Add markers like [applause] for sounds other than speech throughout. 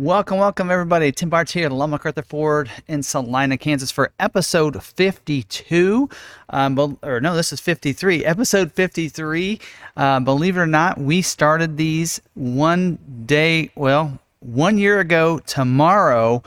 Welcome, welcome everybody. Tim Bartz here at Long McArthur Ford in Salina, Kansas for episode 52. Um, or no, this is 53. Episode 53. Uh, believe it or not, we started these one day, well, one year ago tomorrow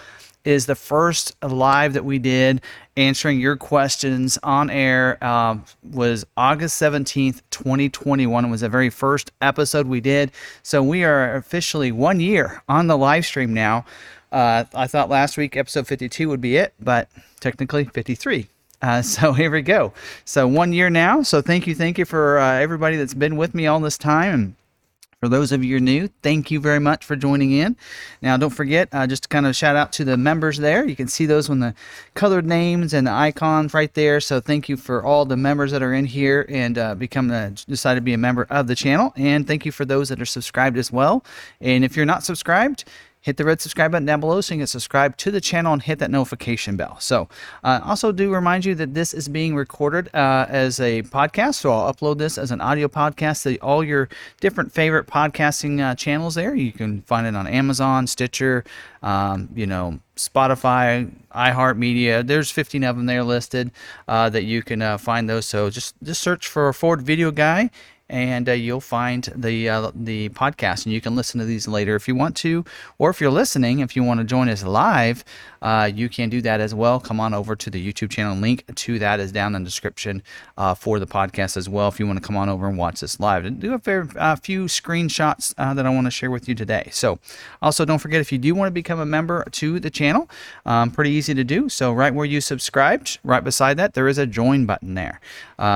is the first live that we did answering your questions on air um, was august 17th 2021 it was the very first episode we did. So we are officially one year on the live stream now. Uh, i thought last week episode 52 would be it but technically 53 uh, [laughs] so here we go. So one year now. So thank you thank you for uh, everybody that's been with me all this time. And for those of you are new, thank you very much for joining in. Now, don't forget, uh, just to kind of shout out to the members there. You can see those when the colored names and the icons right there. So, thank you for all the members that are in here and uh, become the, decide to be a member of the channel. And thank you for those that are subscribed as well. And if you're not subscribed, hit the red subscribe button down below so you can subscribe to the channel and hit that notification bell. So, uh, also do remind you that this is being recorded uh, as a podcast. So, I'll upload this as an audio podcast to all your different favorite podcasting uh, channels there. You can find it on Amazon, Stitcher, um, you know, Spotify, iHeartMedia. There's 15 of them there listed uh, that you can uh, find those. So, just, just search for Ford Video Guy and uh, you'll find the uh, the podcast, and you can listen to these later if you want to, or if you're listening, if you want to join us live, uh, you can do that as well. Come on over to the YouTube channel. Link to that is down in the description uh, for the podcast as well. If you want to come on over and watch this live, do a fair, uh, few screenshots uh, that I want to share with you today. So, also don't forget if you do want to become a member to the channel, um, pretty easy to do. So right where you subscribed, right beside that, there is a join button there.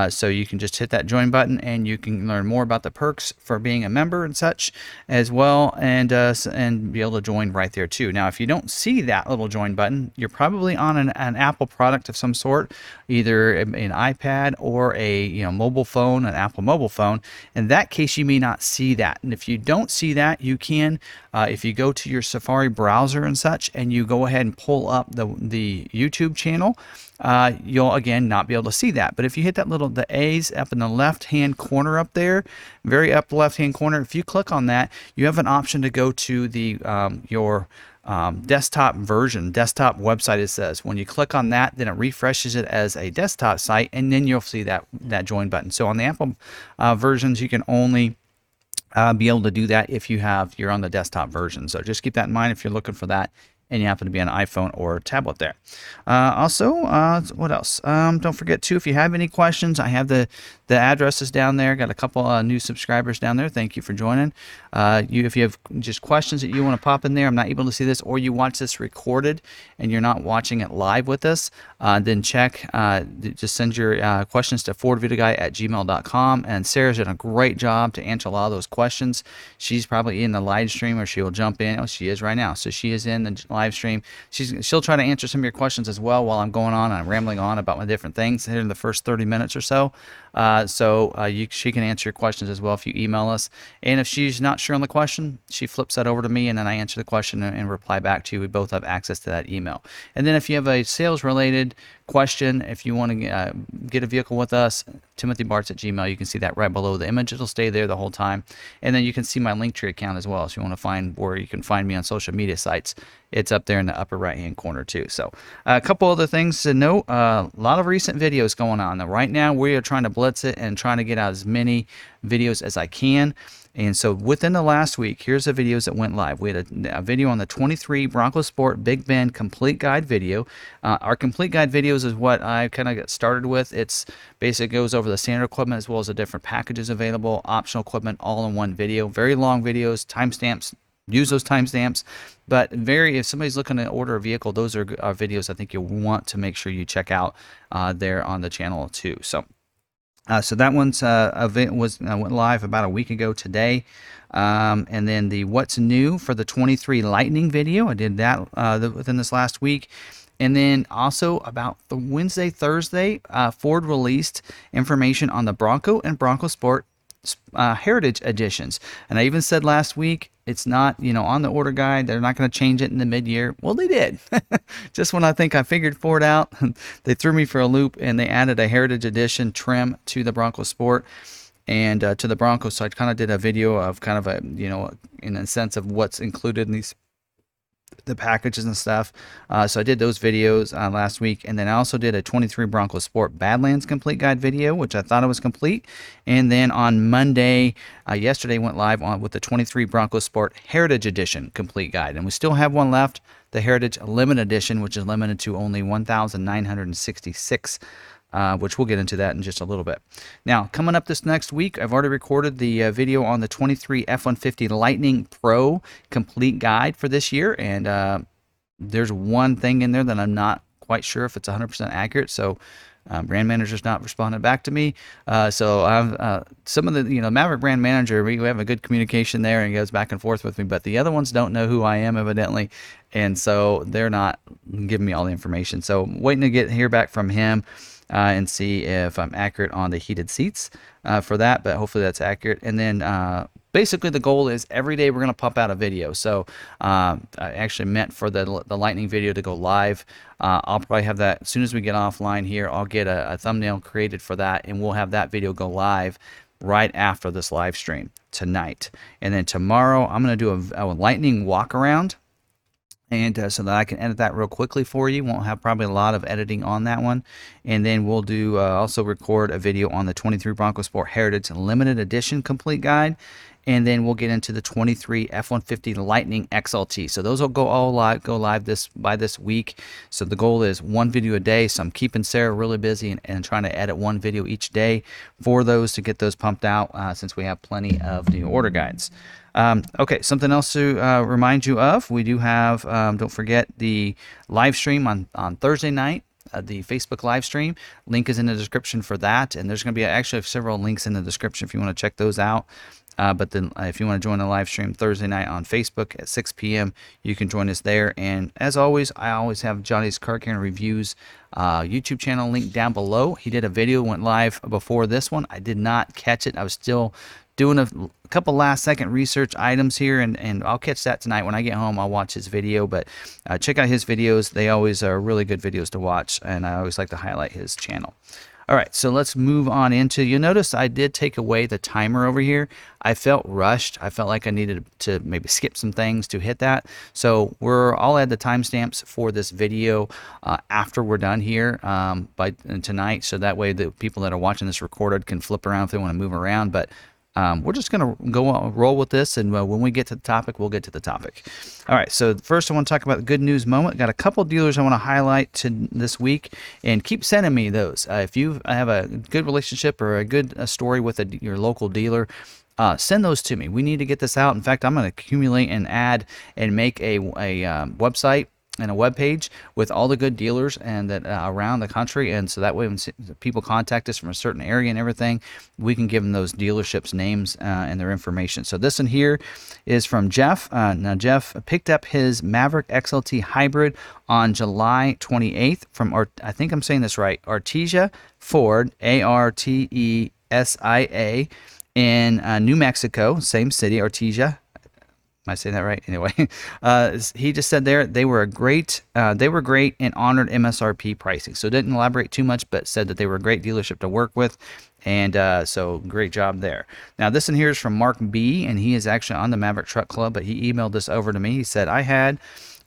so you can just hit that join button, and you can learn more about the perks for being a member and such as well, and uh, and be able to join right there too. Now, if you don't see that little join button, you're probably on an, an Apple product of some sort, either an iPad or a you know mobile phone, an Apple mobile phone. In that case, you may not see that, and if you don't see that, you can uh, if you go to your Safari browser and such, and you go ahead and pull up the the YouTube channel uh, you'll again not be able to see that. But if you hit that little the A's up in the left hand corner up there, very up left hand corner, if you click on that, you have an option to go to the um, your um, desktop version, desktop website. It says when you click on that, then it refreshes it as a desktop site, and then you'll see that that join button. So on the Apple uh, versions, you can only uh, be able to do that if you have you're on the desktop version. So just keep that in mind if you're looking for that and you happen to be on an iPhone or tablet there. Uh, also, uh, what else? Um, don't forget too, if you have any questions, I have the the addresses down there. Got a couple uh, new subscribers down there. Thank you for joining. Uh, you, if you have just questions that you want to pop in there, I'm not able to see this, or you watch this recorded and you're not watching it live with us, uh, then check. Uh, just send your questions to fordvideoguy at gmail.com. And Sarah's done a great job to answer a lot of those questions. She's probably in the live stream, or she will jump in. Oh, she is right now. So she is in the live stream. She's she'll try to answer some of your questions as well while I'm going on and I'm rambling on about my different things here in the first 30 minutes or so. Uh, so uh, you, she can answer your questions as well if you email us. And if she's not sure on the question, she flips that over to me and then I answer the question and, and reply back to you. We both have access to that email. And then if you have a sales related question, if you want to uh, get a vehicle with us, Timothy Bartz at Gmail, you can see that right below the image. It'll stay there the whole time. And then you can see my Linktree account as well. So you want to find where you can find me on social media sites. It's up there in the upper right hand corner too. So a couple other things to note. Uh, a lot of recent videos going on. Now, right now we are trying to it and trying to get out as many videos as I can. And so within the last week, here's the videos that went live. We had a, a video on the 23 Bronco Sport Big Bend Complete Guide video. Uh, our Complete Guide videos is what I kind of got started with. It's basically goes over the standard equipment as well as the different packages available, optional equipment, all in one video. Very long videos, timestamps. Use those timestamps, but very if somebody's looking to order a vehicle, those are, are videos I think you'll want to make sure you check out uh, there on the channel too. So uh, so that one's uh, event was uh, went live about a week ago today, um, and then the what's new for the 23 Lightning video. I did that uh, the, within this last week, and then also about the Wednesday Thursday, uh, Ford released information on the Bronco and Bronco Sport uh, heritage editions. And I even said last week, it's not, you know, on the order guide. They're not going to change it in the mid-year. Well, they did. [laughs] Just when I think I figured Ford out, [laughs] they threw me for a loop and they added a heritage edition trim to the Bronco Sport and uh, to the Bronco. So I kind of did a video of kind of a, you know, in a sense of what's included in these the packages and stuff. Uh, so I did those videos uh, last week, and then I also did a 23 Bronco Sport Badlands complete guide video, which I thought it was complete. And then on Monday, uh, yesterday went live on with the 23 Bronco Sport Heritage Edition complete guide, and we still have one left, the Heritage Limited Edition, which is limited to only 1,966 uh, which we'll get into that in just a little bit. Now, coming up this next week, I've already recorded the uh, video on the 23 F-150 Lightning Pro complete guide for this year, and uh, there's one thing in there that I'm not quite sure if it's 100% accurate. So um, brand manager's not responded back to me. Uh, so I've uh, some of the you know Maverick brand manager we have a good communication there and goes back and forth with me, but the other ones don't know who I am evidently, and so they're not giving me all the information. So waiting to get hear back from him uh, and see if I'm accurate on the heated seats uh, for that, but hopefully that's accurate. And then uh, basically the goal is every day we're going to pump out a video. So uh, I actually meant for the, the lightning video to go live. Uh, I'll probably have that as soon as we get offline here. I'll get a, a thumbnail created for that and we'll have that video go live right after this live stream tonight. And then tomorrow I'm going to do a, a lightning walk around and uh, so that I can edit that real quickly for you. Won't have probably a lot of editing on that one. And then we'll do uh, also record a video on the 23 Bronco Sport Heritage Limited Edition Complete Guide. And then we'll get into the 23 F-150 Lightning XLT. So those will go all live, go live this by this week. So the goal is one video a day. So I'm keeping Sarah really busy and, and trying to edit one video each day for those to get those pumped out uh, since we have plenty of new order guides. Um, okay, something else to uh, remind you of. We do have, um, don't forget, the live stream on, on Thursday night. Uh, the Facebook live stream link is in the description for that, and there's going to be actually several links in the description if you want to check those out. Uh, but then, uh, if you want to join the live stream Thursday night on Facebook at 6 p.m., you can join us there. And as always, I always have Johnny's Car Care Reviews uh, YouTube channel link down below. He did a video, went live before this one. I did not catch it. I was still doing a, couple last second research items here, and, and I'll catch that tonight when I get home. I'll watch his video, but uh, check out his videos. They always are really good videos to watch, and I always like to highlight his channel. All right, so let's move on into. You'll notice I did take away the timer over here. I felt rushed. I felt like I needed to maybe skip some things to hit that. So we're. I'll add the timestamps for this video uh, after we're done here um, by tonight, so that way the people that are watching this recorded can flip around if they want to move around. But um, we're just going to go on, roll with this, and uh, when we get to the topic, we'll get to the topic. All right. So first, I want to talk about the good news moment. Got a couple dealers I want to highlight to this week, and keep sending me those. Uh, if you have a good relationship or a good uh, story with a, your local dealer, uh, send those to me. We need to get this out. In fact, I'm going to accumulate and add and make a, a um, website and a web page with all the good dealers and that uh, around the country. And so that way when people contact us from a certain area and everything we can give them those dealerships names uh, and their information. So this one here is from jeff. Uh, now jeff picked up his maverick xlt hybrid on july 28th from Art- i think i'm saying this right artesia ford a-r-t-e-s-i-a in uh, new mexico same city artesia Am I saying that right? Anyway, [laughs] uh, he just said there they were a great, uh, they were great and honored MSRP pricing. So didn't elaborate too much, but said that they were a great dealership to work with, and uh, so great job there. Now this one here is from Mark B, and he is actually on the Maverick Truck Club, but he emailed this over to me. He said I had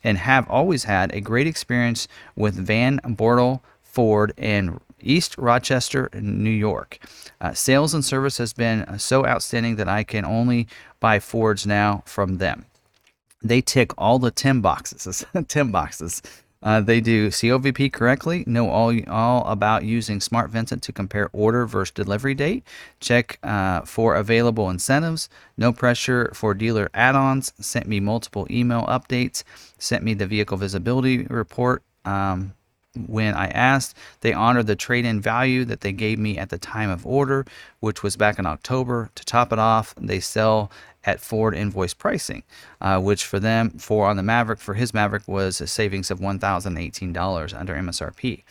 and have always had a great experience with Van Bortel Ford and East Rochester, New York. Uh, sales and service has been so outstanding that I can only buy Fords now from them. They tick all the 10 boxes. [laughs] 10 boxes. Uh, they do COVP correctly, know all, all about using Smart Vincent to compare order versus delivery date, check uh, for available incentives, no pressure for dealer add ons, sent me multiple email updates, sent me the vehicle visibility report. Um, when I asked, they honored the trade in value that they gave me at the time of order, which was back in October. To top it off, they sell at Ford invoice pricing, uh, which for them, for on the Maverick, for his Maverick was a savings of $1,018 under MSRP.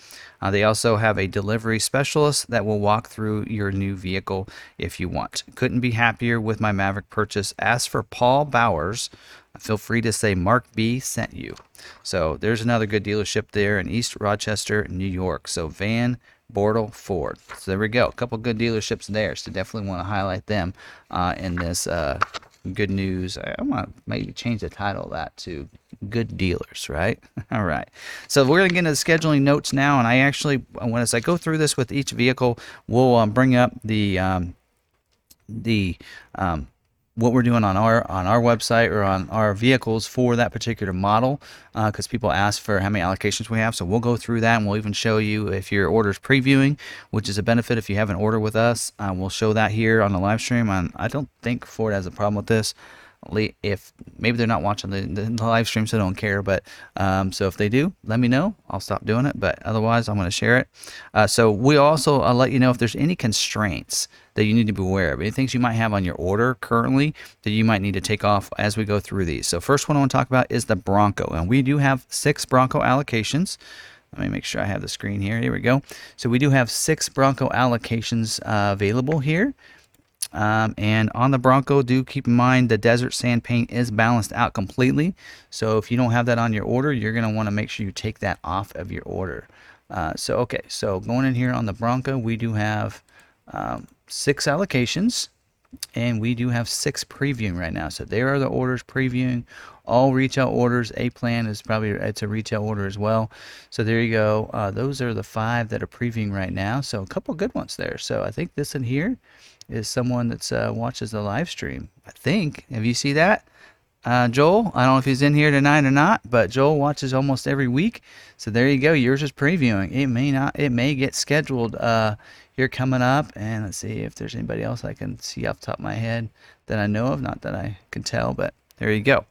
Uh, they also have a delivery specialist that will walk through your new vehicle if you want. Couldn't be happier with my Maverick purchase. As for Paul Bowers, feel free to say Mark B sent you. So there's another good dealership there in East Rochester, New York. So Van Bortel Ford. So there we go. A couple good dealerships there. So definitely want to highlight them uh, in this uh, good news. I, I want to maybe change the title of that to good dealers, right? [laughs] All right. So we're going to get into the scheduling notes now. And I actually, when as I go through this with each vehicle, we'll um, bring up the, um, the, um, what we're doing on our on our website or on our vehicles for that particular model because uh, people ask for how many allocations we have. So we'll go through that and we'll even show you if your order is previewing which is a benefit if you have an order with us. Uh, we'll show that here on the live stream. And i don't think ford has a problem with this if maybe they're not watching the, the live stream so don't care but um, so if they do let me know i'll stop doing it but otherwise i'm going to share it uh, so we also i'll let you know if there's any constraints that you need to be aware of any things you might have on your order currently that you might need to take off as we go through these so first one i want to talk about is the bronco and we do have six bronco allocations let me make sure I have the screen here. Here we go. So we do have six Bronco allocations uh, available here. Um, and on the Bronco, do keep in mind the desert sand paint is balanced out completely. So if you don't have that on your order, you're going to want to make sure you take that off of your order. Uh, so, okay, so going in here on the Bronco, we do have um, six allocations and we do have six previewing right now. So there are the orders previewing all retail orders. A plan is probably it's a retail order as well. So there you go. Uh, those are the five that are previewing right now. So a couple good ones there. So I think this in here is someone that's uh, watches the live stream. I think. Have you see that? Uh, Joel, I don't know if he's in here tonight or not, but Joel watches almost every week. So there you go. Yours is previewing. It may not. It may get scheduled uh, here coming up. And let's see if there's anybody else I can see off the top of my head that I know of. Not that I can tell, but there you go.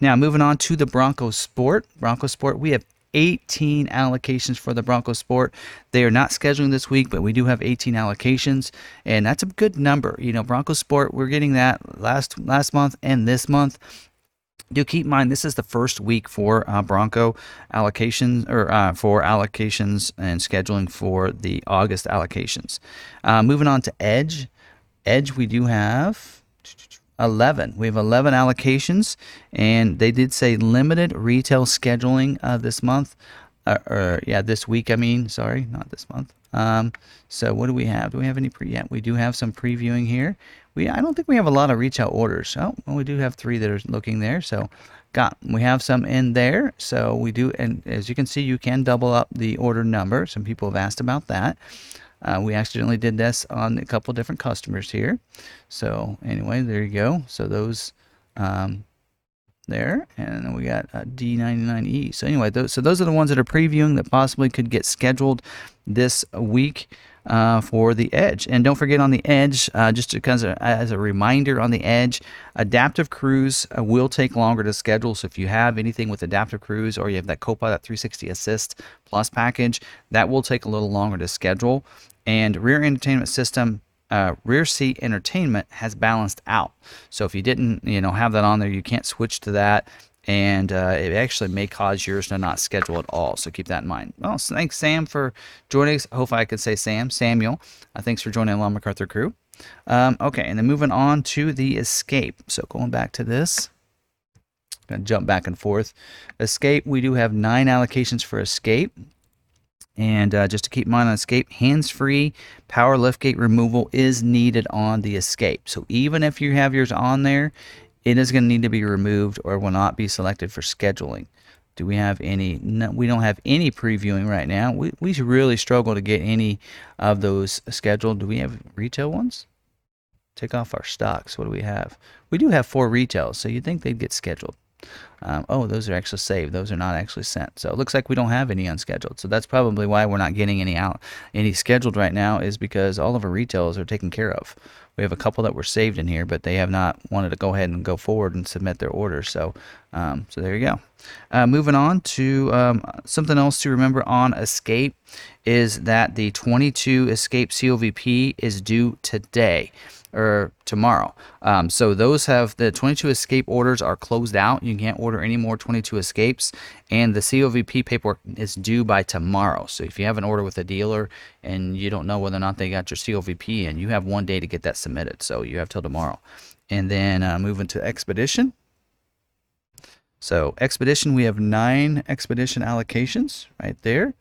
Now moving on to the Broncos Sport. Broncos Sport. We have 18 allocations for the Bronco Sport. They are not scheduling this week, but we do have 18 allocations, and that's a good number. You know, Bronco Sport, we're getting that last last month and this month. Do keep in mind this is the first week for uh, Bronco allocations or uh, for allocations and scheduling for the August allocations. Uh, moving on to Edge. Edge, we do have 11. We have 11 allocations, and they did say limited retail scheduling uh, this month. Uh, or, yeah, this week, I mean. Sorry, not this month. Um, so what do we have? Do we have any pre? Yeah, we do have some previewing here. We I don't think we have a lot of retail orders. Oh, well, we do have three that are looking there. So got we have some in there. So we do, and as you can see, you can double up the order number. Some people have asked about that. Uh, we accidentally did this on a couple different customers here. So anyway, there you go. So those um, there, and we got a D99E. So anyway, those, so those are the ones that are previewing that possibly could get scheduled this week. Uh, for the edge. And don't forget on the edge, uh, just because as a reminder on the edge, adaptive cruise uh, will take longer to schedule. So if you have anything with adaptive cruise or you have that Copilot 360 Assist Plus package, that will take a little longer to schedule. And rear entertainment system uh, rear seat entertainment has balanced out. So if you didn't, you know, have that on there, you can't switch to that and uh, it actually may cause yours to not schedule at all. So keep that in mind. Well, thanks Sam for joining us. Hopefully I could say Sam, Samuel. Uh, thanks for joining the Long McArthur crew. Um, okay, and then moving on to the Escape. So going back to this, gonna jump back and forth. Escape, we do have nine allocations for Escape. And uh, just to keep in mind on Escape, hands-free power liftgate removal is needed on the Escape. So even if you have yours on there, it is going to need to be removed or will not be selected for scheduling. Do we have any? No, we don't have any previewing right now. We, we really struggle to get any of those scheduled. Do we have retail ones? Take off our stocks. What do we have? We do have four retails, so you'd think they'd get scheduled. Um, oh, those are actually saved. Those are not actually sent. So it looks like we don't have any unscheduled. So that's probably why we're not getting any out, any scheduled right now, is because all of our retails are taken care of. We have a couple that were saved in here, but they have not wanted to go ahead and go forward and submit their orders. So, um, so there you go. Uh, moving on to um, something else to remember on Escape is that the 22 Escape COVP is due today or tomorrow. Um, so those have the 22 escape orders are closed out. You can't order any more 22 escapes, and the COVP paperwork is due by tomorrow. So if you have an order with a dealer and you don't know whether or not they got your COVP in, you have one day to get that submitted. So you have till tomorrow. And then uh, moving to expedition. So expedition, we have nine expedition allocations right there.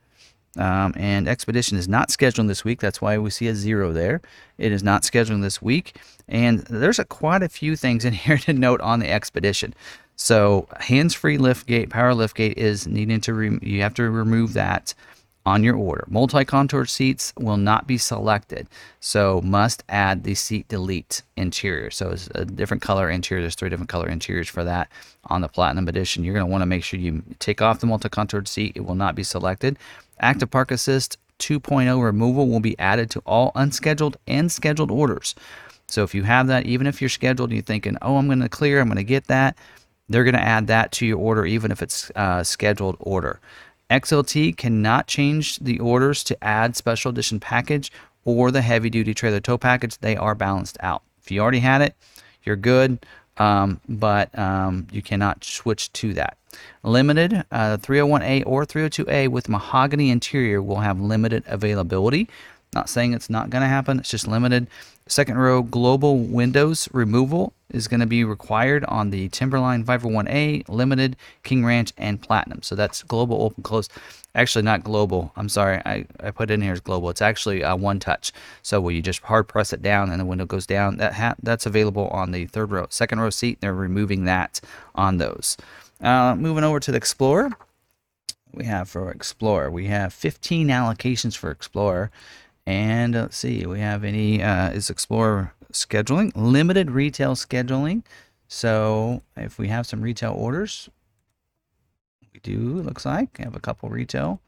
Um, and Expedition is not scheduling this week. That's why we see a zero there. It is not scheduling this week. And there's a, quite a few things in [laughs] here to note on the Expedition. So hands-free lift gate, power lift gate is needing to, re- you have to remove that on your order. Multi-contour seats will not be selected, so must add the seat delete interior. So it's a different color interior. There's three different color interiors for that on the Platinum Edition. You're going to want to make sure you take off the multi-contour seat. It will not be selected. Active Park Assist 2.0 removal will be added to all unscheduled and scheduled orders. So if you have that, even if you're scheduled, you're thinking, oh, I'm going to clear, I'm going to get that, they're going to add that to your order, even if it's a uh, scheduled order. XLT cannot change the orders to add special edition package or the heavy duty trailer tow package. They are balanced out. If you already had it, you're good, um, but um, you cannot switch to that. Limited, uh, 301A or 302A with mahogany interior will have limited availability. Not saying it's not going to happen, it's just limited. Second row global windows removal is going to be required on the Timberline 501A, Limited, King Ranch, and Platinum. So that's global open close. Actually, not global. I'm sorry. I, I put in here as global. It's actually uh, one touch. So where you just hard press it down and the window goes down, that ha- that's available on the third row, second row seat. They're removing that on those. Uh, moving over to the Explorer. We have for Explorer, we have 15 allocations for Explorer. And let's see, we have any, uh, is Explorer scheduling, limited retail scheduling. So if we have some retail orders, we do, looks like, we have a couple retail.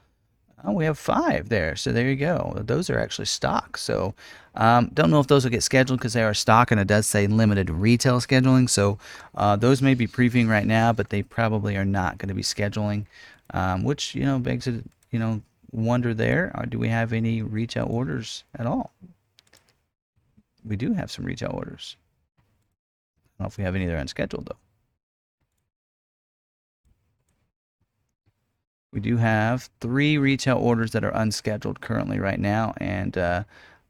Oh, we have five there. So there you go. Those are actually stock. So um, don't know if those will get scheduled because they are stock and it does say limited retail scheduling. So uh, those may be previewing right now, but they probably are not going to be scheduling, um, which, you know, begs a, you know, wonder there. Or do we have any retail orders at all? We do have some retail orders. I don't know if we have any that are unscheduled though. We do have three retail orders that are unscheduled currently right now, and uh,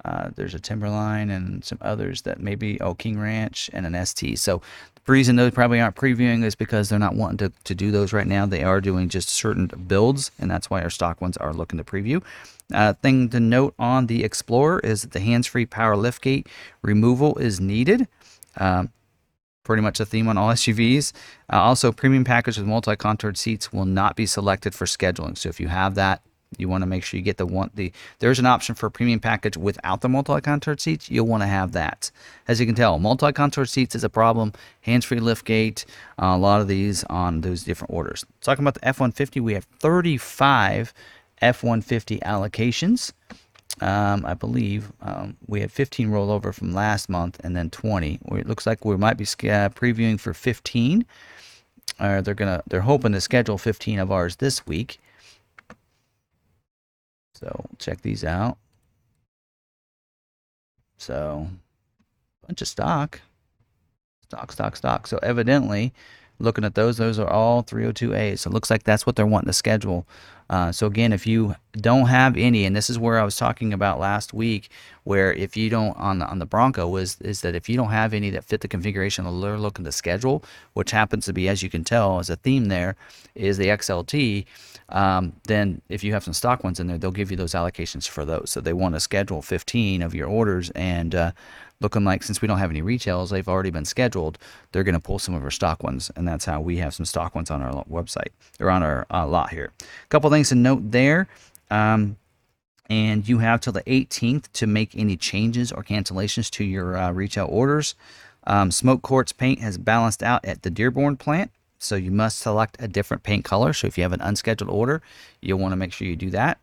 uh, there's a Timberline and some others that maybe, oh, King Ranch and an ST. So the reason those probably aren't previewing is because they're not wanting to, to do those right now. They are doing just certain builds, and that's why our stock ones are looking to preview. Uh, thing to note on the Explorer is that the hands-free power liftgate removal is needed. Um, pretty much a theme on all [laughs] SUVs. Uh, also, premium package with multi-contoured seats will not be selected for scheduling. So if you have that, you want to make sure you get the one the there's an option for a premium package without the multi-contoured seats you'll want to have that as you can tell multi-contoured seats is a problem hands-free liftgate uh, a lot of these on those different orders talking about the f-150 we have 35 F-150 allocations. Um, I believe um, we had 15 rollover from last month and then 20. It looks like we might be uh, previewing for 15. Uh, they're gonna they're hoping to schedule 15 of ours this week. So check these out. So bunch of stock, stock, stock, stock. So evidently looking at those, those are all 302As. So it looks like that's what they're wanting to schedule. Uh, so again, if you don't have any, and this is where I was talking about last week, where if you don't on the on the Bronco is is that if you don't have any that fit the configuration they're looking to schedule, which happens to be, as you can tell, as a theme there, is the XLT. Um, then if you have some stock ones in there, they'll give you those allocations for those. So they want to schedule 15 of your orders and uh, looking like since we don't have any retails, they've already been scheduled. They're going to pull some of our stock ones, and that's how we have some stock ones on our website or on our uh, lot here. A couple things to note there. Um, and you have till the 18th to make any changes or cancellations to your uh, retail orders. Um, smoke quartz paint has balanced out at the Dearborn plant, so you must select a different paint color. So if you have an unscheduled order, you'll want to make sure you do that.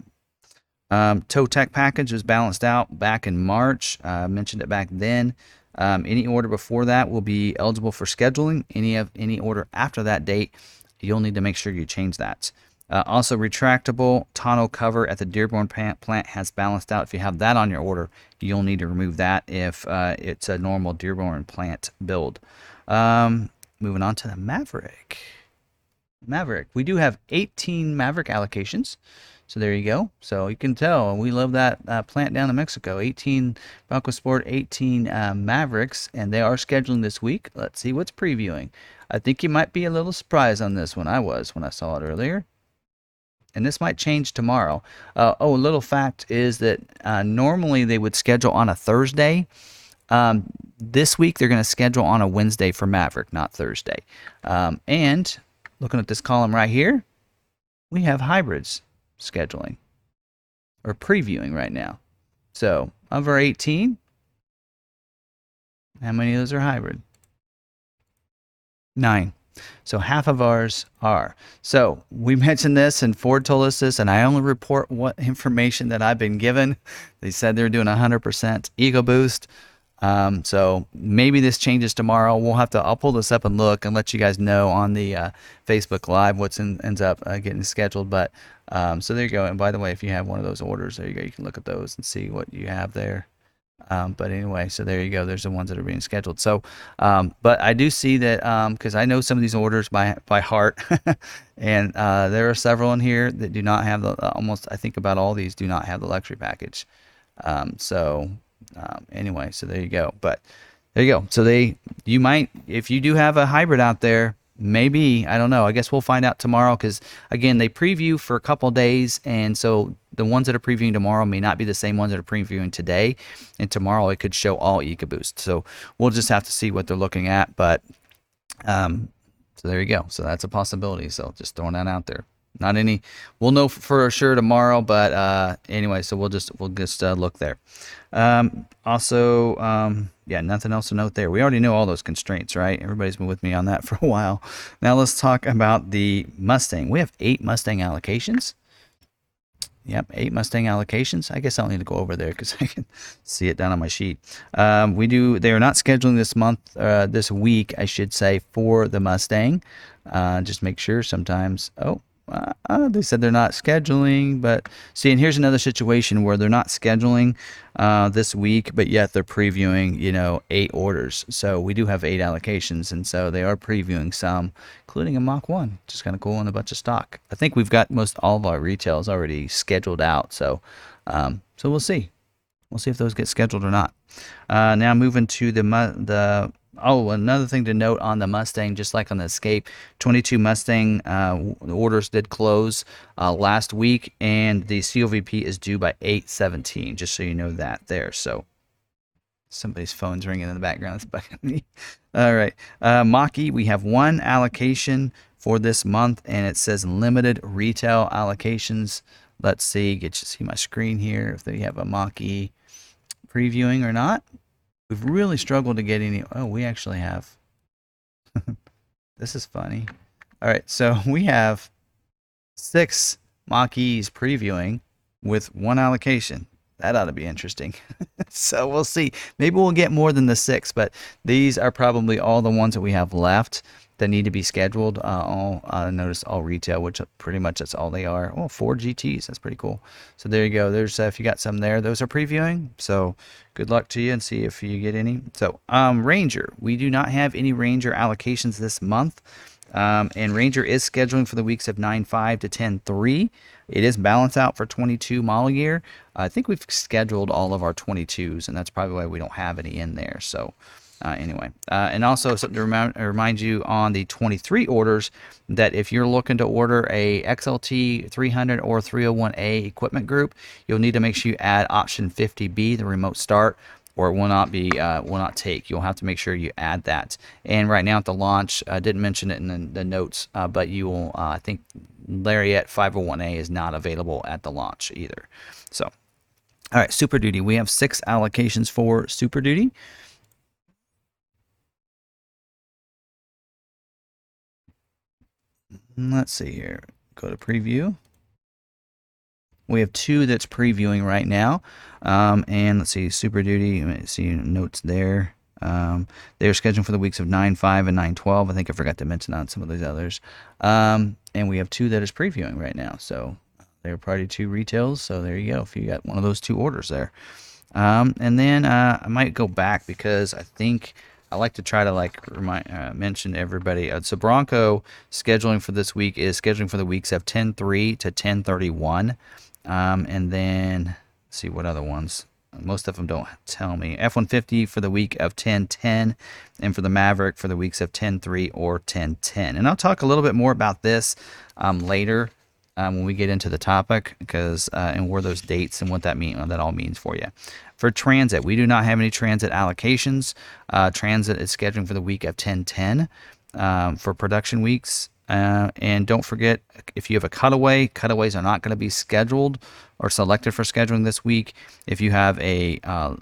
Um, Tech package was balanced out back in March. Uh, I mentioned it back then. Um, any order before that will be eligible for scheduling. Any of any order after that date, you'll need to make sure you change that. Uh, also, retractable tonneau cover at the Dearborn plant has balanced out. If you have that on your order, you'll need to remove that if uh, it's a normal Dearborn plant build. Um, moving on to the Maverick. Maverick. We do have 18 Maverick allocations. So there you go. So you can tell we love that uh, plant down in Mexico. 18 Bronco Sport, 18 uh, Mavericks, and they are scheduling this week. Let's see what's previewing. I think you might be a little surprised on this one. I was when I saw it earlier. and this might change tomorrow. Uh, oh, a little fact is that uh, normally they would schedule on a Thursday. Um, this week they're going to schedule on a Wednesday for Maverick, not Thursday. Um, and looking at this column right here, we have hybrids scheduling or previewing right now. So of our 18, how many of those are hybrid? Nine. So half of ours are. So we [laughs] mentioned this, and Ford told us this, and I only report what information that I've been given. They said they're doing 100% EcoBoost. Um, so maybe this changes tomorrow. We'll have to. I'll pull this up and look and let you guys know on the uh, Facebook Live what's ends up uh, getting scheduled. But um, so there you go. And by the way, if you have one of those orders, there you go. You can look at those and see what you have there. Um, but anyway, so there you go. There's the ones that are being scheduled. So, um, but I do see that because um, I know some of these orders by by heart, [laughs] and uh, there are several in here that do not have the uh, almost. I think about all these do not have the luxury package. Um, so um, anyway, so there you go. But there you go. So they, you might, if you do have a hybrid out there, maybe I don't know. I guess we'll find out tomorrow because again, they preview for a couple days, and so the ones that are previewing tomorrow may not be the same ones that are previewing today, and tomorrow it could show all EcoBoost. So we'll just have to see what they're looking at. But um, so there you go. So that's a possibility. So just throwing that out there. Not any. We'll know for sure tomorrow, but uh, anyway, so we'll just we'll just uh, look there. Um, also, um, yeah, nothing else to note there. We already know all those constraints, right? Everybody's been with me on that [laughs] for a while. Now let's talk about the Mustang. We have eight Mustang allocations. Yep, eight Mustang allocations. I guess I'll need to go over there because [laughs] I can see it down on my sheet. Um, we do. They are not scheduling this month, uh, this week, I should say, for the Mustang. Uh, just make sure. Sometimes. Oh, uh, uh, they said they're not scheduling, but see, and here's another situation where they're not scheduling uh, this week, but yet they're previewing, you know, eight orders. So we do have eight allocations, and so they are previewing some, including a Mach 1, just kind of cool, and a bunch of stock. I think we've got most all of our retails already scheduled out, so um, so we'll see. We'll see if those get scheduled or not. Uh, now moving to the the Oh, another thing to note on the Mustang, just like on the Escape, 22 Mustang uh, orders did close uh, last week, and the COVP is due by 8:17. Just so you know that there. So somebody's phone's ringing in the background. That's bugging me. [laughs] All right, uh, Mach-E, we have one allocation for this month, and it says limited retail allocations. Let's see, get you see my screen here if they have a Mach-E previewing or not. We've really struggled to get any. Oh, we actually have. [laughs] this is funny. All right, so [laughs] we have six Mach-E's previewing with one allocation. That ought to be interesting. [laughs] so we'll see. Maybe we'll get more than the six, but these are probably all the ones that we have left that need to be scheduled. Uh, all uh, notice all retail, which pretty much that's all they are. Oh, four GTS. That's pretty cool. So there you go. There's uh, if you got some there, those are previewing. So good luck to you and see if you get any. So um, Ranger, we do not have any Ranger allocations this month. Um, and Ranger is scheduling for the weeks of 9.5 to 10.3. It is balance out for 22 model year. I think we've scheduled all of our 22s, and that's probably why we don't have any in there. So uh, anyway, uh, and also something to remind, remind you on the 23 orders that if you're looking to order a XLT 300 or 301A equipment group, you'll need to make sure you add option 50B, the remote start, or it will not be uh, will not take. You'll have to make sure you add that. And right now at the launch, I didn't mention it in the, the notes, uh, but you will. Uh, I think Lariat 501A is not available at the launch either. So, all right, Super Duty. We have six allocations for Super Duty. Let's see here. Go to preview. We have two that's previewing right now. Um, and let's see, Super Duty, see notes there. Um, they're scheduled for the weeks of 9 5 and 9 12. I think I forgot to mention on some of these others. Um, and we have two that is previewing right now. So they're probably two retails. So there you go. If you got one of those two orders there. Um, and then uh, I might go back because I think I like to try to like remind uh, mention everybody. Uh, so Bronco scheduling for this week is scheduling for the weeks of 10-3 to 10-31. Um, and then see what other ones. Most of them don't tell me. F-150 for the week of 10-10 and for the Maverick for the weeks of 10-3 or 10-10. And I'll talk a little bit more about this um, later um, when we get into the topic because uh, and where those dates and what that mean what that all means for you. For transit, we do not have any transit allocations. Uh, transit is scheduling for the week of 1010 um, for production weeks. Uh, and don't forget, if you have a cutaway, cutaways are not going to be scheduled or selected for scheduling this week. If you have a, uh,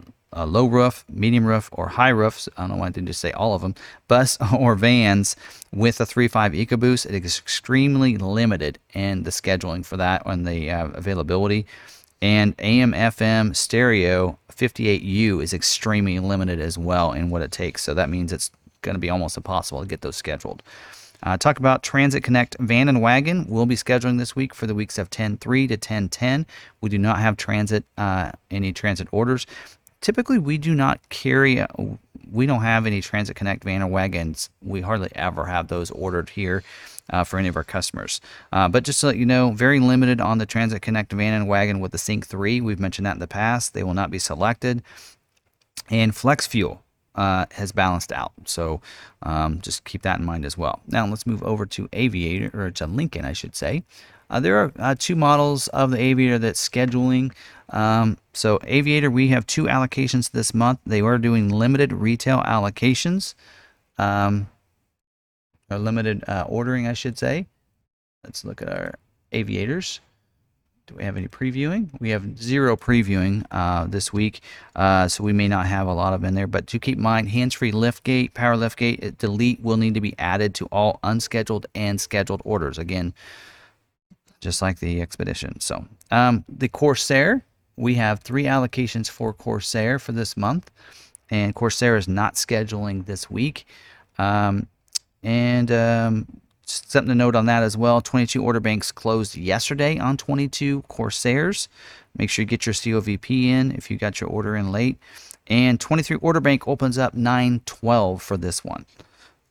low roof, medium roof, or high roofs, I don't I didn't just say all of them, bus [laughs] or vans with a 3.5 EcoBoost, it is extremely limited in the scheduling for that and the uh, availability. And AM FM stereo 58U is extremely limited as well in what it takes. So that means it's going to be almost impossible to get those scheduled. Uh, talk about Transit Connect Van and Wagon. We'll be scheduling this week for the weeks of 10-3 to 10-10. We do not have transit uh, any transit orders. Typically, we do not carry. Uh, we don't have any Transit Connect van or wagons. We hardly ever have those ordered here. Uh, for any of our customers. Uh, but just to let you know, very limited on the Transit Connect van and wagon with the Sync 3. We've mentioned that in the past. They will not be selected. And Flex Fuel uh, has balanced out. So um, just keep that in mind as well. Now let's move over to Aviator, or to Lincoln, I should say. Uh, there are uh, two models of the Aviator that's scheduling. Um, so Aviator, we have two allocations this month. They are doing limited retail allocations, um, or limited uh, ordering, I should say. Let's look at our Aviators. Do we have any previewing? We have zero previewing uh, this week, uh, so we may not have a lot of in there. But to keep in mind, hands-free lift gate, power lift gate, delete will need to be added to all unscheduled and scheduled orders. Again, just like the Expedition. So um, the Corsair, we have three allocations for Corsair for this month, and Corsair is not scheduling this week. Um, and um, something to note on that as well 22 order banks closed yesterday on 22 Corsairs. Make sure you get your COVP in if you got your order in late. And 23 order bank opens up 912 for this one.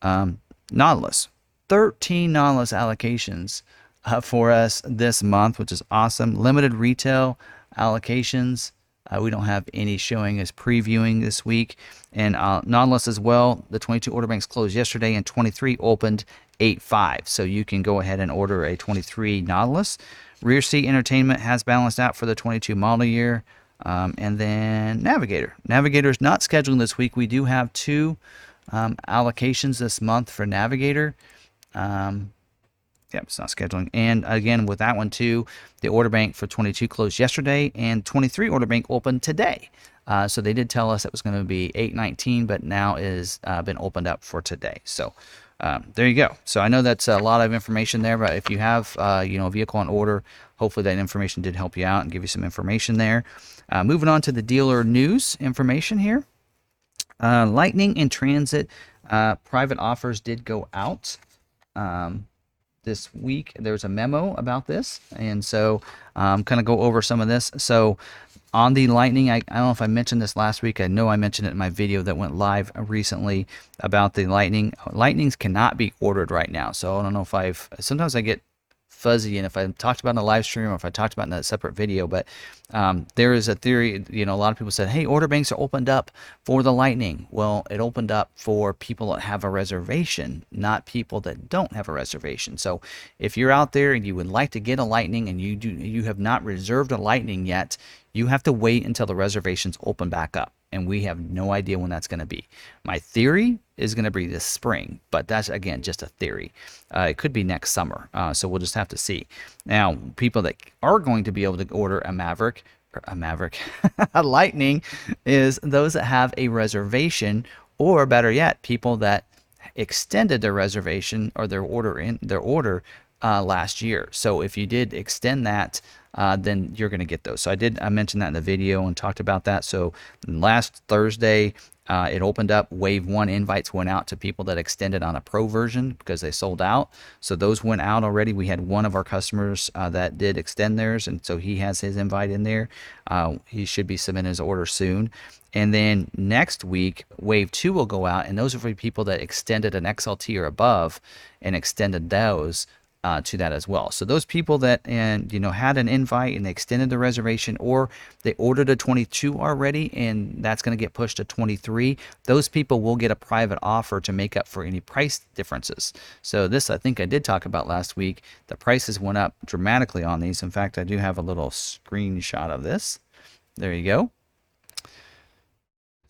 Um, Nautilus, 13 Nautilus allocations uh, for us this month, which is awesome. Limited retail allocations. Uh, we don't have any showing as previewing this week. And uh, Nautilus as well. The 22 order banks closed yesterday and 23 opened 8.5. So you can go ahead and order a 23 Nautilus. Rear seat entertainment has balanced out for the 22 model year. Um, and then Navigator. Navigator is not scheduling this week. We do have two um, allocations this month for Navigator. Um, Yep, it's not scheduling. And again, with that one too, the order bank for 22 closed yesterday and 23 order bank opened today. Uh, so they did tell us it was going to be 819, but now is uh, been opened up for today. So um, there you go. So I know that's a lot of information there, but if you have uh, you know a vehicle on order, hopefully that information did help you out and give you some information there. Uh, moving on to the dealer news information here. Uh, Lightning and transit uh, private offers did go out. Um, this week. There's a memo about this, and so um, kind of go over some of this. So on the Lightning, I, I don't know if I mentioned this last week. I know I mentioned it in my video that went live recently about the Lightning. Lightnings cannot be ordered right now, so I don't know if I've. Sometimes I get fuzzy and if I talked about in a live stream or if I talked about in a separate video, but um, there is a theory, you know, a lot of people said, hey, order banks are opened up for the Lightning. Well, it opened up for people that have a reservation, not people that don't have a reservation. So if you're out there and you would like to get a Lightning and you do you have not reserved a Lightning yet, you have to wait until the reservations open back up and we have no idea when that's going to be. My theory is going to be this spring, but that's again just a theory. Uh, it could be next summer, uh, so we'll just have to see. Now, people that are going to be able to order a Maverick, a Maverick, [laughs] a Lightning, is those that have a reservation, or better yet, people that extended their reservation or their order in their order uh, last year. So if you did extend that uh, then you're going to get those. So I did I mentioned that in the video and talked about that. So last Thursday, uh, it opened up. Wave one invites went out to people that extended on a pro version because they sold out. So those went out already. We had one of our customers uh, that did extend theirs, and so he has his invite in there. Uh, he should be submitting his order soon. And then next week, wave two will go out, and those are for people that extended an XLT or above and extended those uh, to that as well. So those people that and you know had an invite and they extended the reservation, or they ordered a 22 already and that's going to get pushed to 23, those people will get a private offer to make up for any price differences. So this I think I did talk about last week. The prices went up dramatically on these. In fact, I do have a little screenshot of this. There you go.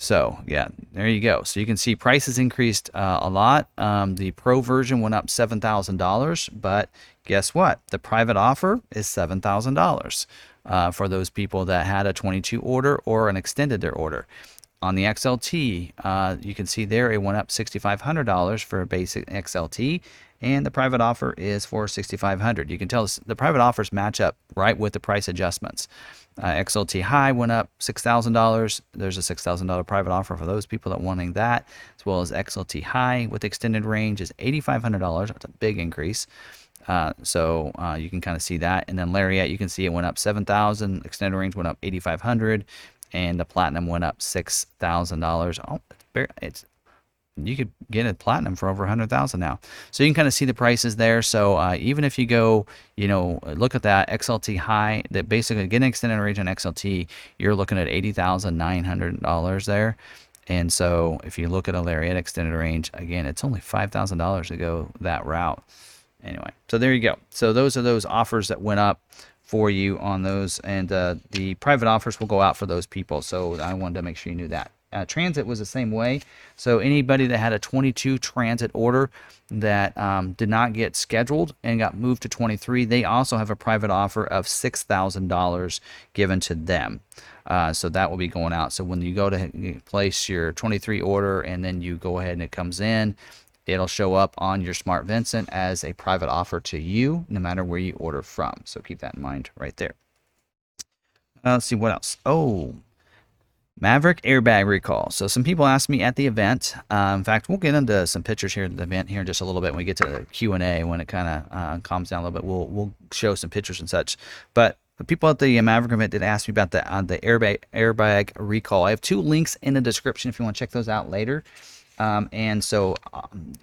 So yeah, there you go. So you can see prices increased uh, a lot. Um, the pro version went up seven thousand dollars, but guess what? The private offer is seven thousand uh, dollars for those people that had a 22 order or an extended their order. On the XLT, uh, you can see there it went up $6,500 for a basic XLT, and the private offer is for 6,500. You can tell the private offers match up right with the price adjustments. Uh, XLT High went up $6,000. There's a $6,000 private offer for those people that wanting that, as well as XLT High with extended range is $8,500. That's a big increase. Uh, so uh, you can kind of see that. And then Lariat, you can see it went up 7,000. Extended range went up 8,500, and the Platinum went up $6,000. Oh, it's, you could get a platinum for over 100,000 now. So you can kind of see the prices there. So uh, even if you go, you know, look at that XLT high, that basically getting extended range on XLT, you're looking at $80,900 there. And so if you look at a Lariat extended range, again, it's only $5,000 to go that route. Anyway, so there you go. So those are those offers that went up for you on those, and uh, the private offers will go out for those people. So I wanted to make sure you knew that. Uh, transit was the same way. So anybody that had a 22 transit order that um, did not get scheduled and got moved to 23, they also have a private offer of $6,000 given to them. Uh, so that will be going out. So when you go to place your 23 order and then you go ahead and it comes in, it'll show up on your Smart Vincent as a private offer to you, no matter where you order from. So keep that in mind right there. Uh, let's see what else. Oh, Maverick airbag recall. So some people asked me at the event. Uh, in fact, we'll get into some pictures here at the event here in just a little bit when we get to the Q and A. When it kind of uh, calms down a little bit, we'll we'll show some pictures and such. But the people at the Maverick event did ask me about the uh, the airbag airbag recall. I have two links in the description if you want to check those out later. Um, and so um,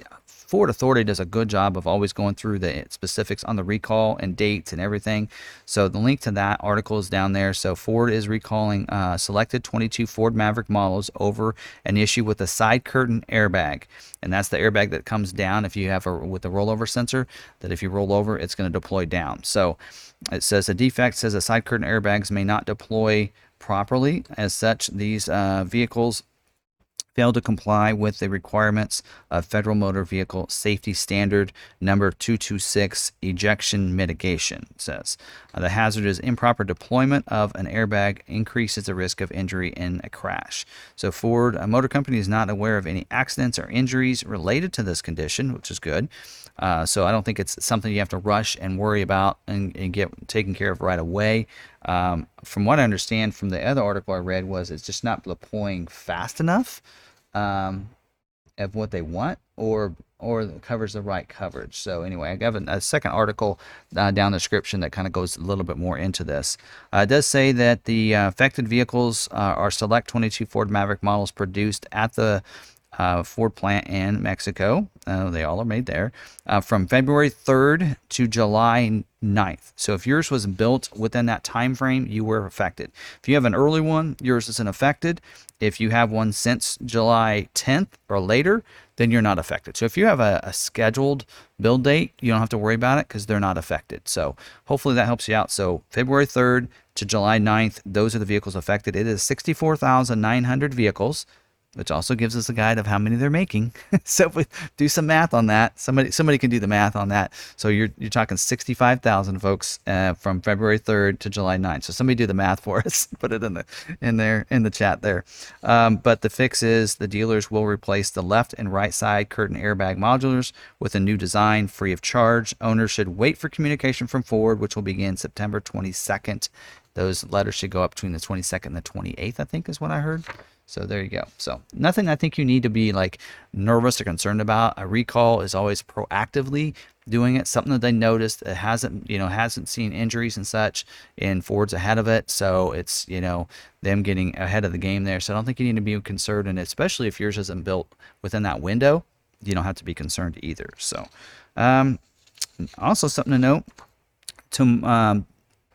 Ford Authority does a good job of always going through the specifics on the recall and dates and everything. So the link to that article is down there. So Ford is recalling uh, selected 22 Ford Maverick models over an issue with a side curtain airbag, and that's the airbag that comes down if you have a with the rollover sensor. That if you roll over, it's going to deploy down. So it says a defect says a side curtain airbags may not deploy properly. As such, these uh, vehicles failed to comply with the requirements of Federal Motor Vehicle Safety Standard number 226 ejection mitigation says uh, the hazard is improper deployment of an airbag increases the risk of injury in a crash. So Ford a Motor Company is not aware of any accidents or injuries related to this condition, which is good. Uh, so I don't think it's something you have to rush and worry about and, and get taken care of right away. Um, from what I understand from the other article I read was it's just not deploying fast enough um, of what they want or or covers the right coverage. So anyway, I have a, a second article uh, down the description that kind of goes a little bit more into this. Uh, it does say that the uh, affected vehicles uh, are select 22 Ford Maverick models produced at the uh, Ford plant in Mexico. Uh, they all are made there uh, from February 3rd to July 9th. So if yours was built within that time frame, you were affected. If you have an early one, yours isn't affected. If you have one since July 10th or later, then you're not affected. So if you have a, a scheduled build date, you don't have to worry about it because they're not affected. So hopefully that helps you out. So February 3rd to July 9th, those are the vehicles affected. It is 64,900 vehicles which also gives us a guide of how many they're making. [laughs] so if we do some math on that, somebody somebody can do the math on that. So you're you're talking 65,000 folks uh, from February 3rd to July 9th. So somebody do the math for [laughs] us. Put it in the in there in the chat there. Um, but the fix is the dealers will replace the left and right side curtain airbag modulars with a new design free of charge. Owners should wait for communication from Ford, which will begin September 22nd. Those letters should go up between the 22nd and the 28th, I think is what I heard. So there you go. So nothing I think you need to be like nervous or concerned about. A recall is always proactively doing it, something that they noticed it hasn't, you know, hasn't seen injuries and such, and Ford's ahead of it. So it's, you know, them getting ahead of the game there. So I don't think you need to be concerned, and especially if yours isn't built within that window, you don't have to be concerned either. So, um, also something to note: to um,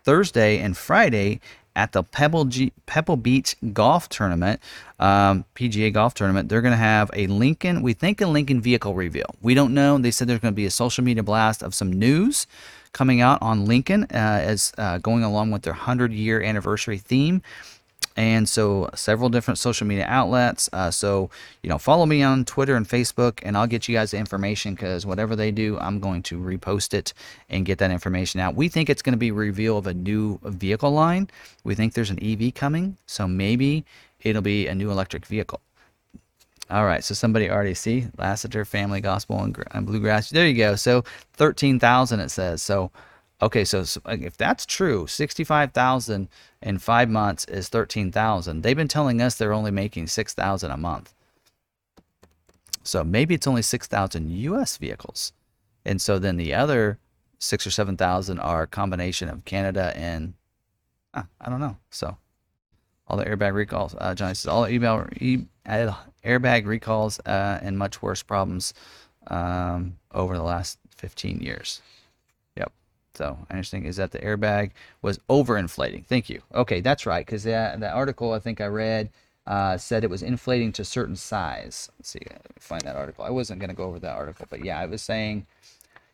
Thursday and Friday at the Pebble G- Pebble Beach Golf Tournament, um, PGA Golf Tournament, they're going to have a Lincoln. We think a Lincoln vehicle reveal. We don't know. They said there's going to be a social media blast of some news coming out on Lincoln uh, as uh, going along with their 100 year anniversary theme and so several different social media outlets. Uh, so you know, follow me on Twitter and Facebook, and I'll get you guys the information because whatever they do, I'm going to repost it and get that information out. We think it's going to be reveal of a new vehicle line. We think there's an EV coming, so maybe it'll be a new electric vehicle. All right, so somebody already see Lassiter Family Gospel and, and Bluegrass. There you go. So thirteen thousand it says. So Okay, so, if that's true, 65,000 in 5 months is 13,000. They've been telling us they're only making 6,000 a month. So maybe it's only 6,000 US vehicles. And so then the other 6 or 7,000 are a combination of Canada and uh, I don't know. So all the airbag recalls, uh, Johnny says all the email e- airbag recalls uh, and much worse problems um, over the last 15 years. So interesting is that the airbag was overinflating. Thank you. Okay, that's right, because that, that article I think I read uh, said it was inflating to a certain size. Let's see, find that article. I wasn't going to go over that article, but yeah, I was saying,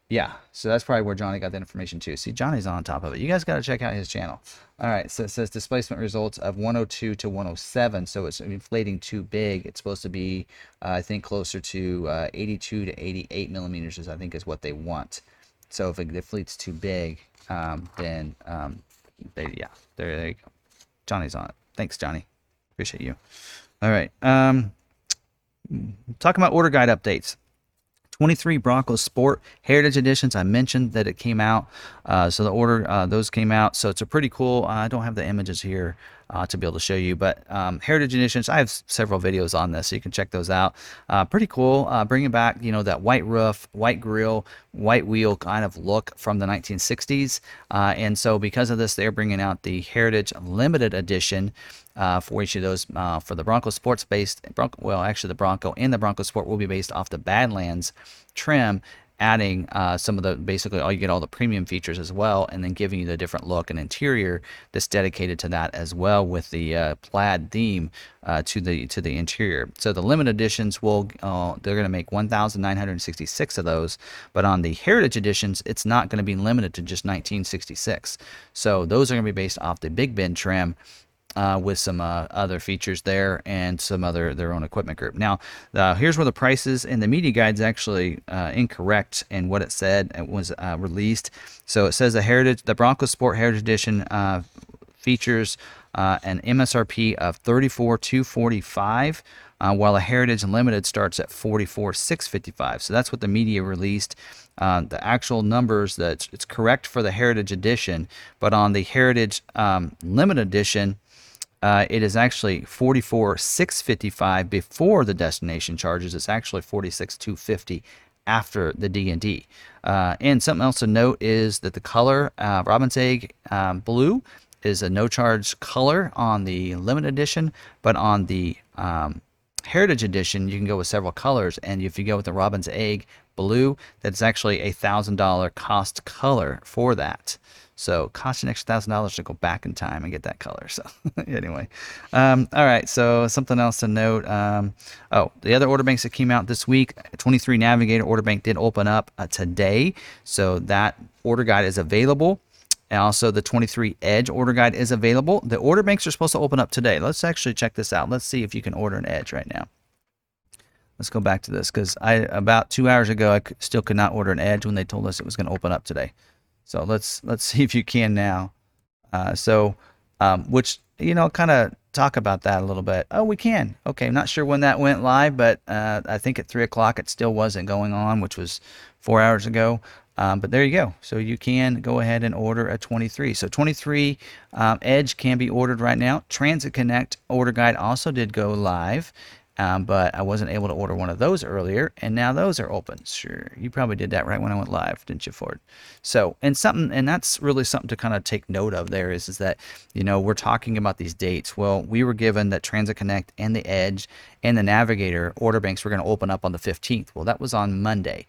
yeah. So that's probably where Johnny got the information too. See, Johnny's on top of it. You guys got to check out his channel. All right, so it says displacement results of 102 to 107. So it's inflating too big. It's supposed to be, uh, I think, closer to uh, 82 to 88 millimeters, is I think is what they want. So if the fleet's too big, um, then um, they yeah, there, there you go. Johnny's on it. Thanks, Johnny. Appreciate you. All right. Um, talking about order guide updates. 23 Bronco Sport Heritage Editions. I mentioned that it came out. Uh, so the order, uh, those came out. So it's a pretty cool. I don't have the images here uh, to be able to show you, but um, Heritage Editions, I have several videos on this, so you can check those out. Uh, pretty cool. Uh, bringing back, you know, that white roof, white grill, white wheel kind of look from the 1960s. Uh, and so because of this, they're bringing out the Heritage Limited Edition uh, for each of those. Uh, for the Bronco Sports based, Bronco, well, actually the Bronco and the Bronco Sport will be based off the Badlands trim adding uh, some of the basically all you get all the premium features as well and then giving you the different look and interior that's dedicated to that as well with the uh, plaid theme uh, to the to the interior. So the limited editions will uh, they're going to make 1966 of those but on the heritage editions it's not going to be limited to just 1966 so those are going to be based off the big bend trim uh, with some uh, other features there and some other their own equipment group. Now, uh, here's where the prices and the media guide's actually uh, incorrect in what it said. It was uh, released, so it says the Heritage, the Bronco Sport Heritage Edition uh, features an MSRP of 34,245. Uh, while the Heritage Unlimited starts at 44,655. So that's what the media released. The actual numbers that it's correct for the Heritage Edition, but on the Heritage um, Limited Edition, uh, it is actually 44,655 before the destination charges. It's actually 46,250 after the D&D. Uh, and something else to note is that the color uh, Robin's Egg um, Blue is a no-charge color on the limited edition, but on the um, Heritage Edition, you can go with several colors. And if you go with the Robin's Egg Blue, that's actually a thousand dollar cost color for that. So cost an extra thousand dollars to go back in time and get that color. So [laughs] anyway, um, all right. So something else to note. Um, oh, the other order banks that came out this week, 23 Navigator order bank did open up uh, today. So that order guide is available. And also the 23 Edge order guide is available. The order banks are supposed to open up today. Let's actually check this out. Let's see if you can order an Edge right now. Let's go back to this because I about two hours ago I still could not order an Edge when they told us it was going to open up today. So let's let's [laughs] see if you can now. Uh, so, um, which you know, kind of talk about that a little bit. Oh, we can. Okay, I'm not sure when that went live, but uh, I think at three o'clock it still wasn't going on, which was four hours ago. Um, but there you go. So you can go ahead and order a 23. So 23 um, Edge can be ordered right now. Transit Connect order guide also did go live. Um, but I wasn't able to order one of those earlier, and now those are open. Sure, you probably did that right when I went live, didn't you, Ford? So, and something, and that's really something to kind of take note of. There is, is that you know we're talking about these dates. Well, we were given that Transit Connect and the Edge and the Navigator order banks were going to open up on the 15th. Well, that was on Monday.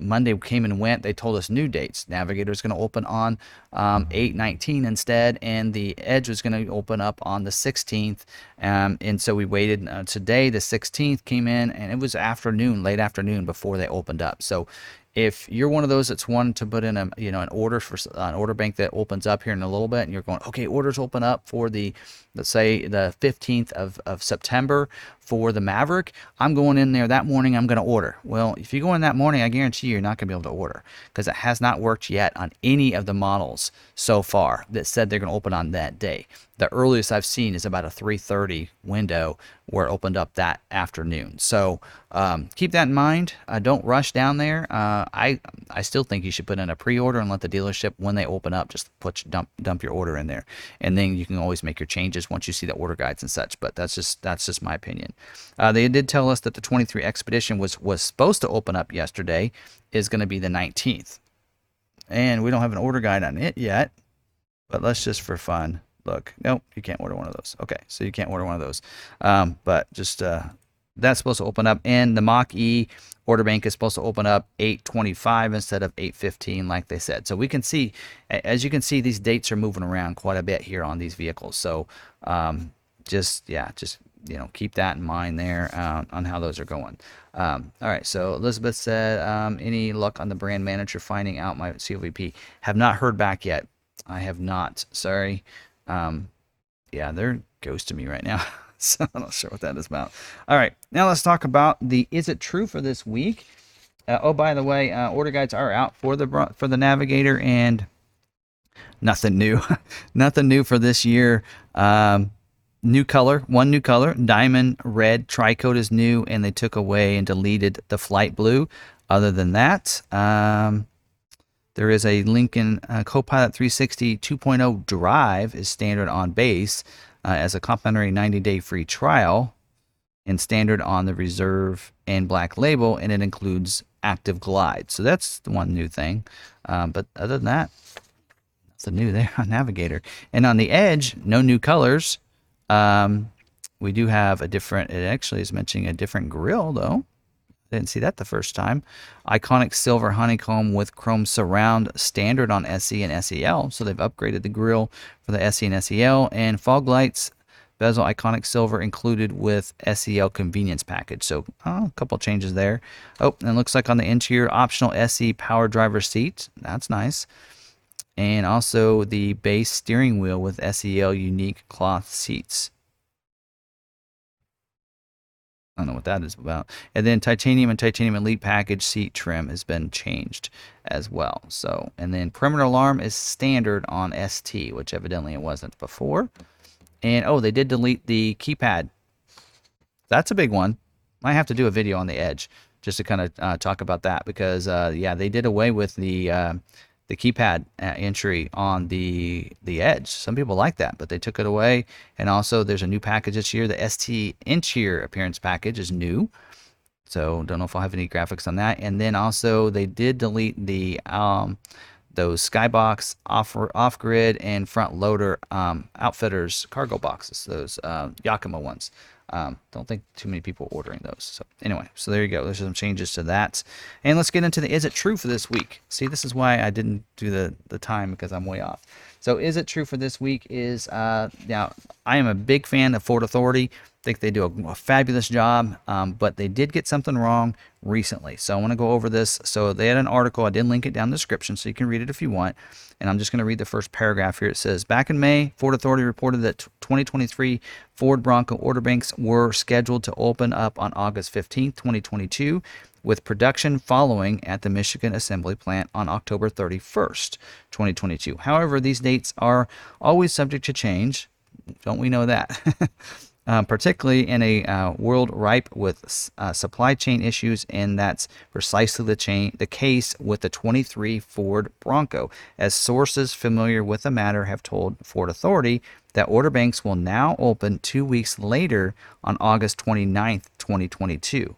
Monday came and went. They told us new dates. Navigator is going to open on um, 819 instead, and the Edge was going to open up on the 16th. Um, and so we waited. Uh, today, the 16th came in, and it was afternoon, late afternoon before they opened up. So if you're one of those that's wanting to put in a you know an order for an order bank that opens up here in a little bit and you're going okay orders open up for the let's say the 15th of, of september for the maverick i'm going in there that morning i'm going to order well if you go in that morning i guarantee you you're not going to be able to order because it has not worked yet on any of the models so far that said they're going to open on that day the earliest I've seen is about a 3:30 window where it opened up that afternoon. So um, keep that in mind. Uh, don't rush down there. Uh, I I still think you should put in a pre-order and let the dealership when they open up just put dump dump your order in there, and then you can always make your changes once you see the order guides and such. But that's just that's just my opinion. Uh, they did tell us that the 23 Expedition was was supposed to open up yesterday, is going to be the 19th, and we don't have an order guide on it yet. But let's just for fun look, nope, you can't order one of those. Okay, so you can't order one of those. Um, but just uh, that's supposed to open up, and the Mach E order bank is supposed to open up 8:25 instead of 8:15, like they said. So we can see, as you can see, these dates are moving around quite a bit here on these vehicles. So um, just yeah, just you know keep that in mind there uh, on how those are going. Um, all right, so Elizabeth said, um, any luck on the brand manager finding out my COVP? Have not heard back yet. I have not. Sorry. Um, yeah, they're ghosting me right now. [laughs] so [laughs] I'm not sure what that is about. All right, now let's talk about the is it true for this week? Uh, oh, by the way, uh, order guides are out for the for the Navigator and nothing new, [laughs] nothing new for this year. Um, new color, one new color, diamond red tricoat is new, and they took away and deleted the flight blue. Other than that, um, there is a Lincoln uh, Copilot 360 2.0 Drive is standard on base uh, as a complimentary 90-day free trial and standard on the reserve and black label, and it includes active glide. So that's the one new thing. Um, but other than that, the new [laughs] there on Navigator. And on the Edge, no new colors. Um, we do have a different. It actually is mentioning a different grill though. Didn't see that the first time. Iconic silver honeycomb with chrome surround standard on SE and SEL. So they've upgraded the grille for the SE and SEL. And fog lights, bezel iconic silver included with SEL convenience package. So oh, a couple changes there. Oh, and looks like on the interior, optional SE power driver seat. That's nice. And also the base steering wheel with SEL unique cloth seats. I don't know what that is about. And then titanium and titanium elite package seat trim has been changed as well. So, and then perimeter alarm is standard on ST, which evidently it wasn't before. And oh, they did delete the keypad. That's a big one. Might have to do a video on the edge just to kind of uh, talk about that because uh, yeah, they did away with the uh, the keypad uh, entry on the the edge. Some people like that, but they took it away. And also, there's a new package this year. The ST interior appearance package is new. So don't know if I'll have any graphics on that. And then also, they did delete the um, those skybox off off grid and front loader um, outfitters cargo boxes, those uh, Yakima ones. Um, don't think too many people ordering those. So anyway, so there you go. There's some changes to that. And let's get into the is it true for this week? See, this is why I didn't do the, the time because I'm way off. So is it true for this week is uh, now I am a big fan of Ford Authority I think they do a, a fabulous job, um, but they did get something wrong recently. So I want to go over this. So they had an article. I did link it down in the description, so you can read it if you want. And I'm just going to read the first paragraph here. It says, back in May, Ford Authority reported that 2023 Ford Bronco order banks were scheduled to open up on August 15, 2022, with production following at the Michigan Assembly Plant on October 31st, 2022. However, these dates are always subject to change. Don't we know that? [laughs] uh, particularly in a uh, world ripe with uh, supply chain issues, and that's precisely the chain the case with the 23 Ford Bronco, as sources familiar with the matter have told Ford Authority that order banks will now open two weeks later on August 29th, 2022.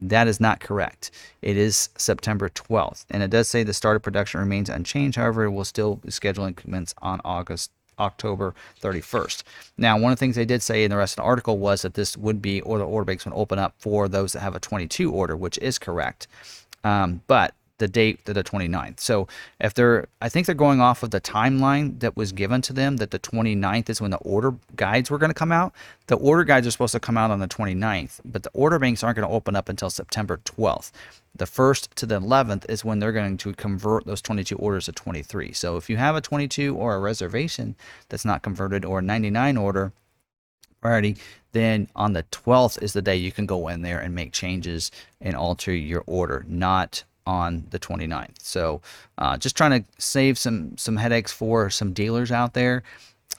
That is not correct. It is September 12th, and it does say the start of production remains unchanged. However, it will still be scheduling commence on August October 31st. Now, one of the things they did say in the rest of the article was that this would be, or the order banks would open up for those that have a 22 order, which is correct. Um, but the date to the 29th. So if they're, I think they're going off of the timeline that was given to them that the 29th is when the order guides were going to come out. The order guides are supposed to come out on the 29th, but the order banks aren't going to open up until September 12th. The 1st to the 11th is when they're going to convert those 22 orders to 23. So if you have a 22 or a reservation that's not converted or a 99 order, priority, then on the 12th is the day you can go in there and make changes and alter your order, not on the 29th. So uh, just trying to save some some headaches for some dealers out there.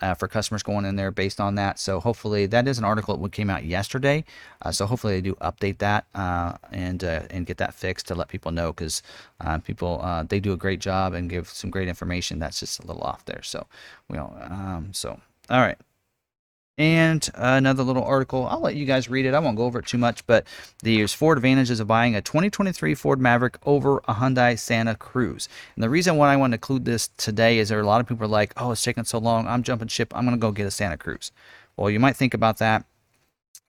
Uh, for customers going in there based on that. So hopefully that is an article that came out yesterday. Uh, so hopefully they do update that uh, and uh, and get that fixed to let people know because uh, people uh, they do a great job and give some great information. That's just a little off there. So we know, um, so all right. And another little article, I'll let you guys read it. I won't go over it too much, but there's four advantages of buying a 2023 Ford Maverick over a Hyundai Santa Cruz. And the reason why I want to include this today is there are a lot of people are like, oh, it's taking so long. I'm jumping ship. I'm going to go get a Santa Cruz. Well, you might think about that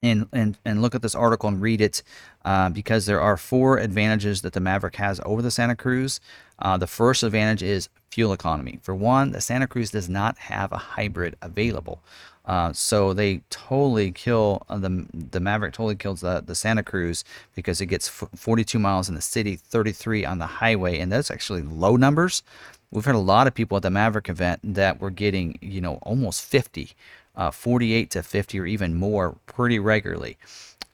and, and, and look at this article and read it uh, because there are four advantages that the Maverick has over the Santa Cruz. Uh, the first advantage is fuel economy. For one, the Santa Cruz does not have a hybrid available. Uh, so they totally kill uh, the the Maverick totally kills the the Santa Cruz because it gets 42 miles in the city, 33 on the highway, and that's actually low numbers. We've had a lot of people at the Maverick event that were getting you know almost 50, uh, 48 to 50 or even more pretty regularly.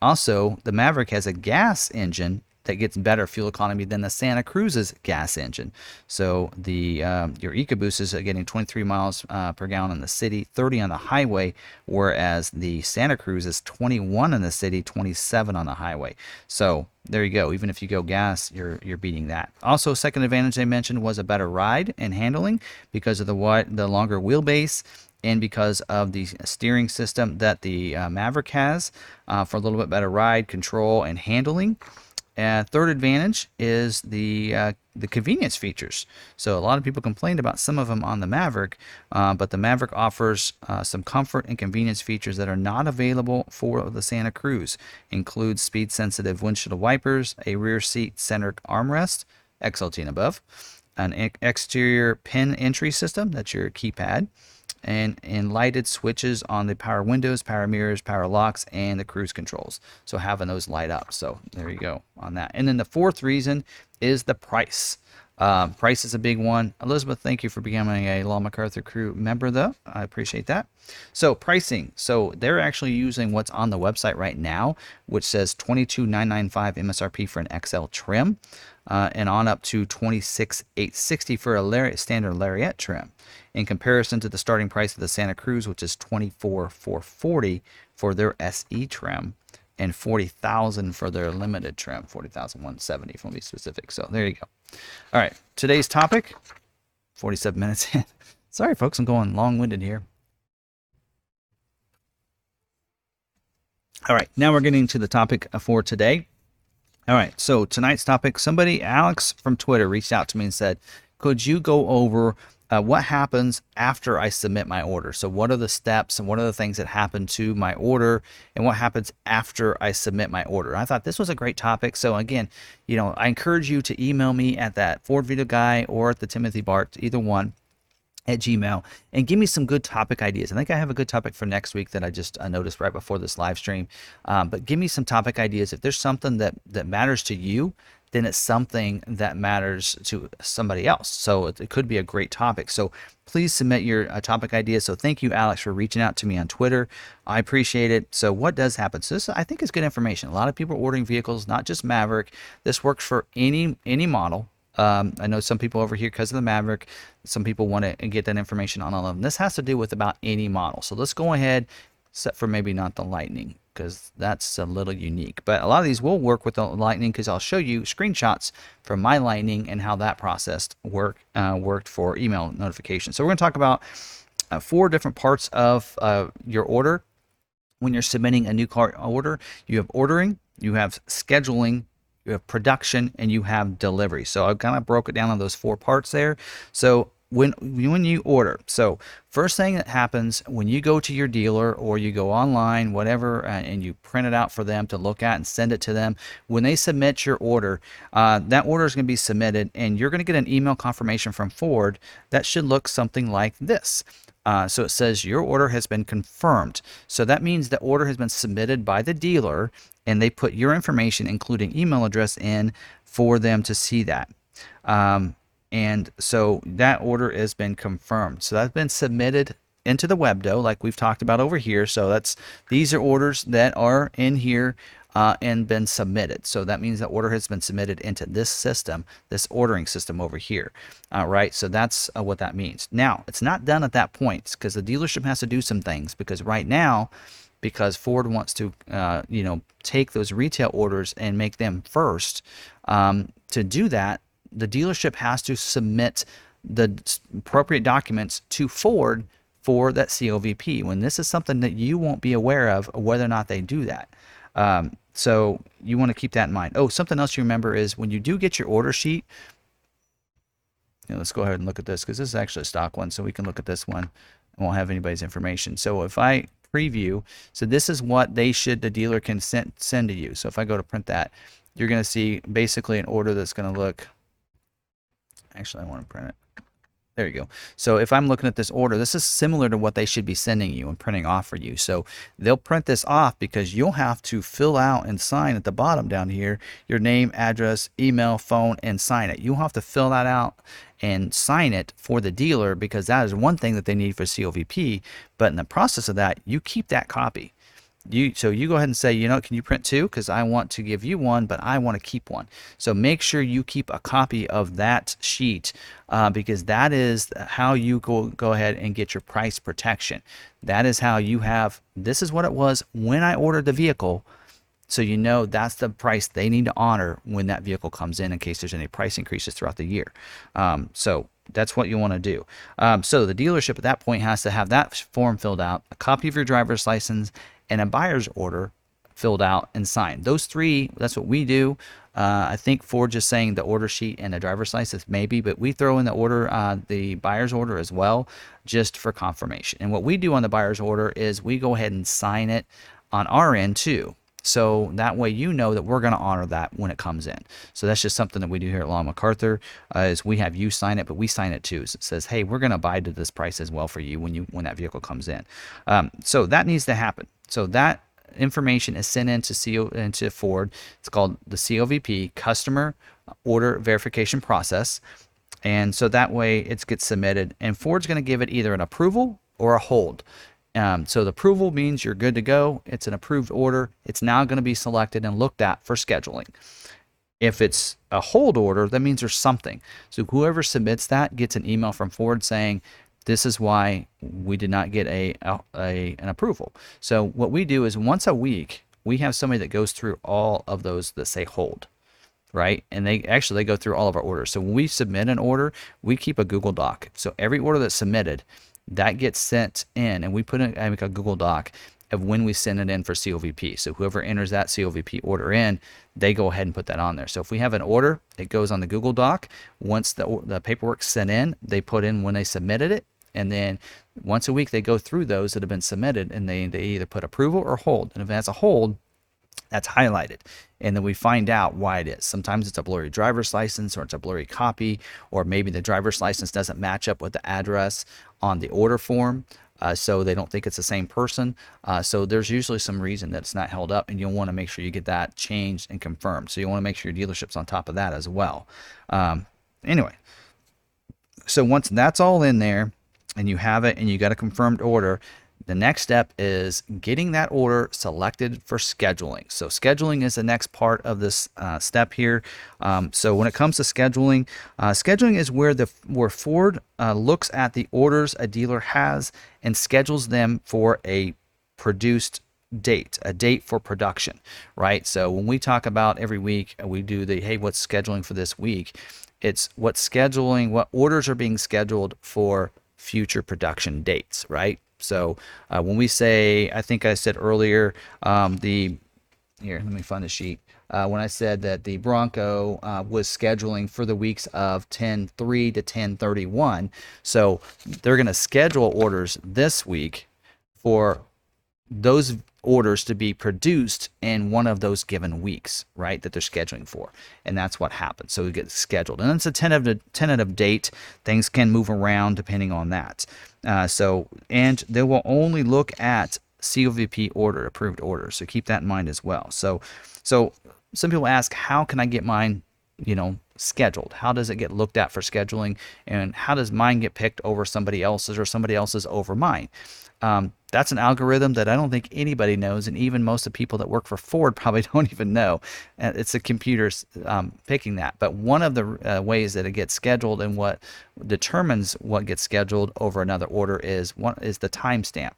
Also, the Maverick has a gas engine that gets better fuel economy than the Santa Cruz's gas engine. So the um, your EcoBoost is getting 23 miles uh, per gallon in the city, 30 on the highway, whereas the Santa Cruz is 21 in the city, 27 on the highway. So there you go. Even if you go gas, you're you're beating that. Also, second advantage I mentioned was a better ride and handling because of the what the longer wheelbase and because of the steering system that the uh, Maverick has uh, for a little bit better ride, control, and handling. And third advantage is the uh, the convenience features. So a lot of people complained about some of them on the Maverick, uh, but the Maverick offers uh, some comfort and convenience features that are not available for the Santa Cruz. Includes speed-sensitive windshield wipers, a rear seat center armrest, XLT and above, an exterior pin entry system, that's your keypad, and, and lighted switches on the power windows, power mirrors, power locks, and the cruise controls. So having those light up. So there you go on that. And then the fourth reason is the price. Uh, price is a big one. Elizabeth, thank you for becoming a Long McArthur crew member, though. I appreciate that. So pricing. So they're actually using what's on the website right now, which says 22995 MSRP for an XL trim, uh, and on up to 26860 for a standard lariat trim in comparison to the starting price of the Santa Cruz, which is 24,440 for their SE trim and 40,000 for their limited trim, 40,170 if I'm be specific. So there you go. All right, today's topic, 47 [laughs] minutes in. Sorry, folks, I'm going long-winded here. All right, now we're getting to the topic for today. All right, so tonight's topic, somebody, Alex from Twitter, reached out to me and said, could you go over uh, what happens after I submit my order. So, what are the steps and what are the things that happen to my order and what happens after I submit my order? I thought this was a great topic. So, again, you know, I encourage you to email me at that Ford Video Guy or at the Timothy Bart, either one at Gmail and give me some good topic ideas. I think I have a good topic for next week that I just uh, noticed right before this live stream. Um, but give me some topic ideas. If there's something that that matters to you then it's something that matters to somebody else. So it, it could be a great topic. So please submit your uh, topic ideas. So thank you, Alex, for reaching out to me on Twitter. I appreciate it. So what does happen? So this, I think, is good information. A lot of people are ordering vehicles, not just Maverick. This works for any any model. Um, I know some people over here because of the Maverick. Some people want to get that information on all of them. This has to do with about any model. So let's go ahead, except for maybe not the Lightning because that's a little unique. But a lot of these will work with the Lightning because I'll show you screenshots from my Lightning and how that process work, uh, worked for email notifications. So we're going to talk about uh, four different parts of uh, your order. When you're submitting a new car order, you have ordering, you have scheduling, you have production, and you have delivery. So I've kind of broke it down on those four parts there. So when when you order. So first thing that happens when you go to your dealer or you go online, whatever, uh, and you print it out for them to look at and send it to them. When they submit your order, uh, that order is going to be submitted, and you're going to get an email confirmation from Ford that should look something like this. Uh, so it says your order has been confirmed. So that means the order has been submitted by the dealer, and they put your information, including email address, in for them to see that. Um, and so that order has been confirmed. So that's been submitted into the WebDo, like we've talked about over here. So that's these are orders that are in here uh, and been submitted. So that means the order has been submitted into this system, this ordering system over here. All right. So that's uh, what that means. Now it's not done at that point because the dealership has to do some things because right now, because Ford wants to, uh, you know, take those retail orders and make them first. Um, to do that, the dealership has to submit the appropriate documents to Ford for that COVP. When this is something that you won't be aware of, whether or not they do that. Um, so you want to keep that in mind. Oh, something else you remember is when you do get your order sheet. You know, let's go ahead and look at this because this is actually a stock one, so we can look at this one. and won't have anybody's information. So if I preview, so this is what they should the dealer can send send to you. So if I go to print that, you're going to see basically an order that's going to look Actually, I want to print it. There you go. So if I'm looking at this order, this is similar to what they should be sending you and printing off for you. So they'll print this off because you'll have to fill out and sign at the bottom down here your name, address, email, phone, and sign it. You'll have to fill that out and sign it for the dealer because that is one thing that they need for COVP. But in the process of that, you keep that copy you so you go ahead and say you know can you print two? Because i want to give you one but i want to keep one. So make sure you keep a copy of that sheet uh, because that is how you go go ahead and get your price protection. That is how you have this is what it was when i ordered the vehicle so you know that's the price they need to honor when that vehicle comes in in case there's any price increases throughout the year. Um, so that's what you want to do. Um, so the dealership at that point has to have that form filled out, a copy of your driver's license, and a buyer's order filled out and signed. Those three, that's what we do. Uh, I think Ford just saying the order sheet and the driver's license maybe, but we throw in the order, uh, the buyer's order as well, just for confirmation. And what we do on the buyer's order is we go ahead and sign it on our end too. So that way you know that we're going to honor that when it comes in. So that's just something that we do here at Long McArthur uh, is we have you sign it, but we sign it too. So it says, hey, we're going to abide to this price as well for you when you when that vehicle comes in. Um, so that needs to happen. So that information is sent into CO into Ford. It's called the COVP, Customer Order Verification Process. And so that way it gets submitted, and Ford's going to give it either an approval or a hold. Um, so the approval means you're good to go. It's an approved order. It's now going to be selected and looked at for scheduling. If it's a hold order, that means there's something. So whoever submits that gets an email from Ford saying, this is why we did not get a, a, a, an approval. So what we do is once a week, we have somebody that goes through all of those that say hold, right? And they actually they go through all of our orders. So when we submit an order, we keep a Google Doc. So every order that's submitted, that gets sent in, and we put in a Google Doc of when we send it in for COVP. So whoever enters that COVP order in, they go ahead and put that on there. So if we have an order, it goes on the Google Doc. Once the, the paperwork's sent in, they put in when they submitted it. And then once a week, they go through those that have been submitted and they, they either put approval or hold. And if that's a hold, that's highlighted. And then we find out why it is. Sometimes it's a blurry driver's license or it's a blurry copy, or maybe the driver's license doesn't match up with the address on the order form uh, so they don't think it's the same person. Uh, so there's usually some reason that it's not held up, and you'll want to make sure you get that changed and confirmed. So you want to make sure your dealership's on top of that as well. Um, anyway, so once that's all in there, and you have it, and you got a confirmed order, the next step is getting that order selected for scheduling. So scheduling is the next part of this uh, step here. Um, so when it comes to scheduling, uh, scheduling is where the where Ford uh, looks at the orders a dealer has and schedules them for a produced date, a date for production, right? So when we talk about every week, uh, we do the hey, what's scheduling for this week? It's what scheduling, what orders are being scheduled for future production dates, right? So uh, when we say, I think I said earlier, um, the here, let me find the sheet. uh, when I said that the Bronco uh, was scheduling for the weeks of 10 3 to 10 31. So they're going to schedule orders this week for those orders to be produced in one of those given weeks, right, that they're scheduling for. And that's what happens. So it gets scheduled. And it's a tentative, tentative date. Things can move around depending on that. Uh, so, and they will only look at COVP order, approved order. So keep that in mind as well. So, so some people ask, how can I get mine, you know, scheduled? How does it get looked at for scheduling? And how does mine get picked over somebody else's or somebody else's over mine? Um, that's an algorithm that I don't think anybody knows, and even most of the people that work for Ford [laughs] probably don't even know. It's the computers um, picking that. But one of the uh, ways that it gets scheduled and what determines what gets scheduled over another order is one is the timestamp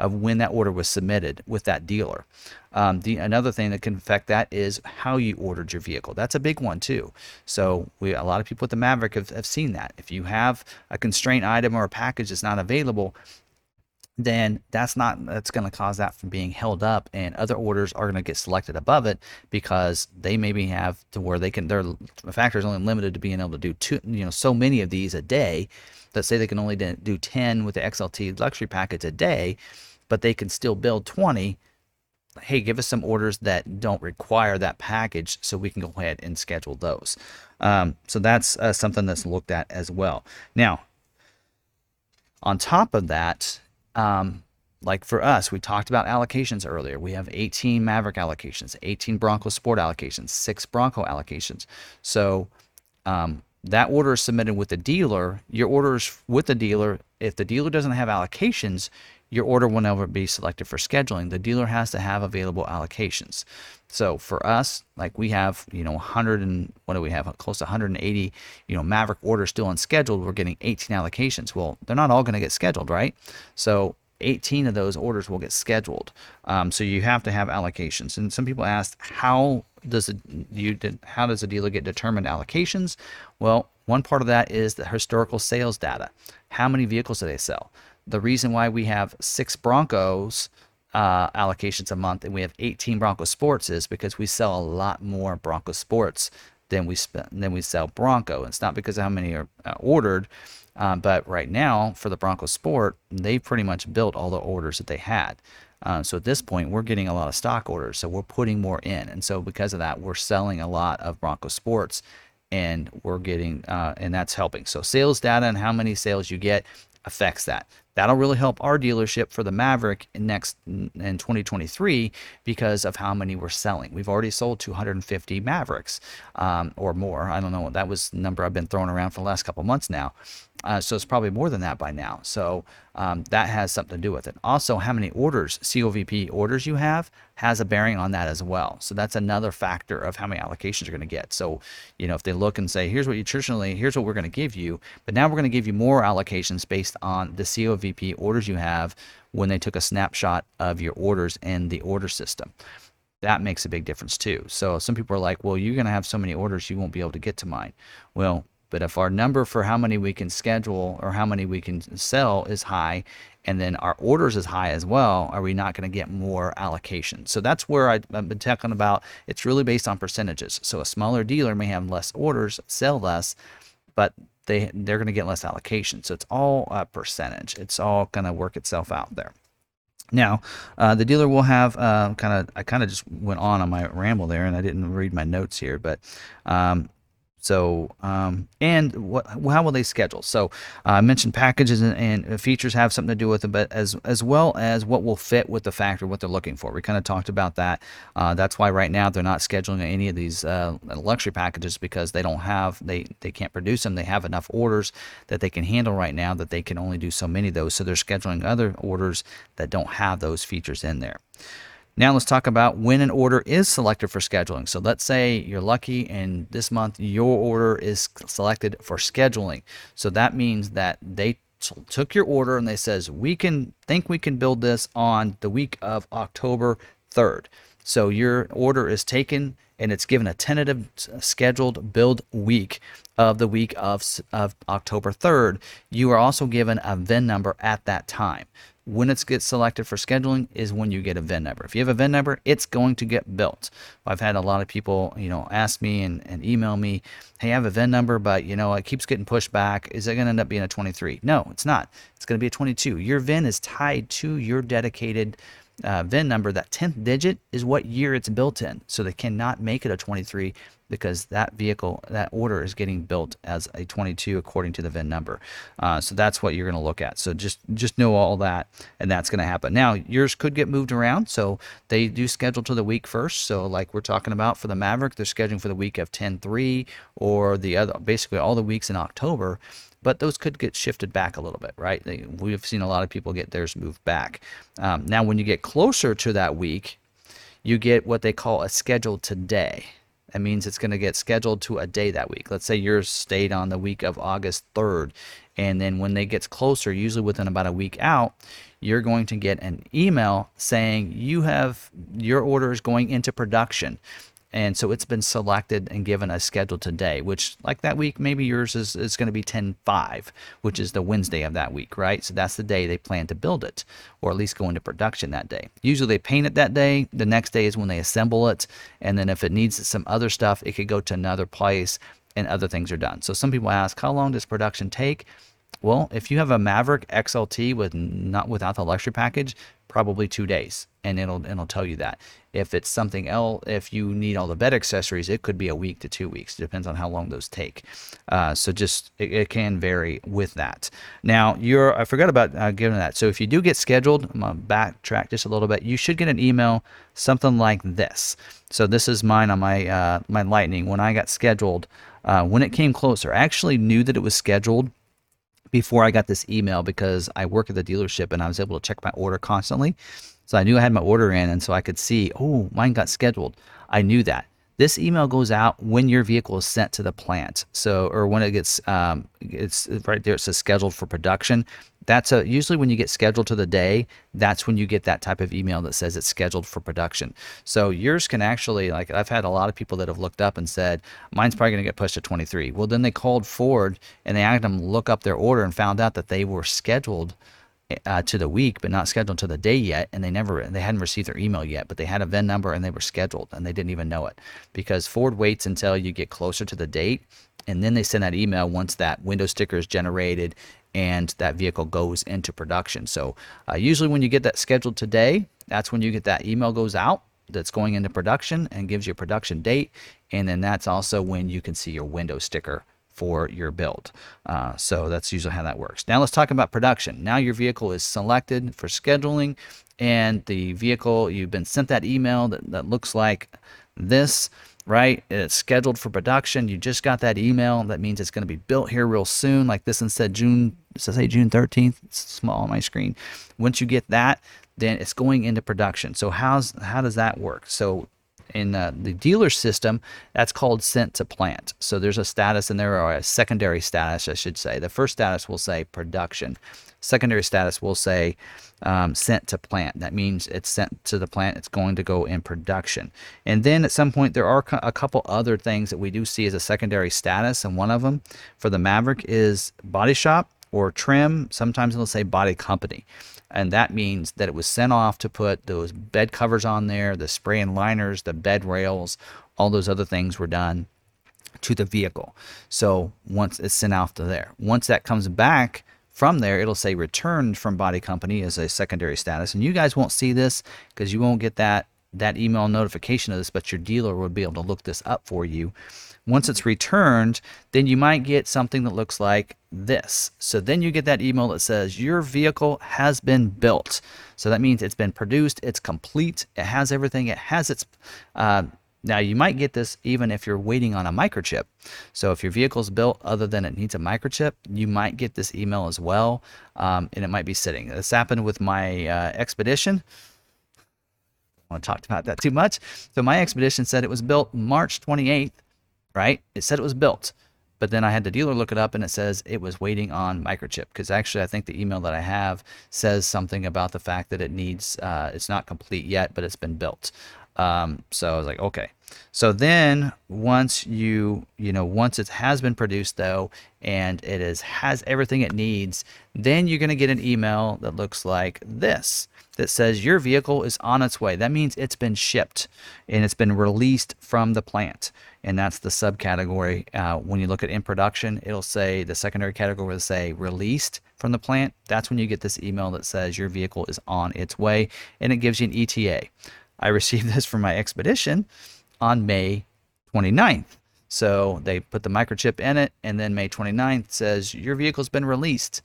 of when that order was submitted with that dealer. Um, the another thing that can affect that is how you ordered your vehicle. That's a big one too. So we a lot of people with the Maverick have, have seen that. If you have a constraint item or a package that's not available, then that's not that's going to cause that from being held up and other orders are going to get selected above it because they maybe have to where they can their factory is only limited to being able to do two you know so many of these a day that say they can only do 10 with the XLT luxury package a day but they can still build 20 hey give us some orders that don't require that package so we can go ahead and schedule those. Um, so that's uh, something that's looked at as well. Now on top of that um, like for us, we talked about allocations earlier. We have 18 Maverick allocations, 18 Bronco Sport allocations, six Bronco allocations. So um, that order is submitted with the dealer. Your order is with the dealer. If the dealer doesn't have allocations, your order will never be selected for scheduling. The dealer has to have available allocations. So for us, like we have, you know, 100 and what do we have? Close to 180, you know, Maverick orders still unscheduled. We're getting 18 allocations. Well, they're not all going to get scheduled, right? So 18 of those orders will get scheduled. Um, so you have to have allocations. And some people ask, how does it, you how does a dealer get determined allocations? Well, one part of that is the historical sales data. How many vehicles do they sell? The reason why we have six Broncos uh, allocations a month and we have 18 Bronco Sports is because we sell a lot more Bronco Sports than we spend than we sell Bronco. It's not because of how many are uh, ordered, um, but right now for the Bronco Sport, they pretty much built all the orders that they had. Uh, so at this point, we're getting a lot of stock orders, so we're putting more in, and so because of that, we're selling a lot of Bronco Sports, and we're getting, uh, and that's helping. So sales data and how many sales you get affects that. That'll really help our dealership for the Maverick in next in 2023 because of how many we're selling. We've already sold 250 Mavericks um, or more. I don't know. That was number I've been throwing around for the last couple months now. Uh, so it's probably more than that by now. So um, that has something to do with it. Also, how many orders, COVP orders you have, has a bearing on that as well. So that's another factor of how many allocations you're going to get. So, you know, if they look and say, here's what you traditionally, here's what we're going to give you, but now we're going to give you more allocations based on the COVP orders you have when they took a snapshot of your orders in the order system that makes a big difference too. So some people are like, well, you're going to have so many orders, you won't be able to get to mine. Well, but if our number for how many we can schedule or how many we can sell is high, and then our orders is high as well, are we not going to get more allocation? So that's where I've been talking about. It's really based on percentages. So a smaller dealer may have less orders, sell less, but they they're going to get less allocation. So it's all a percentage. It's all going to work itself out there. Now, uh, the dealer will have uh, kind of. I kind of just went on on my ramble there, and I didn't read my notes here, but um, so, um, and what, how will they schedule? So, uh, I mentioned packages and, and, features have something to do with it, but as as well as what will fit with the factory, what they're looking for. We kind of talked about that. Uh, that's why right now they're not scheduling any of these uh, luxury packages because they don't have they they can't produce them. They have enough orders that they can handle right now that they can only do so many of those. So they're scheduling other orders that don't have those features in there. Now let's talk about when an order is selected for scheduling. So let's say you're lucky and this month your order is selected for scheduling. So that means that they t- took your order and they says we can think we can build this on the week of October 3rd. So your order is taken and it's given a tentative scheduled build week of the week of, of October 3rd. You are also given a VIN number at that time when it gets selected for scheduling is when you get a VIN number. If you have a VIN number, it's going to get built. I've had a lot of people, you know, ask me and, and email me, hey, I have a VIN number, but you know, it keeps getting pushed back. Is it going to end up being a 23? No, it's not. It's going to be a 22. Your VIN is tied to your dedicated uh, VIN number. That 10th digit is what year it's built in. So they cannot make it a 23 because that vehicle, that order is getting built as a 22 according to the VIN number. Uh, so that's what you're going to look at. So just just know all that, and that's going to happen. Now yours could get moved around, so they do schedule to the week first. So like we're talking about for the Maverick, they're scheduling for the week of 10-3 or the other, basically all the weeks in October but those could get shifted back a little bit, right? They, we've seen a lot of people get theirs moved back. Um, now, when you get closer to that week, you get what they call a scheduled today. That means it's going to get scheduled to a day that week. Let's say yours stayed on the week of August 3rd. And then when they gets closer, usually within about a week out, you're going to get an email saying you have your order is going into production and so it's been selected and given a schedule today which like that week maybe yours is, is going to be 10-5 which is the wednesday of that week right? So that's the day they plan to build it or at least go into production that day. Usually they paint it that day the next day is when they assemble it and then if it needs some other stuff it could go to another place and other things are done. So some people ask how long does production take? Well, if you have a Maverick XLT with not without the luxury package, probably two days, and it'll it'll tell you that. If it's something else, if you need all the bed accessories, it could be a week to two weeks. It depends on how long those take. Uh, so just it, it, can vary with that. Now you're I forgot about uh, giving that. So if you do get scheduled, I'm gonna backtrack just a little bit. You should get an email something like this. So this is mine on my uh, my Lightning when I got scheduled. Uh, when it came closer, I actually knew that it was scheduled before I got this email because I work at the dealership and I was able to check my order constantly. So I knew I had my order in and so I could see, oh, mine got scheduled. I knew that. This email goes out when your vehicle is sent to the plant. So, or when it gets, um, it's right there, it says scheduled for production. That's a, usually when you get scheduled to the day, that's when you get that type of email that says it's scheduled for production. So yours can actually, like I've had a lot of people that have looked up and said, mine's probably going to get pushed to 23. Well, then they called Ford and they had them look up their order and found out that they were scheduled uh, to the week, but not scheduled to the day yet, and they never they hadn't received their email yet, but they had a VIN number and they were scheduled, and they didn't even know it because Ford waits until you get closer to the date, and then they send that email once that window sticker is generated and that vehicle goes into production. So uh, usually when you get that scheduled today, that's when you get that email goes out that's going into production and gives you a production date, and then that's also when you can see your window sticker for your build. Uh, so that's usually how that works. Now let's talk about production. Now your vehicle is selected for scheduling and the vehicle, you've been sent that email that, that looks like this, right? It's scheduled for production. You just got that email. That means it's going to be built here real soon. Like this one said June, does it say June 13th? It's small on my screen. Once you get that, then it's going into production. So how's how does that work? So in uh, the dealer system, that's called sent to plant. So there's a status and there are a secondary status, I should say. The first status will say production. Secondary status will say um, sent to plant. That means it's sent to the plant. It's going to go in production. And then at some point, there are a couple other things that we do see as a secondary status. And one of them for the Maverick is body shop or trim. Sometimes it'll say body company and that means that it was sent off to put those bed covers on there, the spray and liners, the bed rails, all those other things were done to the vehicle. So once it's sent off to there, once that comes back from there, it'll say returned from body company as a secondary status, and you guys won't see this because you won't get that that email notification of this, but your dealer will be able to look this up for you once it's returned, then you might get something that looks like this. So then you get that email that says your vehicle has been built. So that means it's been produced, it's complete, it has everything, it has its. Uh, now you might get this even if you're waiting on a microchip. So if your vehicle is built other than it needs a microchip, you might get this email as well, um, and it might be sitting. This happened with my uh, Expedition. I don't want to talk about that too much. So my Expedition said it was built March 28th right? It said it was built, but then I had the dealer look it up and it says it was waiting on microchip because actually I think the email that I have says something about the fact that it needs uh, it's not complete yet, but it's been built. Um, so I was like, okay. So then once you, you know, once it has been produced though, and it is has everything it needs, then you're going to get an email that looks like this that says your vehicle is on its way. That means it's been shipped and it's been released from the plant. And that's the subcategory. Uh, when you look at in production, it'll say the secondary category will say released from the plant. That's when you get this email that says your vehicle is on its way and it gives you an ETA. I received [laughs] this from my expedition on May 29th. So they put the microchip in it, and then May 29th says your vehicle's been released.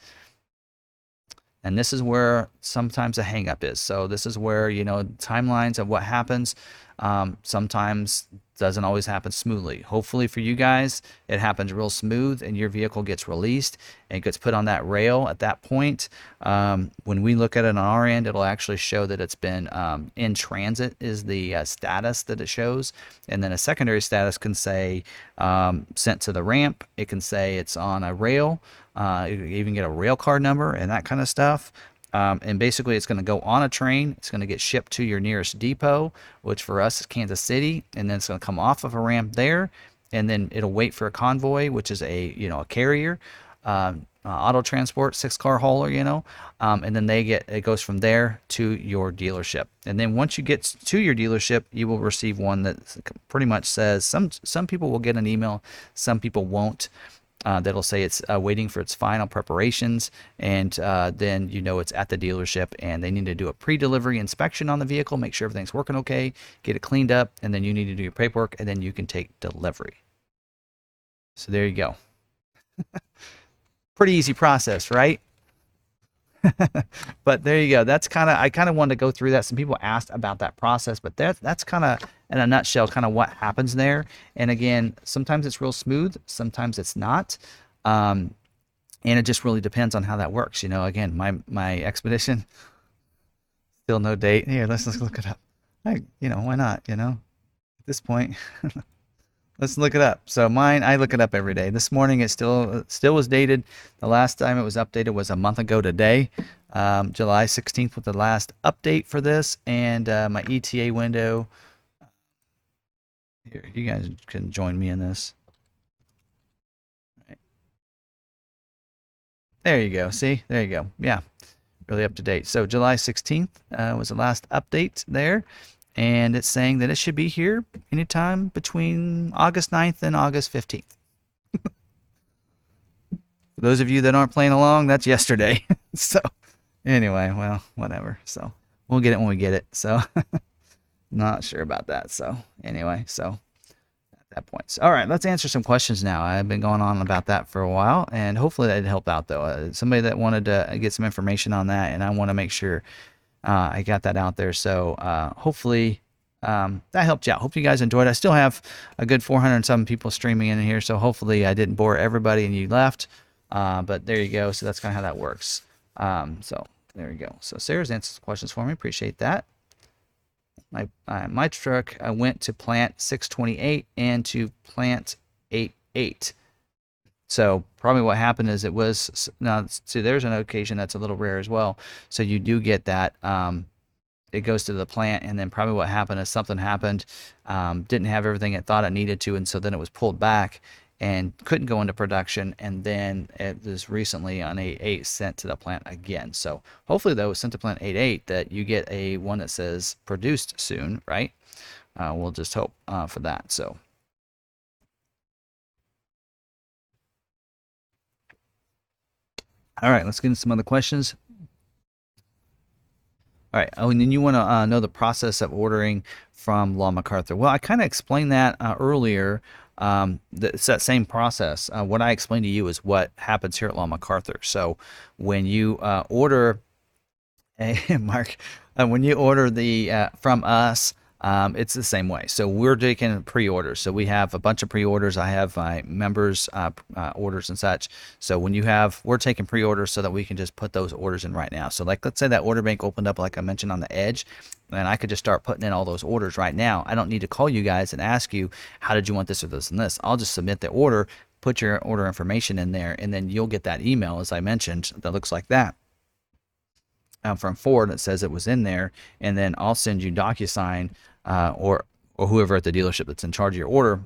And this is where sometimes a hangup is. So this is where you know timelines of what happens. Um, sometimes doesn't always happen smoothly. Hopefully for you guys, it happens real smooth and your vehicle gets released and gets put on that rail at that point. Um, when we look at it on our end, it'll actually show that it's been um, in transit is the uh, status that it shows. And then a secondary status can say um, sent to the ramp. It can say it's on a rail. Uh, you even get a rail car number and that kind of stuff. Um, and basically, it's going to go on a train. It's going to get shipped to your nearest depot, which for us is Kansas City, and then it's going to come off of a ramp there, and then it'll wait for a convoy, which is a you know a carrier, um, uh, auto transport, six car hauler, you know, um, and then they get it goes from there to your dealership, and then once you get to your dealership, you will receive one that pretty much says some some people will get an email, some people won't uh, that'll say it's uh, waiting for its final preparations, and uh, then you know it's at the dealership, and they need to do a pre-delivery inspection on the vehicle, make sure everything's working okay, get it cleaned up, and then you need to do your paperwork, and then you can take delivery. So there you go. [laughs] Pretty easy process, right? [laughs] but there you go. That's kind of I kind of wanted to go through that. Some people asked about that process, but that that's kind of in a nutshell kind of what happens there. And again, sometimes it's real smooth, sometimes it's not. Um, and it just really depends on how that works. You know, again, my my expedition still no date. Here, let's let's look it up. I, you know, why not? You know, at this point. [laughs] Let's look it up. So mine, I look it up every day. This morning it still still was dated. The last time it was updated was a month ago today. Um, July 16th was the last update for this, and uh, my ETA window. Here, you guys can join me in this. Right. There you go. See, there you go. Yeah, really up to date. So July 16th uh, was the last update there and it's saying that it should be here anytime between August 9th and August 15th. [laughs] For those of you that aren't playing along, that's yesterday. [laughs] so, anyway, well, whatever. So, we'll get it when we get it. So, [laughs] not sure about that. So, anyway, so at that point. So, all right, let's answer some questions now. I've been going on about that for a while, and hopefully that helped out, though. Uh, somebody that wanted to get some information on that, and I want to make sure uh, I got that out there. So uh, hopefully um, that helped you out. Hope you guys enjoyed. I still have a good 400 some people streaming in here, so hopefully I didn't bore everybody and you left. Uh, but there you go. So that's kind of how that works. Um, so there you go. So Sarah's answered questions for me. Appreciate that. My uh, my truck I went to plant 628 and to plant 88. So probably what happened is it was now see there's an occasion that's a little rare as well. So you do get that um, it goes to the plant and then probably what happened is something happened um, didn't have everything it thought it needed to and so then it was pulled back and couldn't go into production and then it was recently on a 8 sent to the plant again so hopefully though sent to plant 88 that you get a one that says produced soon right uh, we'll just hope uh, for that so All right, let's get into some other questions. All right. Oh, and then you want to uh, know the process of ordering from Long McArthur. Well, I kind of explained that uh, earlier. Um, it's that same process. Uh, what I explained to you is what happens here at Long McArthur. So when you uh, order, [laughs] hey, Mark, uh, when you order the uh, from us, um, it's the same way. So we're taking pre-orders. So we have a bunch of pre-orders. I have my members uh, uh, orders and such. So when you have, we're taking pre-orders so that we can just put those orders in right now. So like, let's say that order bank opened up, like I mentioned on the edge, and I could just start putting in all those orders right now. I don't need to call you guys and ask you, how did you want this or this and this? I'll just submit the order, put your order information in there, and then you'll get that email, as I mentioned, that looks like that um, from Ford that says it was in there, and then I'll send you DocuSign uh, or or whoever at the dealership that's in charge of your order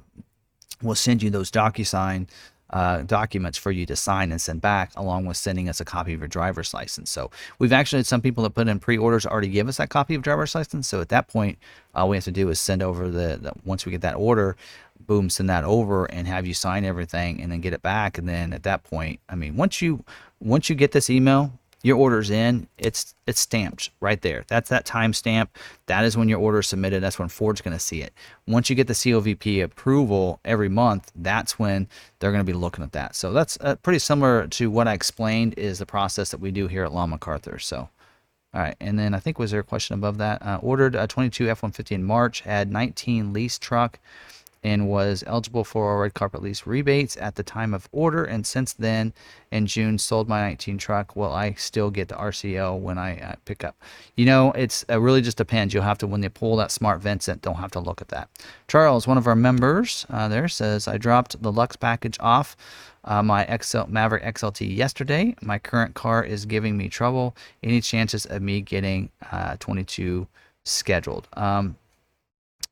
will send you those DocuSign uh, documents for you to sign and send back, along with sending us a copy of your driver's license. So we've actually had some people that put in pre-orders already give us that copy of driver's license. So at that point, all we have to do is send over the, the once we get that order, boom, send that over and have you sign everything and then get it back. And then at that point, I mean, once you once you get this email, your order's in, it's it's stamped right there. That's that time stamp. That is when your order is submitted. That's when Ford's going to see it. Once you get the COVP approval every month, that's when they're going to be looking at that. So that's uh, pretty similar to what I explained is the process that we do here at Long McArthur. So. All right, and then I think was there a question above that? Uh, ordered a 22 F-150 in March, had 19 lease truck, and was eligible for a red carpet lease rebates at the time of order. And since then, in June, sold my 19 truck. Will I still get the RCO when I uh, pick up? You know, it's it really just depends. You'll have to when they pull that smart Vincent, don't have to look at that. Charles, one of our members uh, there, says I dropped the Lux package off. Uh, my XL Maverick XLT yesterday. My current car is giving me trouble. Any chances of me getting uh, 22 scheduled? Um,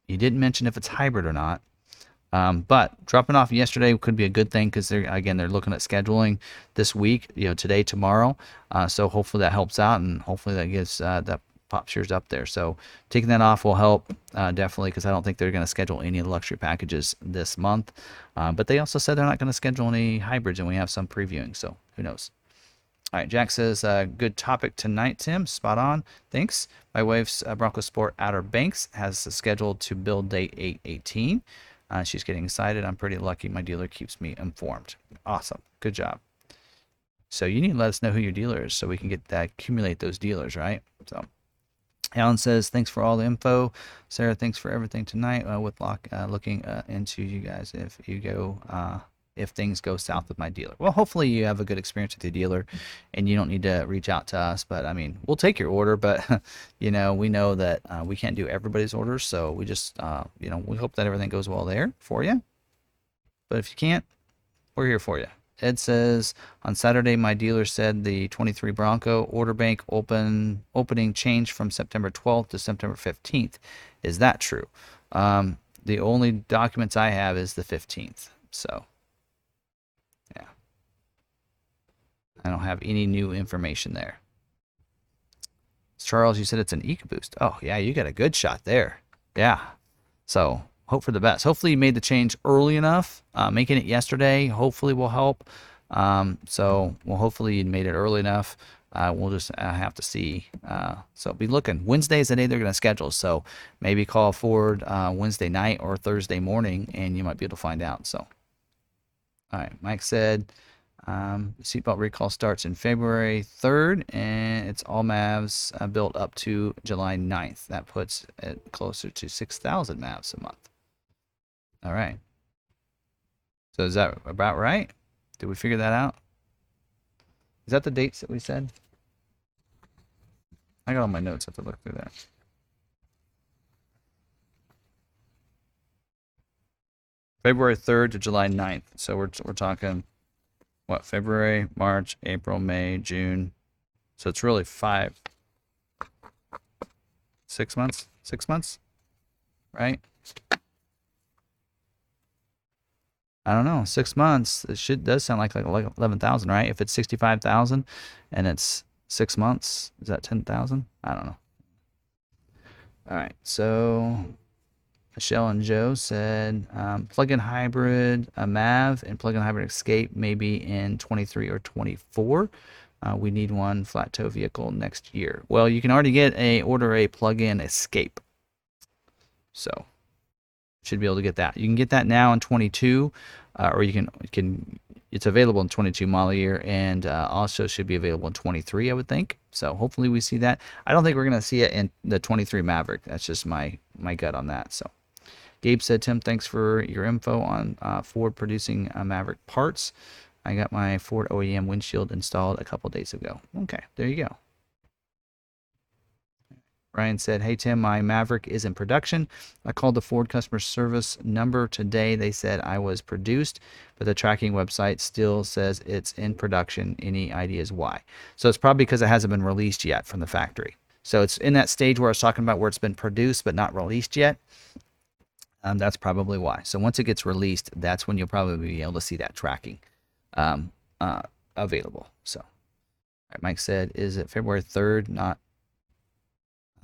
you didn't mention if it's hybrid or not. Um, but dropping off yesterday could be a good thing because they're again they're looking at scheduling this week, you know, today, tomorrow. Uh, so hopefully that helps out, and hopefully that gets uh, that pop shares up there. So taking that off will help uh, definitely because I don't think they're going to schedule any of the luxury packages this month. Uh, but they also said they're not going to schedule any hybrids, and we have some previewing. So who knows? All right, Jack says, uh, good topic tonight, Tim. Spot on. Thanks. My wife's uh, Bronco Sport Outer Banks has scheduled to build date 818. Uh, she's getting excited. I'm pretty lucky. My dealer keeps me informed. Awesome. Good job. So you need to let us know who your dealer is so we can get that accumulate those dealers, right? So Alan says, thanks for all the info. Sarah, thanks for everything tonight uh, with lock, uh, looking uh, into you guys. If you go uh, if things go south with my dealer. Well, hopefully you have a good experience with your dealer and you don't need to reach out to us. But I mean, we'll take your order, but [laughs] you know, we know that uh, we can't do everybody's orders. So we just, uh, you know, we hope that everything goes well there for you. But if you can't, we're here for you. Ed says on Saturday, my dealer said the 23 Bronco order bank open opening changed from September 12th to September 15th. Is that true? Um, the only documents I have is the 15th. So I don't have any new information there. Charles, you said it's an EcoBoost. Oh, yeah, you got a good shot there. Yeah. So hope for the best. Hopefully you made the change early enough. Uh, making it yesterday hopefully will help. Um, so well, hopefully you made it early enough. Uh, we'll just uh, have to see. Uh, so be looking. Wednesday is the day they're going to schedule. So maybe call Ford uh, Wednesday night or Thursday morning, and you might be able to find out. So, all right. Mike said um, seatbelt recall starts in February 3rd, and it's all MAVs uh, built up to July 9th. That puts it closer to 6,000 MAVs a month. All right. So is that about right? Did we figure that out? Is that the dates that we said? I got all my notes. I have to look through that. February 3rd to July 9th. So we're, we're talking what February, March, April, May, June. So it's really five, six months, six months, right? I don't know, six months. It should does sound like like eleven thousand, right? If it's sixty five thousand, and it's six months, is that ten thousand? I don't know. All right, so Michelle and Joe said um, plug-in hybrid a MAV and plug-in hybrid Escape maybe in 23 or 24. Uh, we need one flat tow vehicle next year. Well, you can already get a order a plug-in Escape, so should be able to get that. You can get that now in 22, uh, or you can can it's available in 22 model year and uh, also should be available in 23 i would think so hopefully we see that i don't think we're going to see it in the 23 maverick that's just my my gut on that so Gabe said, Tim, thanks for your info on uh, Ford producing uh, Maverick parts. I got my Ford OEM windshield installed a couple days ago. Okay, there you go. Ryan said, Hey, Tim, my Maverick is in production. I called the Ford customer service number today. They said I was produced, but the tracking website still says it's in production. Any ideas why? So it's probably because it hasn't been released yet from the factory. So it's in that stage where I was talking about where it's been produced but not released yet. Um, that's probably why. So once it gets released, that's when you'll probably be able to see that tracking um, uh, available. So, Mike said, is it February 3rd, not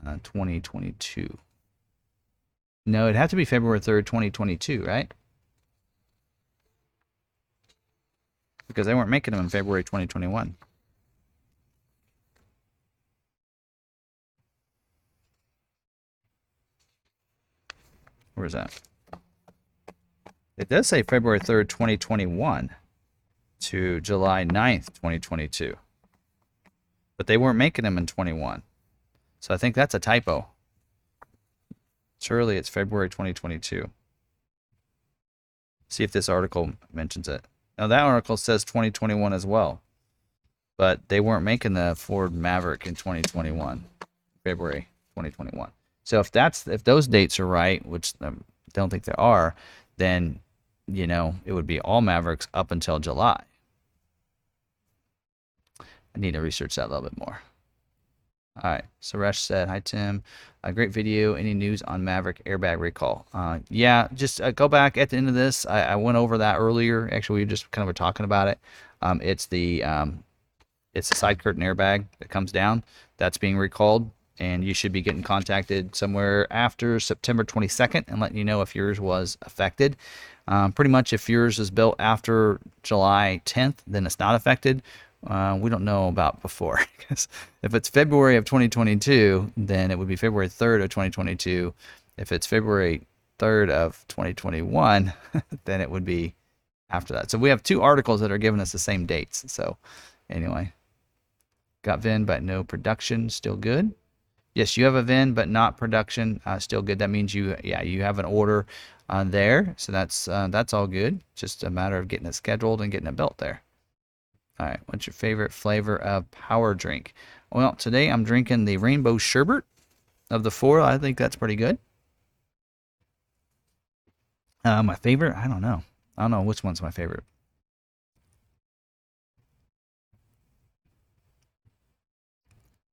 uh, 2022? No, it'd have to be February 3rd, 2022, right? Because they weren't making them in February 2021. Where's that? It does say February 3rd, 2021 to July 9th, 2022. But they weren't making them in 21. So I think that's a typo. Surely it's February 2022. See if this article mentions it. Now that article says 2021 as well. But they weren't making the Ford Maverick in 2021, February 2021. So if that's if those dates are right, which I don't think they are, then you know it would be all Mavericks up until July. I need to research that a little bit more. All right, Suresh said, "Hi Tim, a great video. Any news on Maverick airbag recall?" Uh, yeah, just uh, go back at the end of this. I, I, went over that earlier. Actually, we just kind of were talking about it. Um, it's the um, it's the side curtain airbag that comes down that's being recalled and you should be getting contacted somewhere after September 22nd and letting you know if yours was affected. Um, pretty much, if yours is built after July 10th, then it's not affected. Uh, we don't know about before [laughs] because if it's February of 2022, then it would be February 3rd of 2022. If it's February 3rd of 2021, [laughs] then it would be after that. So we have two articles that are giving us the same dates. So anyway, got VIN but no production, still good. Yes, you have a VIN, but not production. Uh, still good. That means you, yeah, you have an order uh, there. So that's uh, that's all good. Just a matter of getting it scheduled and getting it built there. All right. What's your favorite flavor of power drink? Well, today I'm drinking the Rainbow Sherbet of the four. I think that's pretty good. Uh, my favorite? I don't know. I don't know which one's my favorite.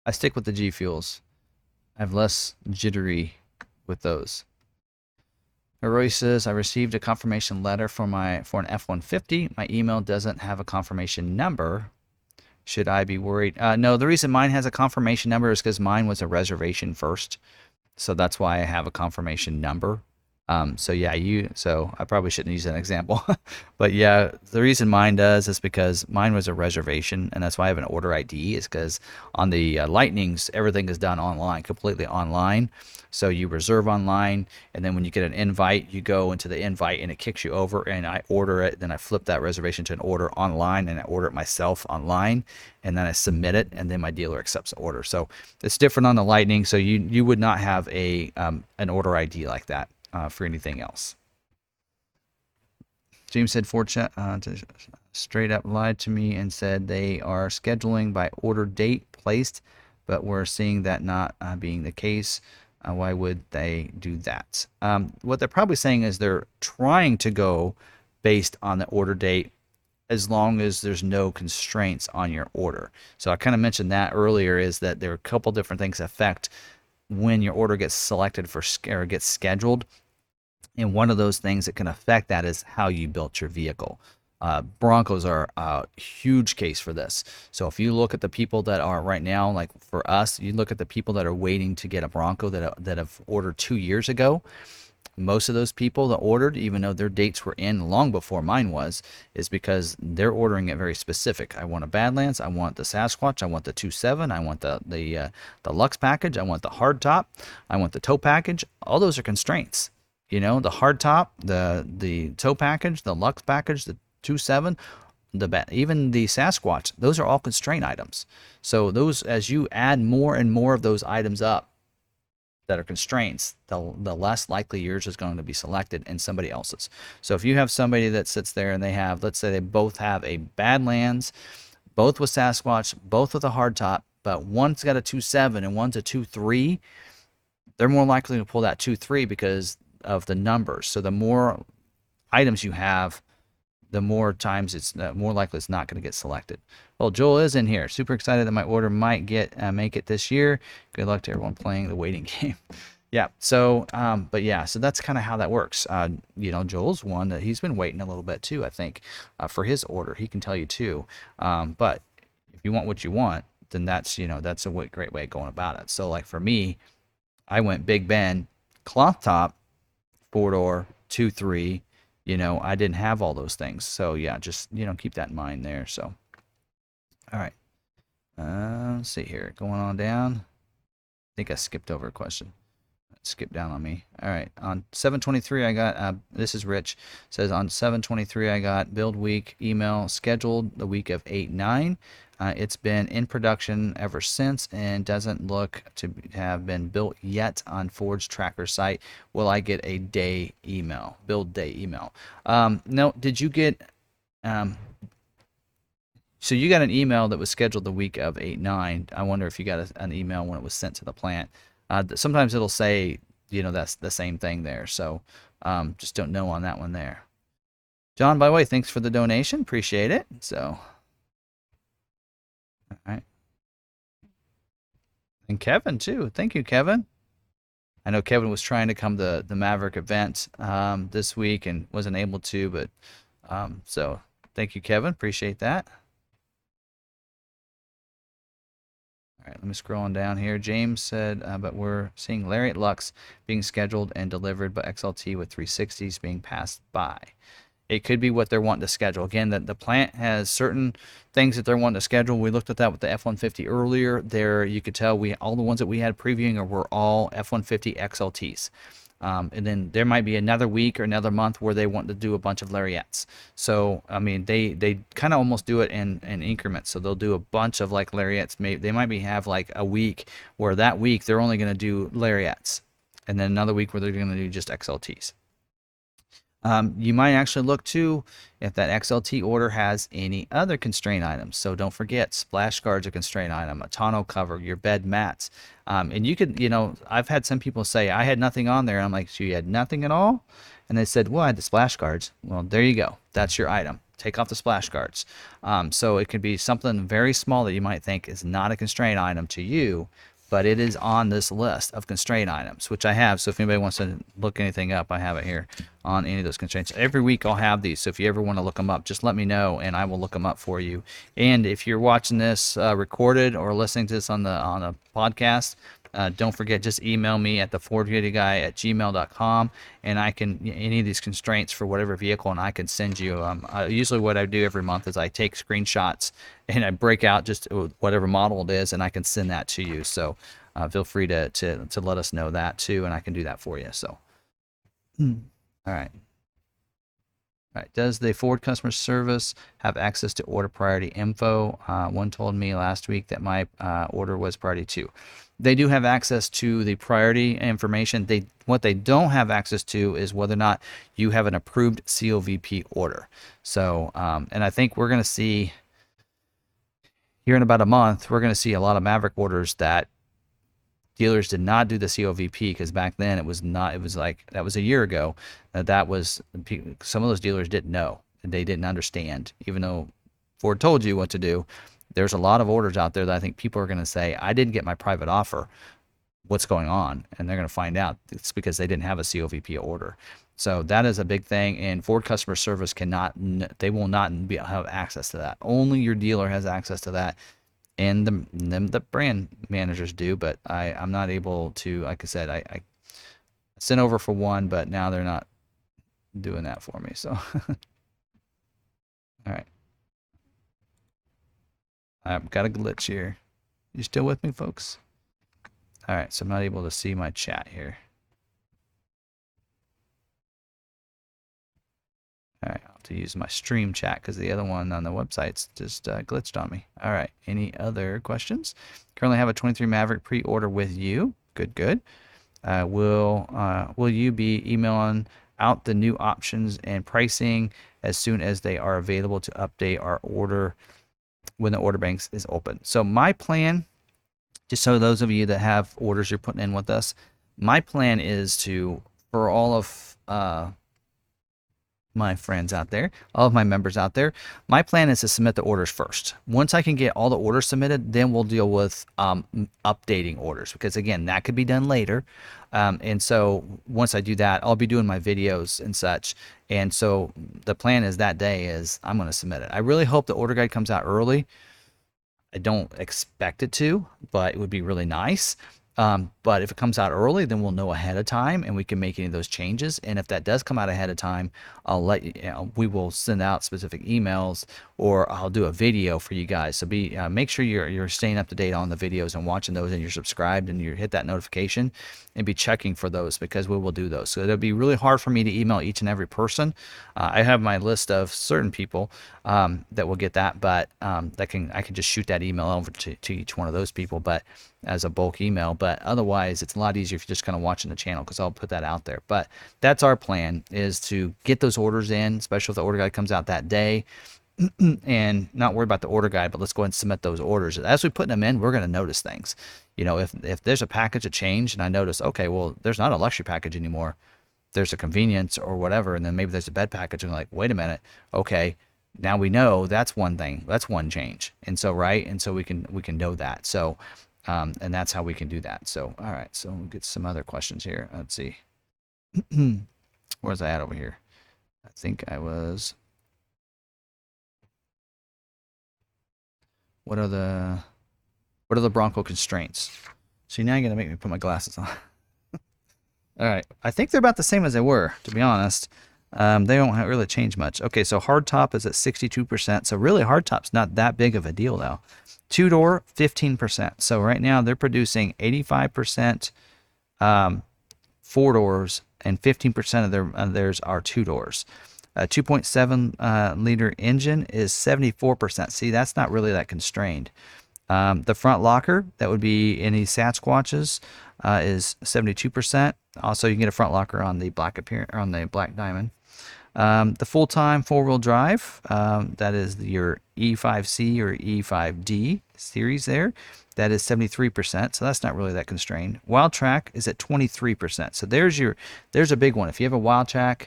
I stick with the G Fuels. I have less jittery with those. Roy says, I received a confirmation letter for my for an F-150. My email doesn't have a confirmation number. Should I be worried? Uh, no, the reason mine has a confirmation number is because mine was a reservation first. So that's why I have a confirmation number. Um, so yeah, you. So I probably shouldn't use an example, [laughs] but yeah, the reason mine does is because mine was a reservation, and that's why I have an order ID. Is because on the uh, Lightnings, everything is done online, completely online. So you reserve online, and then when you get an invite, you go into the invite, and it kicks you over, and I order it. Then I flip that reservation to an order online, and I order it myself online, and then I submit it, and then my dealer accepts the order. So it's different on the Lightning. So you you would not have a um, an order ID like that uh, for anything else. James said Ford uh, straight up lied to me and said they are scheduling by order date placed, but we're seeing that not uh, being the case. Uh, why would they do that? Um, what they're probably saying is they're trying to go based on the order date as long as there's no constraints on your order. So I kind of mentioned that earlier is that there are a couple different things affect when your order gets selected for or gets scheduled. And one of those things that can affect that is how you built your vehicle. Uh, Broncos are a huge case for this. So if you look at the people that are right now, like for us, you look at the people that are waiting to get a Bronco that that have ordered two years ago. Most of those people that ordered, even though their dates were in long before mine was, is because they're ordering it very specific. I want a Badlands. I want the Sasquatch. I want the 2.7. I want the the uh, the Lux package. I want the hard top. I want the tow package. All those are constraints. You know, the hard top, the the tow package, the Lux package, the 2.7, the even the Sasquatch. Those are all constraint items. So those, as you add more and more of those items up, that are constraints, the, the less likely yours is going to be selected and somebody else's. So if you have somebody that sits there and they have, let's say they both have a Badlands, both with Sasquatch, both with a hardtop, but one's got a 2.7 and one's a 2.3, they're more likely to pull that 2.3 because of the numbers. So the more items you have, the more times it's uh, more likely it's not going to get selected. Well, Joel is in here. Super excited that my order might get uh, make it this year. Good luck to everyone playing the waiting [laughs] game. Yeah. So, um, but yeah, so that's kind of how that works. Uh, you know, Joel's one that he's been waiting a little bit too, I think, uh, for his order. He can tell you too. Um, but if you want what you want, then that's, you know, that's a great way of going about it. So, like for me, I went Big Bend, cloth top, four door, two, three. You know, I didn't have all those things. So, yeah, just, you know, keep that in mind there. So, all right. Uh, let's see here. Going on down. I think I skipped over a question skip down on me. All right, on 723, I got uh, this is Rich says on 723, I got build week email scheduled the week of 8 9. Uh, it's been in production ever since and doesn't look to have been built yet on Ford's tracker site. Will I get a day email, build day email? Um, no, did you get? Um, so you got an email that was scheduled the week of 8 9. I wonder if you got a, an email when it was sent to the plant. Uh, sometimes it'll say, you know, that's the same thing there. So um, just don't know on that one there. John, by the way, thanks for the donation. Appreciate it. So, all right. And Kevin, too. Thank you, Kevin. I know Kevin was trying to come to the Maverick event um, this week and wasn't able to, but um, so thank you, Kevin. Appreciate that. All right, let me scroll on down here. James said, uh, but we're seeing Lariat Lux being scheduled and delivered, but XLT with 360s being passed by. It could be what they're wanting to schedule. Again, that the plant has certain things that they're wanting to schedule. We looked at that with the F-150 earlier. There, you could tell we all the ones that we had previewing were all F-150 XLTs. Um, and then there might be another week or another month where they want to do a bunch of lariats. So I mean, they they kind of almost do it in, in increments. So they'll do a bunch of like lariats. Maybe they might be have like a week where that week they're only going to do lariats, and then another week where they're going to do just XLTs. Um, you might actually look to if that XLT order has any other constraint items. So don't forget, splash guards a constraint item, a tonneau cover, your bed mats. Um, and you could, you know, I've had some people say, I had nothing on there. I'm like, so you had nothing at all? And they said, well, I had the splash guards. Well, there you go. That's your item. Take off the splash guards. Um, so it could be something very small that you might think is not a constraint item to you, but it is on this list of constraint items, which I have. So if anybody wants to look anything up, I have it here on any of those constraints. Every week I'll have these. So if you ever want to look them up, just let me know and I will look them up for you. And if you're watching this uh, recorded or listening to this on the on a podcast, uh, don't forget, just email me at the Ford guy at gmail.com and I can, any of these constraints for whatever vehicle, and I can send you. Um, uh, usually, what I do every month is I take screenshots and I break out just whatever model it is and I can send that to you. So uh, feel free to, to, to let us know that too, and I can do that for you. So, all right. Right. Does the Ford customer service have access to order priority info? Uh, one told me last week that my uh, order was priority two they do have access to the priority information. They what they don't have access to is whether or not you have an approved COVP order. So, um, and I think we're going to see here in about a month, we're going to see a lot of Maverick orders that dealers did not do the COVP because back then it was not. It was like that was a year ago. That that was some of those dealers didn't know. They didn't understand, even though Ford told you what to do there's a lot of orders out there that I think people are going to say, I didn't get my private offer. What's going on? And they're going to find out it's because they didn't have a COVP order. So that is a big thing. And Ford customer service cannot, they will not be, have access to that. Only your dealer has access to that. And the, them, the brand managers do, but I, I'm not able to, like I said, I, I sent over for one, but now they're not doing that for me. So, [laughs] all right. I've got a glitch here. You still with me, folks? All right, so I'm not able to see my chat here. All right, I'll have to use my stream chat because the other one on the website's just uh, glitched on me. All right, any other questions? Currently have a 23 Maverick pre-order with you. Good, good. Uh, will uh, will you be emailing out the new options and pricing as soon as they are available to update our order when the order banks is open. So my plan, just so those of you that have orders you're putting in with us, my plan is to for all of uh, my friends out there, all of my members out there. My plan is to submit the orders first. Once I can get all the orders submitted, then we'll deal with um, updating orders because again, that could be done later. Um, and so once I do that, I'll be doing my videos and such. And so the plan is that day is I'm going to submit it. I really hope the order guide comes out early. I don't expect it to, but it would be really nice. Um, but if it comes out early, then we'll know ahead of time and we can make any of those changes. And if that does come out ahead of time, I'll let you, you know, we will send out specific emails or I'll do a video for you guys. So be uh, make sure you're you're staying up to date on the videos and watching those and you're subscribed and you hit that notification and be checking for those because we will do those. So it'll be really hard for me to email each and every person. Uh, I have my list of certain people um, that will get that, but um, that can I can just shoot that email over to, to each one of those people. But as a bulk email. But otherwise, it's a lot easier if you're just kind of watching the channel because I'll put that out there. But that's our plan is to get those orders in, especially if the order guide comes out that day. [clears throat] and not worry about the order guide, but let's go ahead and submit those orders. As we put them in, we're going to notice things. You know, if if there's a package a change and I notice, okay, well, there's not a luxury package anymore. There's a convenience or whatever, and then maybe there's a bed package, and I'm like, wait a minute, okay, now we know that's one thing, that's one change, and so right, and so we can we can know that. So um, and that's how we can do that. So, all right. So we'll get some other questions here. Let's see. [clears throat] Where's I at over here? I think I was. What are the what are the Bronco constraints? See, now you're gonna make me put my glasses on. [laughs] All right, I think they're about the same as they were, to be honest. Um, they don't really change much. Okay, so hardtop is at 62%. So really, hardtop's not that big of a deal, though. Two door, 15%. So right now they're producing 85% um, four doors and 15% of their of theirs are two doors. A 2.7 uh, liter engine is 74%. See, that's not really that constrained. Um, the front locker, that would be any Sasquatches, uh, is 72%. Also, you can get a front locker on the black appearance on the black diamond. Um, the full-time four-wheel drive, um, that is your E5C or E5D series there. That is 73%, so that's not really that constrained. Wildtrak is at 23%. So there's your there's a big one. If you have a Wildtrak,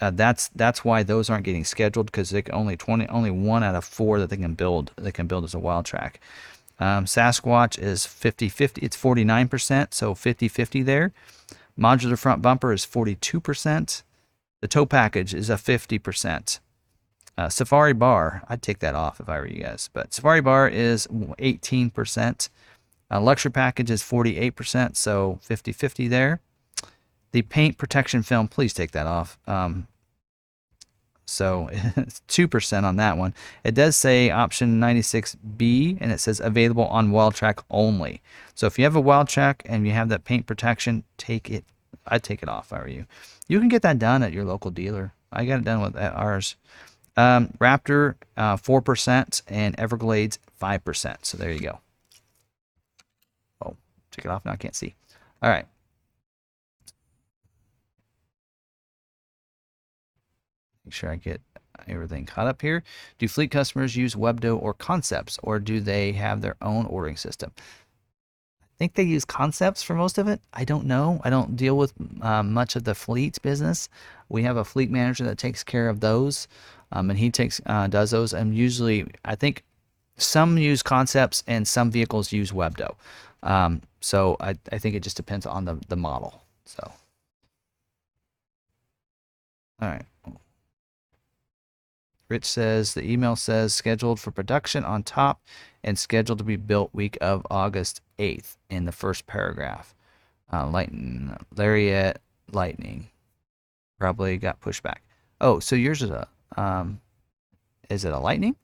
uh, that's that's why those aren't getting scheduled because they only 20 only one out of four that they can build they can build as a Wildtrak. Um, Sasquatch is 50-50. It's 49%, so 50-50 there. Modular front bumper is 42%. The tow package is a 50%. Uh, Safari bar, I'd take that off if I were you guys, but Safari bar is 18%. Uh, luxury package is 48%, so 50 50 there. The paint protection film, please take that off. Um, so [laughs] it's 2% on that one. It does say option 96B and it says available on Wildtrak only. So if you have a Wildtrak and you have that paint protection, take it. I'd take it off if I were you. You can get that done at your local dealer. I got it done with ours. Um, Raptor, uh, 4%, and Everglades, 5%. So there you go. Oh, take it off now. I can't see. All right. Make sure I get everything caught up here. Do fleet customers use Webdo or Concepts, or do they have their own ordering system? I think they use concepts for most of it. I don't know. I don't deal with um, much of the fleet business. We have a fleet manager that takes care of those, um, and he takes uh, does those. And usually, I think some use concepts and some vehicles use Webdo. Um, so I, I think it just depends on the the model. So, all right. Rich says the email says scheduled for production on top and scheduled to be built week of August 8th in the first paragraph. Uh, lightning, Lariat, lightning, probably got pushed back. Oh, so yours is a, um, is it a lightning?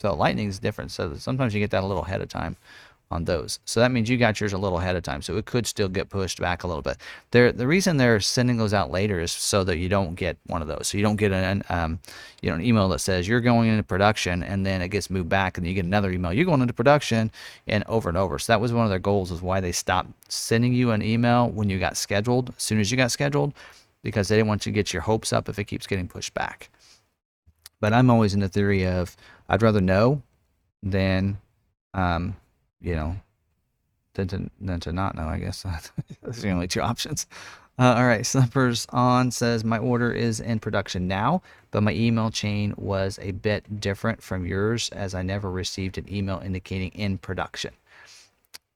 So lightning is different. So sometimes you get that a little ahead of time on those. So that means you got yours a little ahead of time. So it could still get pushed back a little bit. They're, the reason they're sending those out later is so that you don't get one of those. So you don't get an um, you know an email that says you're going into production and then it gets moved back and you get another email you're going into production and over and over. So that was one of their goals is why they stopped sending you an email when you got scheduled as soon as you got scheduled because they didn't want you to get your hopes up if it keeps getting pushed back. But I'm always in the theory of I'd rather know than um, you know, than to, than to not know, I guess. [laughs] Those are the only two options. Uh, all right, Slippers on says my order is in production now, but my email chain was a bit different from yours as I never received an email indicating in production.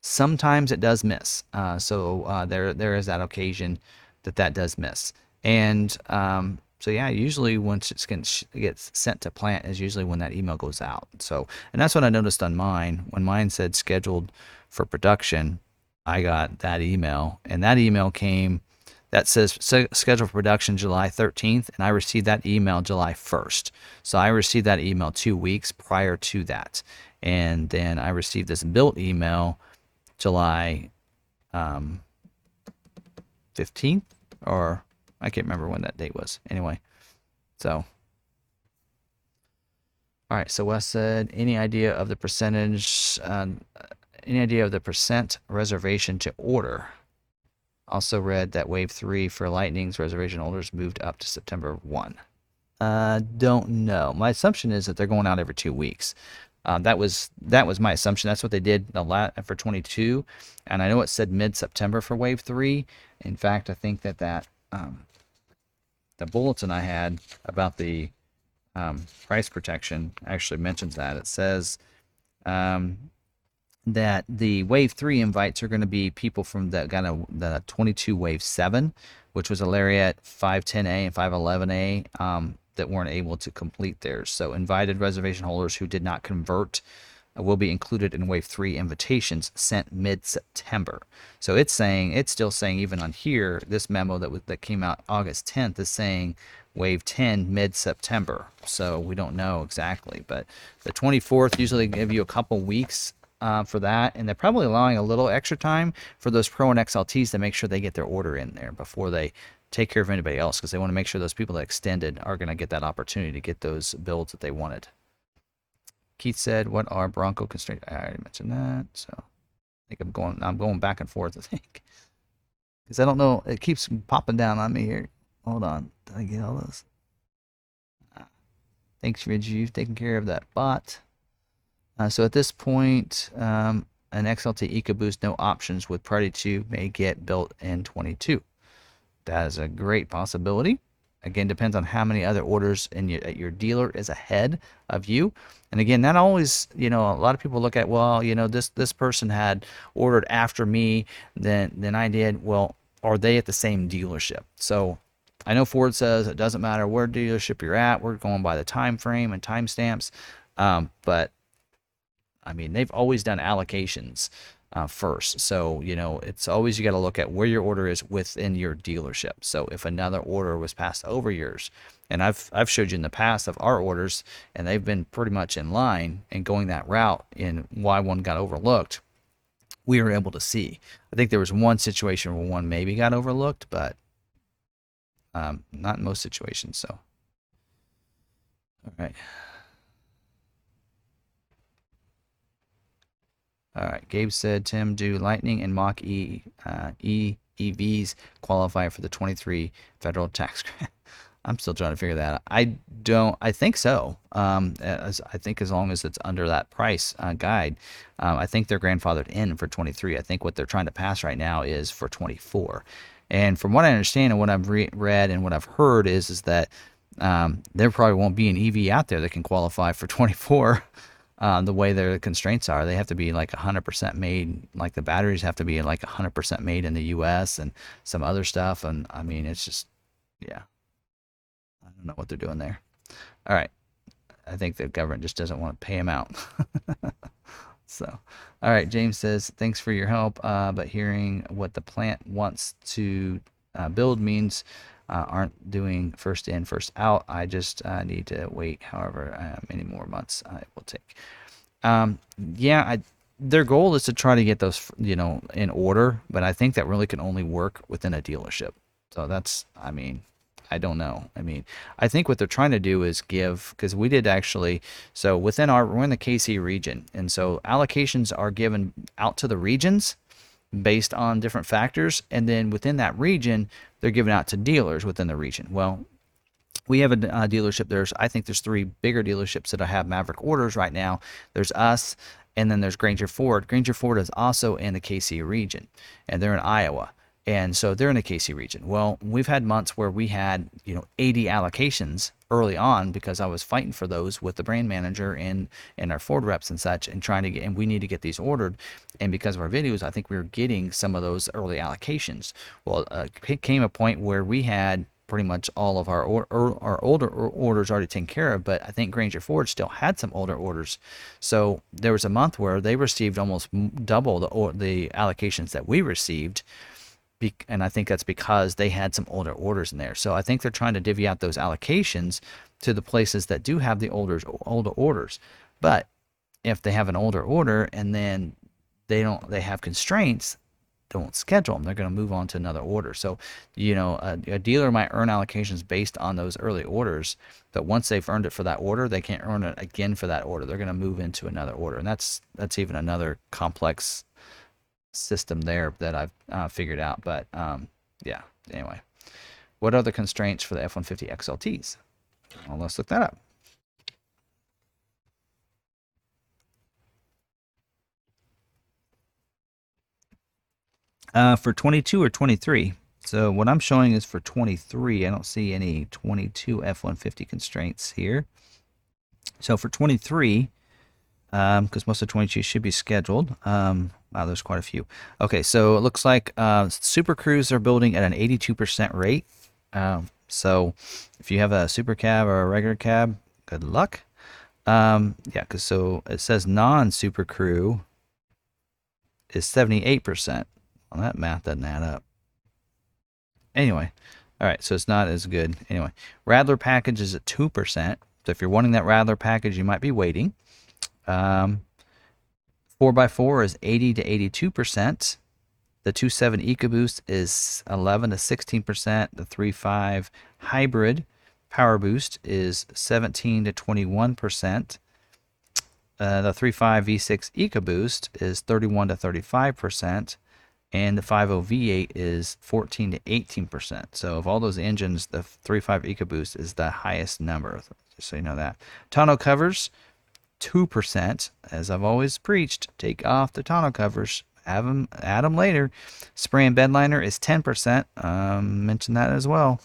Sometimes it does miss, uh, so uh, there there is that occasion that that does miss, and um, so yeah, usually once it gets sent to plant is usually when that email goes out. So and that's what I noticed on mine when mine said scheduled for production. I got that email, and that email came that says scheduled for production July 13th, and I received that email July 1st. So I received that email two weeks prior to that, and then I received this built email July um, 15th, or I can't remember when that date was. Anyway, so. All right, so Wes said, any idea of the percentage, uh, any idea of the percent reservation to order? Also read that Wave 3 for Lightning's reservation orders moved up to September 1. Uh, don't know. My assumption is that they're going out every two weeks. Uh, that was that was my assumption. That's what they did a lot for 22, and I know it said mid-September for Wave Three. In fact, I think that that um, the bulletin I had about the um, price protection actually mentions that. It says um, that the wave three invites are going to be people from the kind of the 22 wave seven, which was a Lariat 510A and 511A um, that weren't able to complete theirs. So invited reservation holders who did not convert will be included in wave three invitations sent mid-September. So it's saying it's still saying even on here this memo that that came out August 10th is saying wave 10 mid-September. So we don't know exactly, but the 24th usually give you a couple weeks uh, for that, and they're probably allowing a little extra time for those Pro and XLTs to make sure they get their order in there before they take care of anybody else because they want to make sure those people that extended are going to get that opportunity to get those builds that they wanted. Keith said, "What are Bronco constraints?" I already mentioned that, so I think I'm going. I'm going back and forth. I think because I don't know. It keeps popping down on me here. Hold on. Did I get all those? Ah. Thanks, Reggie. You've taken care of that bot. Uh, so at this point, um, an XLT EcoBoost no options with Priority 2 may get built in 22. That is a great possibility. Again, depends on how many other orders in your, your dealer is ahead of you. And again, that always, you know, a lot of people look at, well, you know, this this person had ordered after me than than I did. Well, are they at the same dealership? So I know Ford says it doesn't matter where dealership you're at. We're going by the time frame and timestamps. Um, but I mean, they've always done allocations uh, first. So, you know, it's always you got to look at where your order is within your dealership. So, if another order was passed over yours, and I've I've showed you in the past of our orders, and they've been pretty much in line and going that route. In why one got overlooked, we were able to see. I think there was one situation where one maybe got overlooked, but um, not in most situations. So, all right. All right. Gabe said, Tim, do Lightning and Mach E uh, E EVs qualify for the 23 federal tax credit? [laughs] I'm still trying to figure that out. I don't. I think so. Um, as, I think as long as it's under that price uh, guide, um, I think they're grandfathered in for 23. I think what they're trying to pass right now is for 24. And from what I understand and what I've re- read and what I've heard is is that um, there probably won't be an EV out there that can qualify for 24 [laughs] uh, the way their constraints are. They have to be like 100% made, like the batteries have to be like 100% made in the US and some other stuff. And I mean, it's just, yeah, I don't know what they're doing there. All right. I think the government just doesn't want to pay them out. [laughs] so, all right. James says, thanks for your help. Uh, but hearing what the plant wants to uh, build means uh, aren't doing first in, first out. I just uh, need to wait however uh, many more months it will take. Um, yeah, I, their goal is to try to get those, you know, in order, but I think that really can only work within a dealership. So that's, I mean, I don't know. I mean, I think what they're trying to do is give because we did actually. So within our, we're in the KC region, and so allocations are given out to the regions based on different factors. And then within that region, they're given out to dealers within the region. Well, we have a, a dealership. There's, I think there's three bigger dealerships that I have Maverick orders right now. There's us, and then there's Granger Ford. Granger Ford is also in the KC region, and they're in Iowa. And so they're in the KC region. Well, we've had months where we had, you know, 80 allocations early on because I was fighting for those with the brand manager and and our Ford reps and such and trying to get and we need to get these ordered. And because of our videos, I think we were getting some of those early allocations. Well, uh, it came a point where we had pretty much all of our or, our older orders already taken care of, but I think Granger Ford still had some older orders. So there was a month where they received almost double the the allocations that we received. And I think that's because they had some older orders in there. So I think they're trying to divvy out those allocations to the places that do have the older older orders. But if they have an older order and then they don't they have constraints, don't schedule them. They're going to move on to another order. So, you know, a, a, dealer might earn allocations based on those early orders, but once they've earned it for that order, they can't earn it again for that order. They're going to move into another order, and that's that's even another complex system there that I've uh, figured out. But um, yeah, anyway, what are the constraints for the F-150 XLTs? Well, let's look that up. Uh, for 22 or 23. So what I'm showing is for 23. I don't see any 22 F-150 constraints here. So for 23, because um, most of 22 should be scheduled. Um, wow, there's quite a few. Okay, so it looks like uh, SuperCrews are building at an 82% rate. Um, so if you have a super cab or a regular cab, good luck. Um, yeah, because so it says non-super crew is 78%. Well, that math doesn't add up. Anyway, all right, so it's not as good. Anyway, Rattler package is at 2%. So if you're wanting that Rattler package, you might be waiting. Um, 4x4 is 80 to 82%. The 2.7 EcoBoost is 11 to 16%. The 3.5 hybrid Power Boost is 17 to 21%. Uh, the 3.5 V6 EcoBoost is 31 to 35% and the 50 V8 is 14 to 18%. So of all those engines, the 3.5 EcoBoost is the highest number, just so you know that. Tonneau covers, 2%. As I've always preached, take off the tonneau covers, have them, add them later. Spray and bed liner is 10%. Um, mention that as well.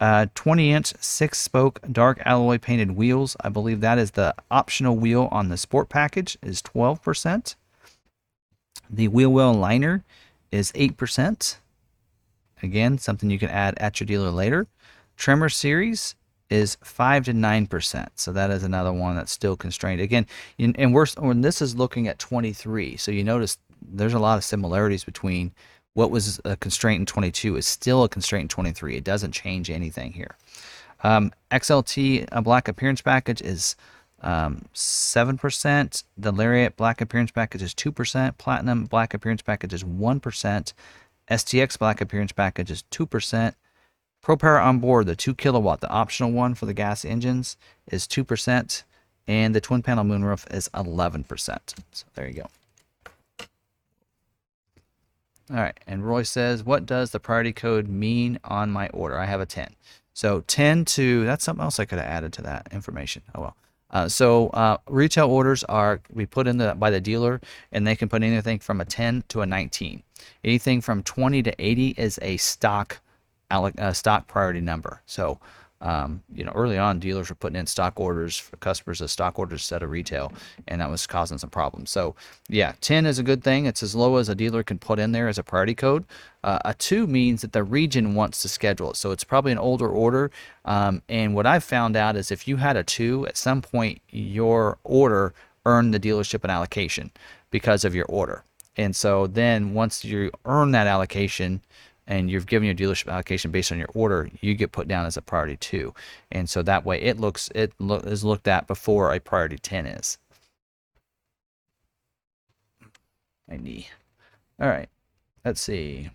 Uh, 20 inch six spoke dark alloy painted wheels. I believe that is the optional wheel on the sport package is 12%. The wheel well liner is 8%. Again, something you can add at your dealer later. Tremor series is 5 to 9%. So that is another one that's still constrained. Again, and we're, when this is looking at 23. So you notice there's a lot of similarities between what was a constraint in 22 is still a constraint in 23. It doesn't change anything here. Um, XLT a black appearance package is um, 7%. The Lariat Black Appearance Package is 2%. Platinum Black Appearance Package is 1%. STX Black Appearance Package is 2%. Pro Power on board, the 2 kilowatt, the optional one for the gas engines, is 2%. And the twin panel moonroof is 11%. So there you go. All right, and Roy says, what does the priority code mean on my order? I have a 10. So 10 to, that's something else I could have added to that information. Oh well. Uh, so uh, retail orders are we put in the by the dealer, and they can put anything from a 10 to a 19. Anything from 20 to 80 is a stock uh, stock priority number. So um, you know, early on, dealers were putting in stock orders for customers as stock orders instead of retail, and that was causing some problems. So, yeah, 10 is a good thing. It's as low as a dealer can put in there as a priority code. Uh, a 2 means that the region wants to schedule it. So, it's probably an older order. Um, and what I've found out is if you had a 2, at some point, your order earned the dealership an allocation because of your order. And so then once you earn that allocation, and you've given your dealership allocation based on your order, you get put down as a priority two. And so that way it looks it lo- is looked at before a priority 10 is. My knee. All right. Let's see.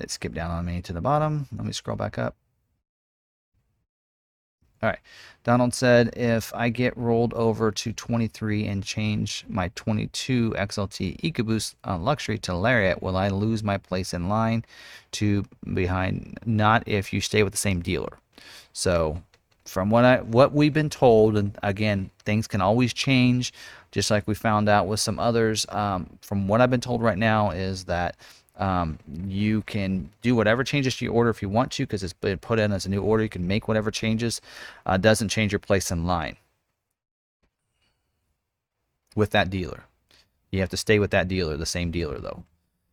Let's skip down on me to the bottom. Let me scroll back up. All right. Donald said, if I get rolled over to 23 and change my 22 XLT EcoBoost on luxury to Lariat, will I lose my place in line to behind? Not if you stay with the same dealer. So from what I what we've been told, and again, things can always change, just like we found out with some others. Um, from what I've been told right now is that um, you can do whatever changes to your order if you want to, because it's been put in as a new order. You can make whatever changes. Uh, doesn't change your place in line with that dealer. You have to stay with that dealer, the same dealer though.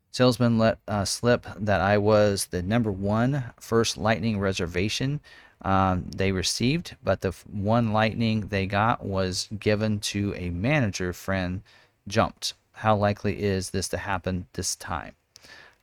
Salesman let uh, slip that I was the number one first Lightning reservation um, they received, but the one Lightning they got was given to a manager friend jumped. How likely is this to happen this time?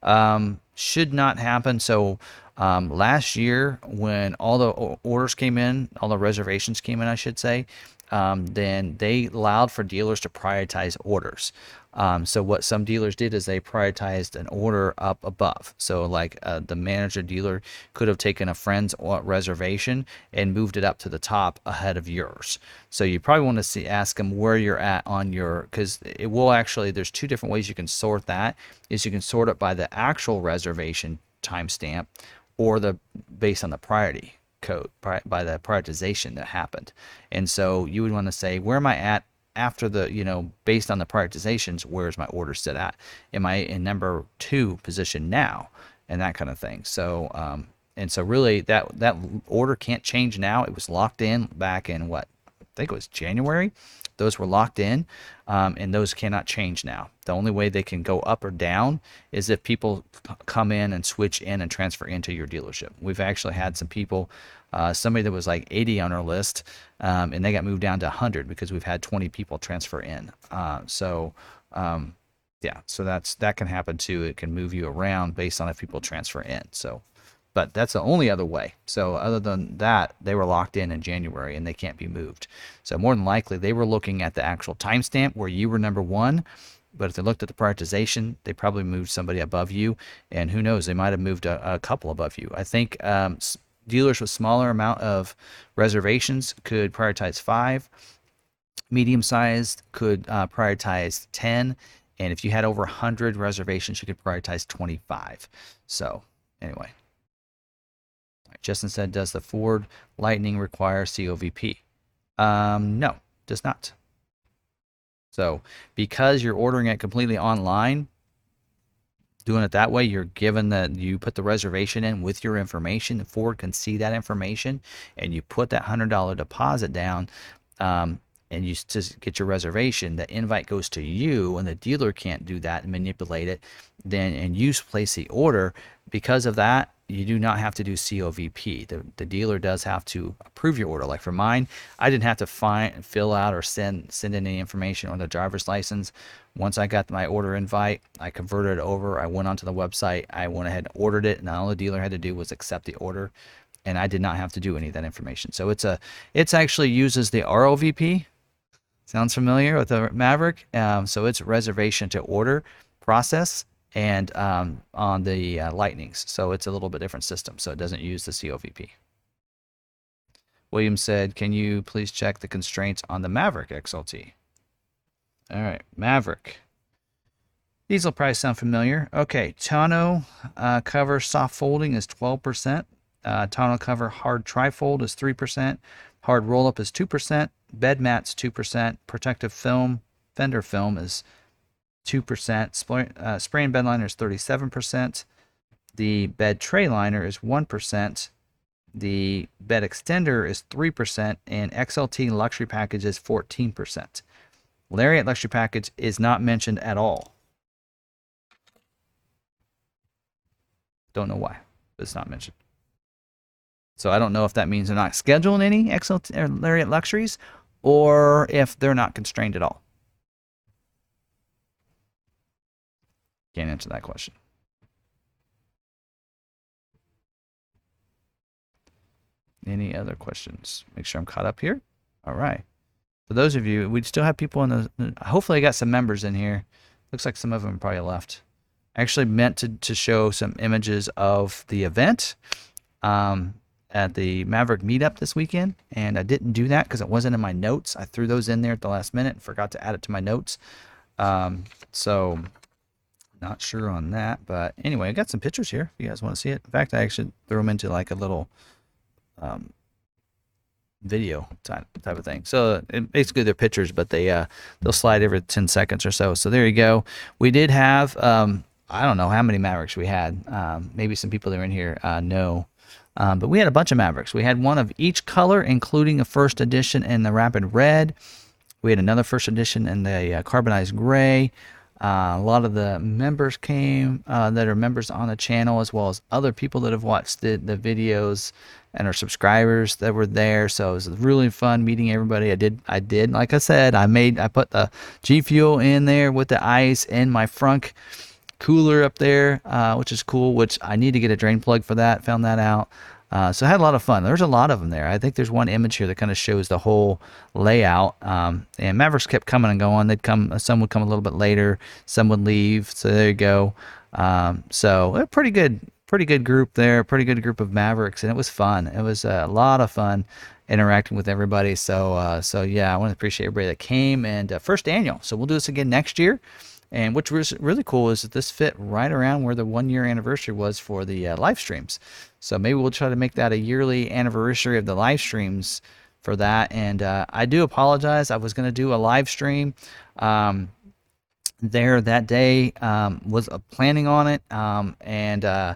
Um, should not happen. So um, last year, when all the orders came in, all the reservations came in, I should say, um, then they allowed for dealers to prioritize orders. Um, so what some dealers did is they prioritized an order up above. So like uh, the manager dealer could have taken a friend's reservation and moved it up to the top ahead of yours. So you probably want to see ask them where you're at on your because it will actually there's two different ways you can sort that. Is you can sort it by the actual reservation timestamp or the based on the priority code by the prioritization that happened. And so you would want to say, where am I at after the, you know, based on the prioritizations, where's my order set at? Am I in number two position now? And that kind of thing. So, um, and so really that, that order can't change now. It was locked in back in what? I think it was January. Those were locked in, um, and those cannot change now. The only way they can go up or down is if people come in and switch in and transfer into your dealership. We've actually had some people, uh, somebody that was like 80 on our list, um, and they got moved down to 100 because we've had 20 people transfer in. Uh, so, um, yeah, so that's that can happen too. It can move you around based on if people transfer in. So but that's the only other way. So other than that, they were locked in in January and they can't be moved. So more than likely, they were looking at the actual timestamp where you were number one. But if they looked at the prioritization, they probably moved somebody above you, and who knows, they might have moved a, a couple above you. I think um, dealers with smaller amount of reservations could prioritize five. Medium sized could uh, prioritize 10. And if you had over 100 reservations, you could prioritize 25. So, anyway. Justin said, does the Ford Lightning require COVP? Um, no, does not. So because you're ordering it completely online, doing it that way, you're given that you put the reservation in with your information. The Ford can see that information, and you put that hundred dollar deposit down. Um, and you just get your reservation, the invite goes to you, and the dealer can't do that and manipulate it. Then and you place the order. Because of that, you do not have to do COVP. The, the dealer does have to approve your order. Like for mine, I didn't have to find, fill out, or send send in any information on the driver's license. Once I got my order invite, I converted it over. I went onto the website. I went ahead and ordered it, and all the dealer had to do was accept the order, and I did not have to do any of that information. So it's a it's actually uses the ROVP. Sounds familiar with the Maverick? Um, so it's reservation to order process and um, on the uh, Lightnings. So it's a little bit different system. So it doesn't use the COVP. William said, can you please check the constraints on the Maverick XLT? All right, Maverick. These will probably sound familiar. Okay, tonneau uh, cover soft folding is 12%. Uh, tonneau cover hard trifold is 3%. Hard roll up is 2%. Bed mats 2%. Protective film, fender film is 2%. Spray, uh, spray and bed liner is 37%. The bed tray liner is 1%. The bed extender is 3%. And XLT luxury package is 14%. Lariat luxury package is not mentioned at all. Don't know why, but it's not mentioned. So I don't know if that means they're not scheduling any XLT or Lariat luxuries or if they're not constrained at all. Can't answer that question. Any other questions? Make sure I'm caught up here. All right. For those of you, we still have people in the. Hopefully, I got some members in here. Looks like some of them probably left. I actually meant to, to show some images of the event um, at the Maverick meetup this weekend, and I didn't do that because it wasn't in my notes. I threw those in there at the last minute and forgot to add it to my notes. Um, so not sure on that, but anyway, I got some pictures here if you guys want to see it. In fact, I actually threw them into like a little um, video type type of thing. So it, basically they're pictures, but they uh, they'll slide every 10 seconds or so. So there you go. We did have um, I don't know how many Mavericks we had. Um, maybe some people that are in here uh, know. Um, but we had a bunch of Mavericks. We had one of each color, including a first edition in the Rapid Red. We had another first edition in the uh, Carbonized Gray. Uh, a lot of the members came uh, that are members on the channel, as well as other people that have watched the, the videos and our subscribers that were there. So it was really fun meeting everybody. I did, I did, like I said, I made, I put the G Fuel in there with the ice in my frunk cooler up there, uh, which is cool. Which I need to get a drain plug for that. Found that out. Uh, so I had a lot of fun. There's a lot of them there. I think there's one image here that kind of shows the whole layout. Um, and Mavericks kept coming and going. They'd come. Some would come a little bit later. Some would leave. So there you go. Um, so a pretty good, pretty good group there. Pretty good group of Mavericks, and it was fun. It was a lot of fun interacting with everybody. So uh, so yeah, I want to appreciate everybody that came and uh, first annual. So we'll do this again next year. And which was really cool is that this fit right around where the one year anniversary was for the uh, live streams. So maybe we'll try to make that a yearly anniversary of the live streams for that. And uh, I do apologize. I was going to do a live stream um, there that day, um, was uh, planning on it. Um, and, uh,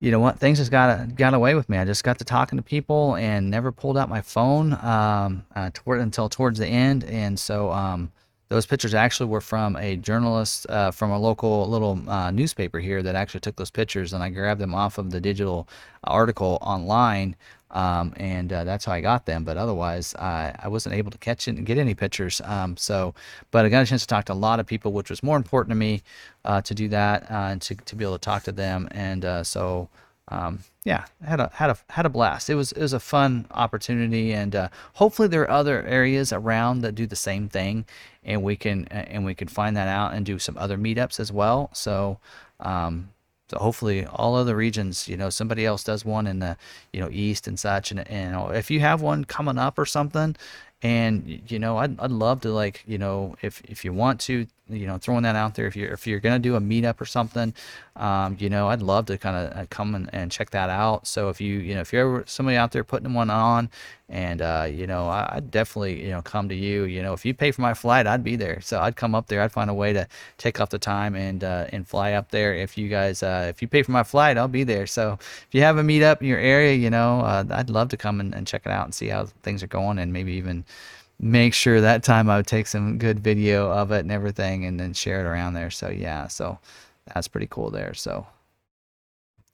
you know what? Things just got got away with me. I just got to talking to people and never pulled out my phone um, uh, toward, until towards the end. And so, um, those pictures actually were from a journalist uh, from a local little uh, newspaper here that actually took those pictures, and I grabbed them off of the digital article online, um, and uh, that's how I got them. But otherwise, I, I wasn't able to catch it and get any pictures. Um, so, but I got a chance to talk to a lot of people, which was more important to me uh, to do that uh, and to, to be able to talk to them, and uh, so um, yeah, had a had a had a blast. It was it was a fun opportunity, and uh, hopefully there are other areas around that do the same thing, and we can and we can find that out and do some other meetups as well. So. Um, so hopefully all other regions, you know, somebody else does one in the, you know, east and such. And, and if you have one coming up or something, and you know, I'd, I'd love to like, you know, if if you want to, you know, throwing that out there. If you're if you're gonna do a meetup or something, um, you know, I'd love to kind of uh, come and, and check that out. So if you you know if you're ever somebody out there putting one on, and uh, you know, I, would definitely you know come to you. You know, if you pay for my flight, I'd be there. So I'd come up there. I'd find a way to take off the time and uh, and fly up there. If you guys uh, if you pay for my flight, I'll be there. So if you have a meetup in your area, you know, uh, I'd love to come and, and check it out and see how things are going, and maybe even make sure that time I would take some good video of it and everything and then share it around there. So yeah, so that's pretty cool there. So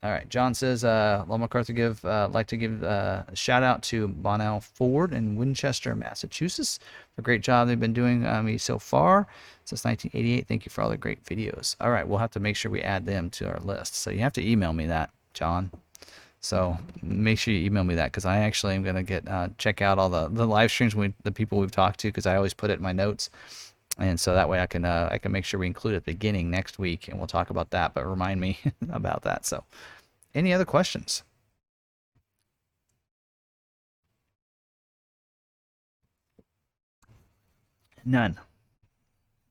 all right, John says, uh, "Long McArthur give uh, like to give uh, a shout out to Bonnell Ford in Winchester, Massachusetts for great job they've been doing uh, me so far since 1988. Thank you for all the great videos. All right, we'll have to make sure we add them to our list. So you have to email me that, John. So make sure you email me that because I actually am going to get uh, check out all the, the live streams with the people we've talked to because I always put it in my notes. And so that way I can uh, I can make sure we include it at the beginning next week and we'll talk about that. But remind me [laughs] about that. So any other questions? None.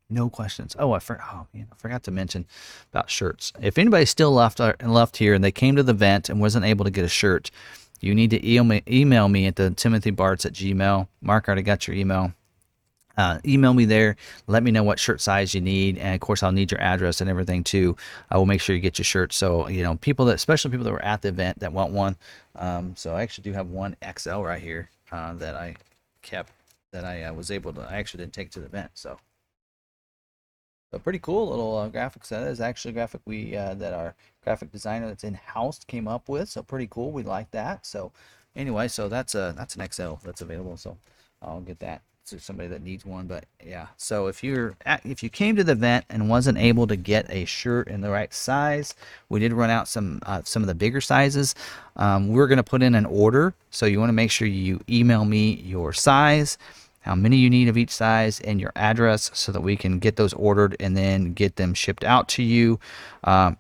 No questions. Oh, I, for, oh, man, I forgot to mention about shirts. If anybody still left uh, left here and they came to the event and wasn't able to get a shirt, you need to email me, email me at the Timothy Bartz at Gmail. Mark already got your email. Uh, email me there. Let me know what shirt size you need, and of course, I'll need your address and everything too. I will make sure you get your shirt. So you know, people that, especially people that were at the event that want one. Um, so I actually do have one XL right here uh, that I kept that I uh, was able to. I actually didn't take to the event. So a pretty cool little uh, graphic set. is actually a graphic we uh, that our graphic designer that's in house came up with. So pretty cool. We like that. So anyway, so that's a that's an XL that's available. So I'll get that to somebody that needs one. But yeah, so if you're at, if you came to the event and wasn't able to get a shirt in the right size, we did run out some uh, some of the bigger sizes. Um, we're gonna put in an order, so you want to make sure you email me your size how many you need of each size, and your address so that we can get those ordered and then get them shipped out to you. Um,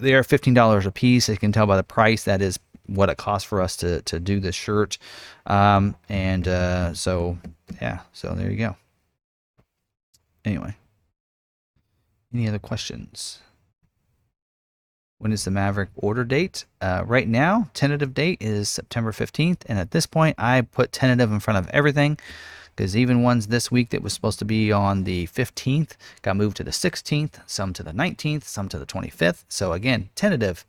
they are $15 a piece. You can tell by the price that is what it costs for us to, to do this shirt. Um, and uh, so, yeah, so there you go. Anyway, any other questions? When is the Maverick order date? Uh, right now, tentative date is September 15th. And at this point, I put tentative in front of everything because even ones this week that was supposed to be on the 15th got moved to the 16th, some to the 19th, some to the 25th. So again, tentative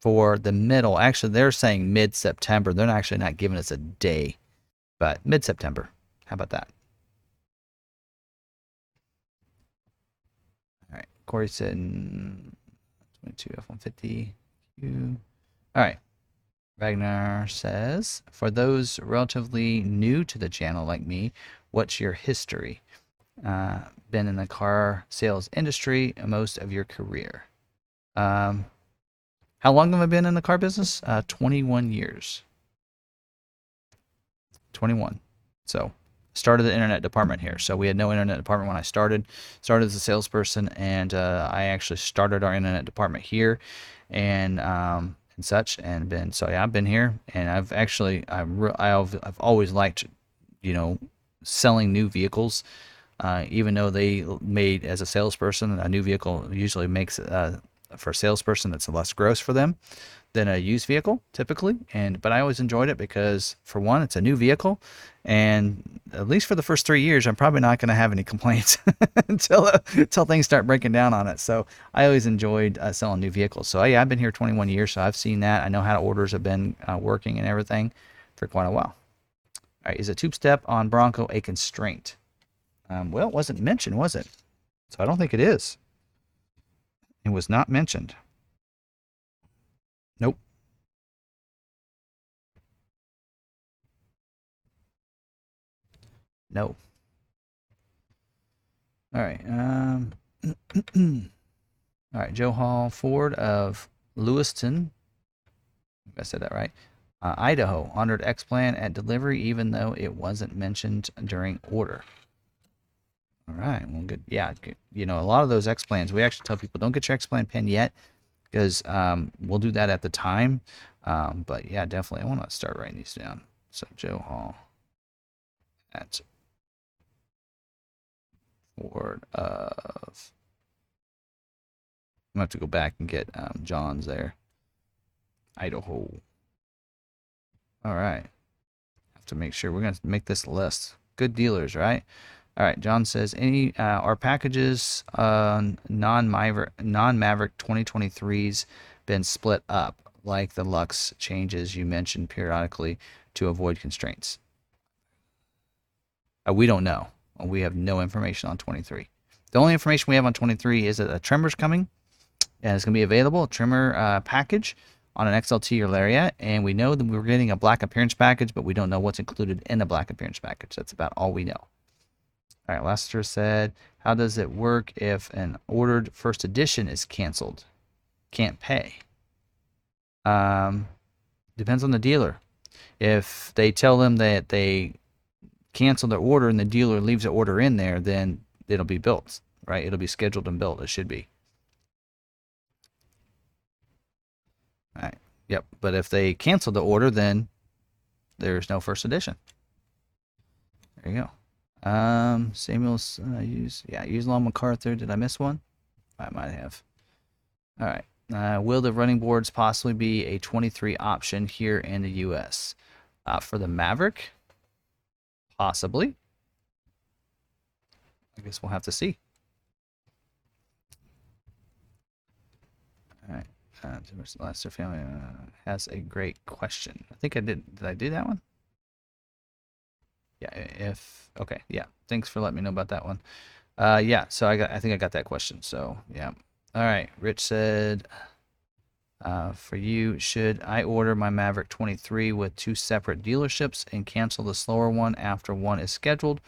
for the middle. Actually, they're saying mid September. They're actually not giving us a day, but mid September. How about that? All right. Corey said 22 F-150 Q. All right. Ragnar says, for those relatively new to the channel like me, what's your history? Uh, been in the car sales industry most of your career. Um, how long have I been in the car business? Uh, 21 years. 21. So started the internet department here. So we had no internet department when I started. Started as a salesperson, and uh, I actually started our internet department here, and um, and such, and been so yeah, I've been here, and I've actually I've I've, I've always liked, you know, selling new vehicles. Uh, even though they made as a salesperson, a new vehicle usually makes uh, for a salesperson that's less gross for them than a used vehicle typically and but i always enjoyed it because for one it's a new vehicle and at least for the first three years i'm probably not going to have any [laughs] complaints until uh, until things start breaking down on it. So i always enjoyed uh, selling new vehicles. So yeah i've been here 21 years so i've seen that. I know how orders have been uh, working and everything for quite a while. All right is a tube step on bronco a constraint? Um, well it wasn't mentioned was it? So i don't think it is. It was not mentioned. No. All right. Um, [clears throat] all right. Joe Hall Ford of Lewiston. I said that right. Uh, Idaho honored X Plan at delivery, even though it wasn't mentioned during order. All right. Well, good. Yeah. Good. You know, a lot of those X plans, we actually tell people don't get your X plan pin yet because um, we'll do that at the time. Um, but yeah, definitely. I want to start writing these down. So Joe Hall at Ford of. I'm going to have to go back and get um, John's there. Idaho. All right. Have to make sure we're going to make this list. Good dealers, right? All right, John says any uh, our packages uh, non Maverick non Maverick 2023s been split up like the Lux changes you mentioned periodically to avoid constraints. Uh, we don't know. We have no information on 23. The only information we have on 23 is that a Tremor's coming and it's going to be available, a trimmer uh, package on an XLT or Lariat. And we know that we're getting a black appearance package, but we don't know what's included in the black appearance package. That's about all we know. All right, Lester said, how does it work if an ordered first edition is canceled? Can't pay. Um, depends on the dealer. If they tell them that they cancel their order and the dealer leaves the order in there, then it'll be built, right? It'll be scheduled and built. It should be. All right. Yep. But if they cancel the order, then there's no first edition. There you go. Um, Samuel's uh, use yeah, use Long McArthur. Did I miss one? I might have. All right. Uh, will the running boards possibly be a 23 option here in the U.S. Uh, for the Maverick? Possibly. I guess we'll have to see. All right. Uh, Lester family uh, has a great question. I think I did. Did I do that one? Yeah. If Okay, yeah. Thanks for letting me know about that one. Uh, yeah, so I got I think I got that question. So yeah. All right. Rich said, uh, for you, should I order my Maverick 23 with two separate dealerships and cancel the slower one after one is scheduled,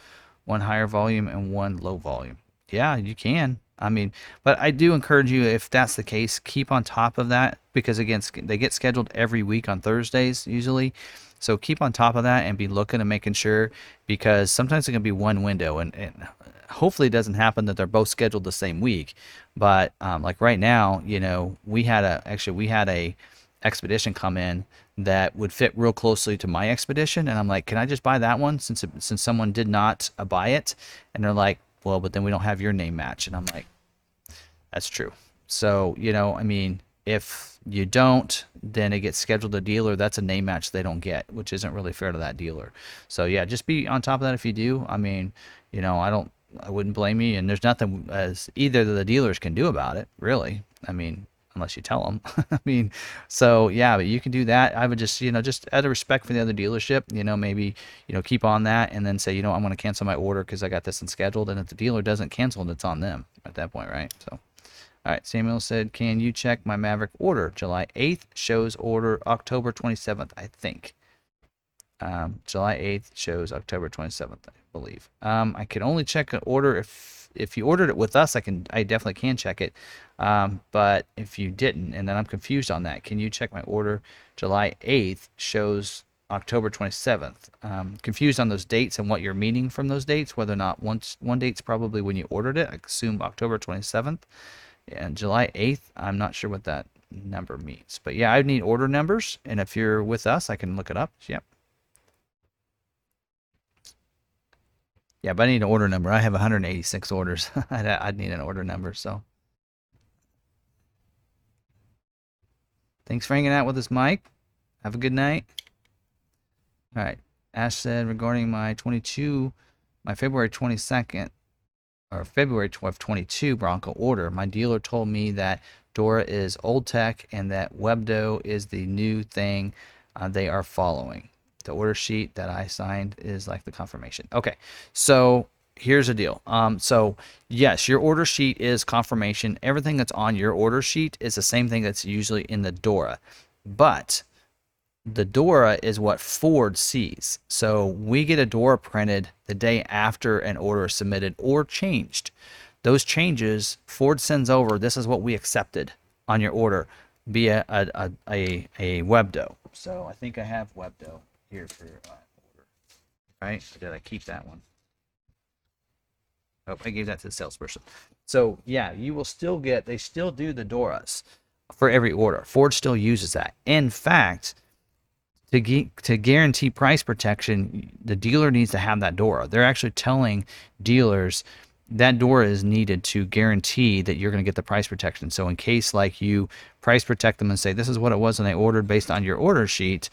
one higher volume and one low volume? Yeah, you can. I mean, but I do encourage you, if that's the case, keep on top of that because again, they get scheduled every week on Thursdays usually. So keep on top of that and be looking and making sure because sometimes it can be one window and, and hopefully it doesn't happen that they're both scheduled the same week. But um, like right now, you know, we had a actually we had a expedition come in that would fit real closely to my expedition and I'm like, "Can I just buy that one since it, since someone did not uh, buy it?" And they're like, "Well, but then we don't have your name match." And I'm like, "That's true." So, you know, I mean, If you don't, then it gets scheduled to dealer. That's a name match they don't get, which isn't really fair to that dealer. So yeah, just be on top of that if you do. I mean, you know, I don't, I wouldn't blame you, and there's nothing as either the dealers can do about it, really. I mean, unless you tell them. [laughs] I mean, so yeah, but you can do that. I would just, you know, just out of respect for the other dealership, you know, maybe, you know, keep on that and then say, you know, I'm going to cancel my order because I got this unscheduled. And if the dealer doesn't cancel it, it's on them at that point, right? So, all right. Samuel said, can you check my Maverick order? July 8th shows order October 27th, I think. Um, July 8th shows October 27th, I believe. Um, I can only check an order if if you ordered it with us, I can I definitely can check it. Um, but if you didn't, and then I'm confused on that, can you check my order? July 8th shows October 27th. Um, confused on those dates and what you're meaning from those dates, whether or not once one date's probably when you ordered it. I assume October 27th. And July 8th, I'm not sure what that number means. But yeah, I need order numbers. And if you're with us, I can look it up. Yep. Yeah, but I need an order number. I have 186 orders. [laughs] I'd, I'd need an order number. So thanks for hanging out with us, Mike. Have a good night. All right. Ash said regarding my 22, my February 22nd or February 12, 22 Bronco order, my dealer told me that Dora is old tech and that Webdo is the new thing uh, they are following the order sheet that I signed is like the confirmation. Okay, so here's the deal. Um, so yes, your order sheet is confirmation. Everything that's on your order sheet is the same thing that's usually in the Dora, but the Dora is what Ford sees. So we get a Dora printed the day after an order is submitted or changed. Those changes Ford sends over. This is what we accepted on your order via a a, a, a Webdo. So I think I have Webdo here for uh, order. Right? Or did I keep that one? Oh, I gave that to the salesperson. So yeah, you will still get. They still do the Doras for every order. Ford still uses that. In fact, to to guarantee price protection, the dealer needs to have that Dora. They're actually telling dealers that Dora is needed to guarantee that you're going to get the price protection. So in case like you price protect them and say this is what it was when they ordered based on your order sheet,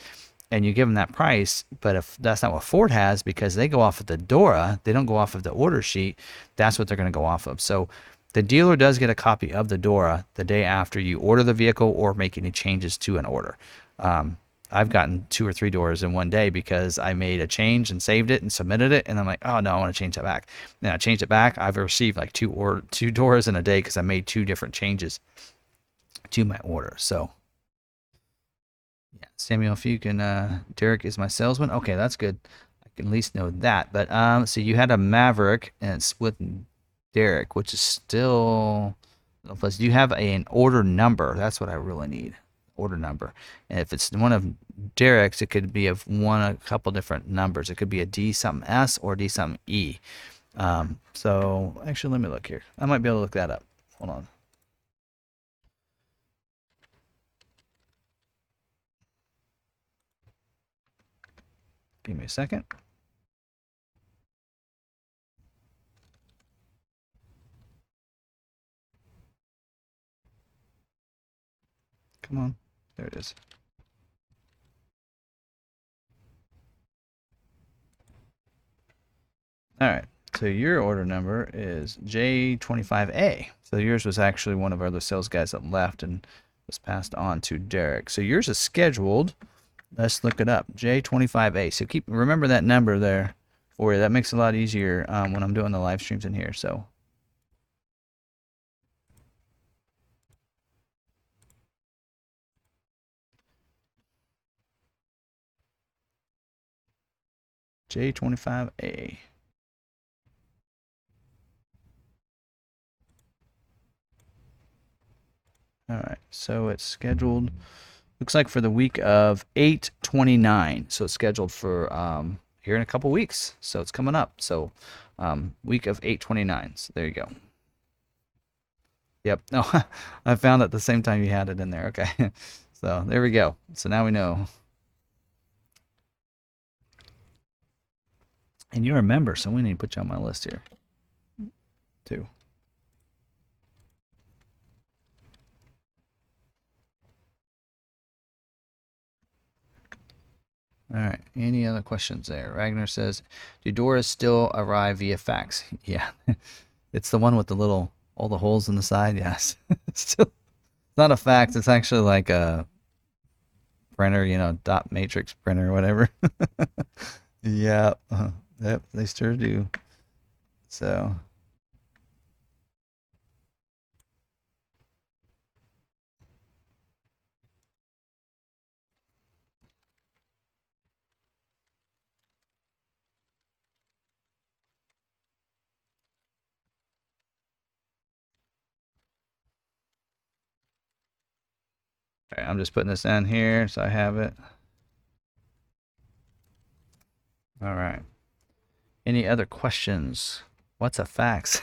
and you give them that price. But if that's not what Ford has, because they go off of the Dora, they don't go off of the order sheet. That's what they're going to go off of. So the dealer does get a copy of the Dora the day after you order the vehicle or make any changes to an order. Um, I've gotten two or three doors in one day because I made a change and saved it and submitted it, and I'm like, oh no, I want to change that back. And I changed it back. I've received like two or two doors in a day because I made two different changes to my order. So yeah, Samuel, if you can, uh, Derek is my salesman. Okay, that's good. I can at least know that. But um, so you had a Maverick and it's with Derek, which is still. Plus, do you have a, an order number? That's what I really need. Order number. And if it's one of Derek's, it could be of one a couple different numbers. It could be a D something S or D something E. Um, so actually, let me look here. I might be able to look that up. Hold on. Give me a second. Come on. There it is. All right. So your order number is J25A. So yours was actually one of our other sales guys that left and was passed on to Derek. So yours is scheduled Let's look it up. J25A. So keep remember that number there for you. That makes it a lot easier um, when I'm doing the live streams in here. So J25A. All right, so it's scheduled looks like for the week of 829 so it's scheduled for um, here in a couple weeks so it's coming up so um, week of 829 so there you go yep [laughs] no i found it the same time you had it in there okay [laughs] so there we go so now we know And you're a member, so we need to put you on my list here. Too. All right. Any other questions there? Ragnar says, "Do doors still arrive via fax?" [laughs] Yeah, it's the one with the little all the holes in the side. [laughs] Yes, it's still it's not a fax. It's actually like a printer, you know, dot matrix printer, or whatever. [laughs] yeah. Uh -huh yep, they still do. So. I'm just putting this in here so I have it. All right. Any other questions? What's a fax?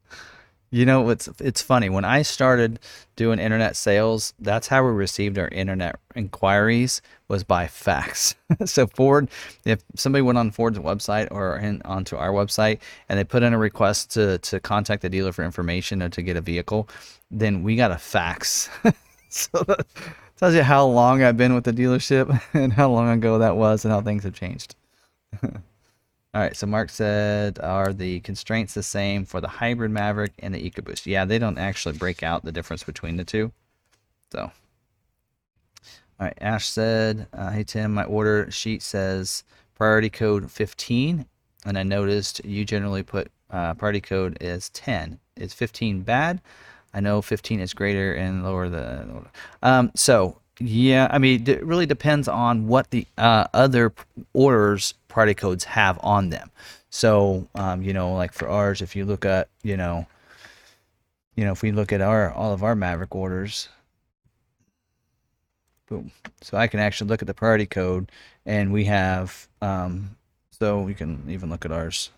[laughs] you know, it's it's funny. When I started doing internet sales, that's how we received our internet inquiries was by fax. [laughs] so Ford, if somebody went on Ford's website or in, onto our website and they put in a request to to contact the dealer for information or to get a vehicle, then we got a fax. [laughs] so that tells you how long I've been with the dealership and how long ago that was and how things have changed. All right, so Mark said, are the constraints the same for the hybrid Maverick and the EcoBoost? Yeah, they don't actually break out the difference between the two. So, all right, Ash said, uh, hey Tim, my order sheet says priority code 15, and I noticed you generally put uh, priority code as 10. Is 15 bad? I know 15 is greater and lower the. Um, so yeah, I mean, it really depends on what the uh, other orders priority codes have on them. So um, you know, like for ours, if you look at you know, you know, if we look at our all of our Maverick orders, boom. So I can actually look at the priority code, and we have. Um, so we can even look at ours.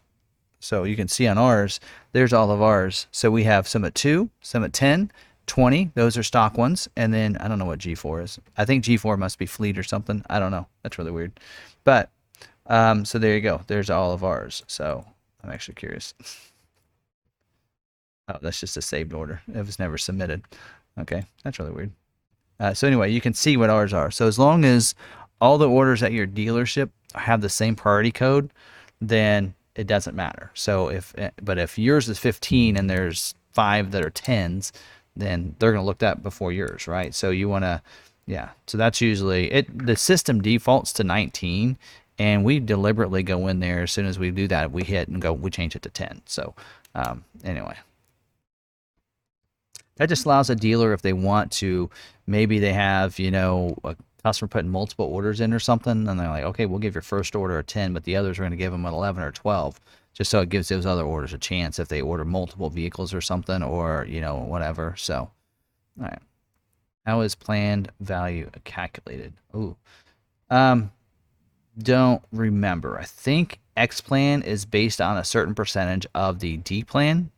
So you can see on ours, there's all of ours. So we have some at 2, some at 10, 20. Those are stock ones. And then I don't know what G4 is. I think G4 must be fleet or something. I don't know. That's really weird. But um, so there you go. There's all of ours. So I'm actually curious. oh, that's just a saved order. It was never submitted. Okay, that's really weird. Uh, so anyway, you can see what ours are. So as long as all the orders at your dealership have the same priority code, then it doesn't matter. So if eh, but if yours is 15 and there's five that are 10s, then they're going to look that before yours, right? So you want to yeah. So that's usually it the system defaults to 19 and we deliberately go in there as soon as we do that we hit and go we change it to 10. So um, anyway, that just allows a dealer if they want to maybe they have you know a customer putting multiple orders in or something, and they're like, okay, we'll give your first order a 10, but the others are going to give them an 11 or 12, just so it gives those other orders a chance if they order multiple vehicles or something, or, you know, whatever. So, all right. How is planned value calculated? Ooh. Um, don't remember. I think X plan is based on a certain percentage of the D plan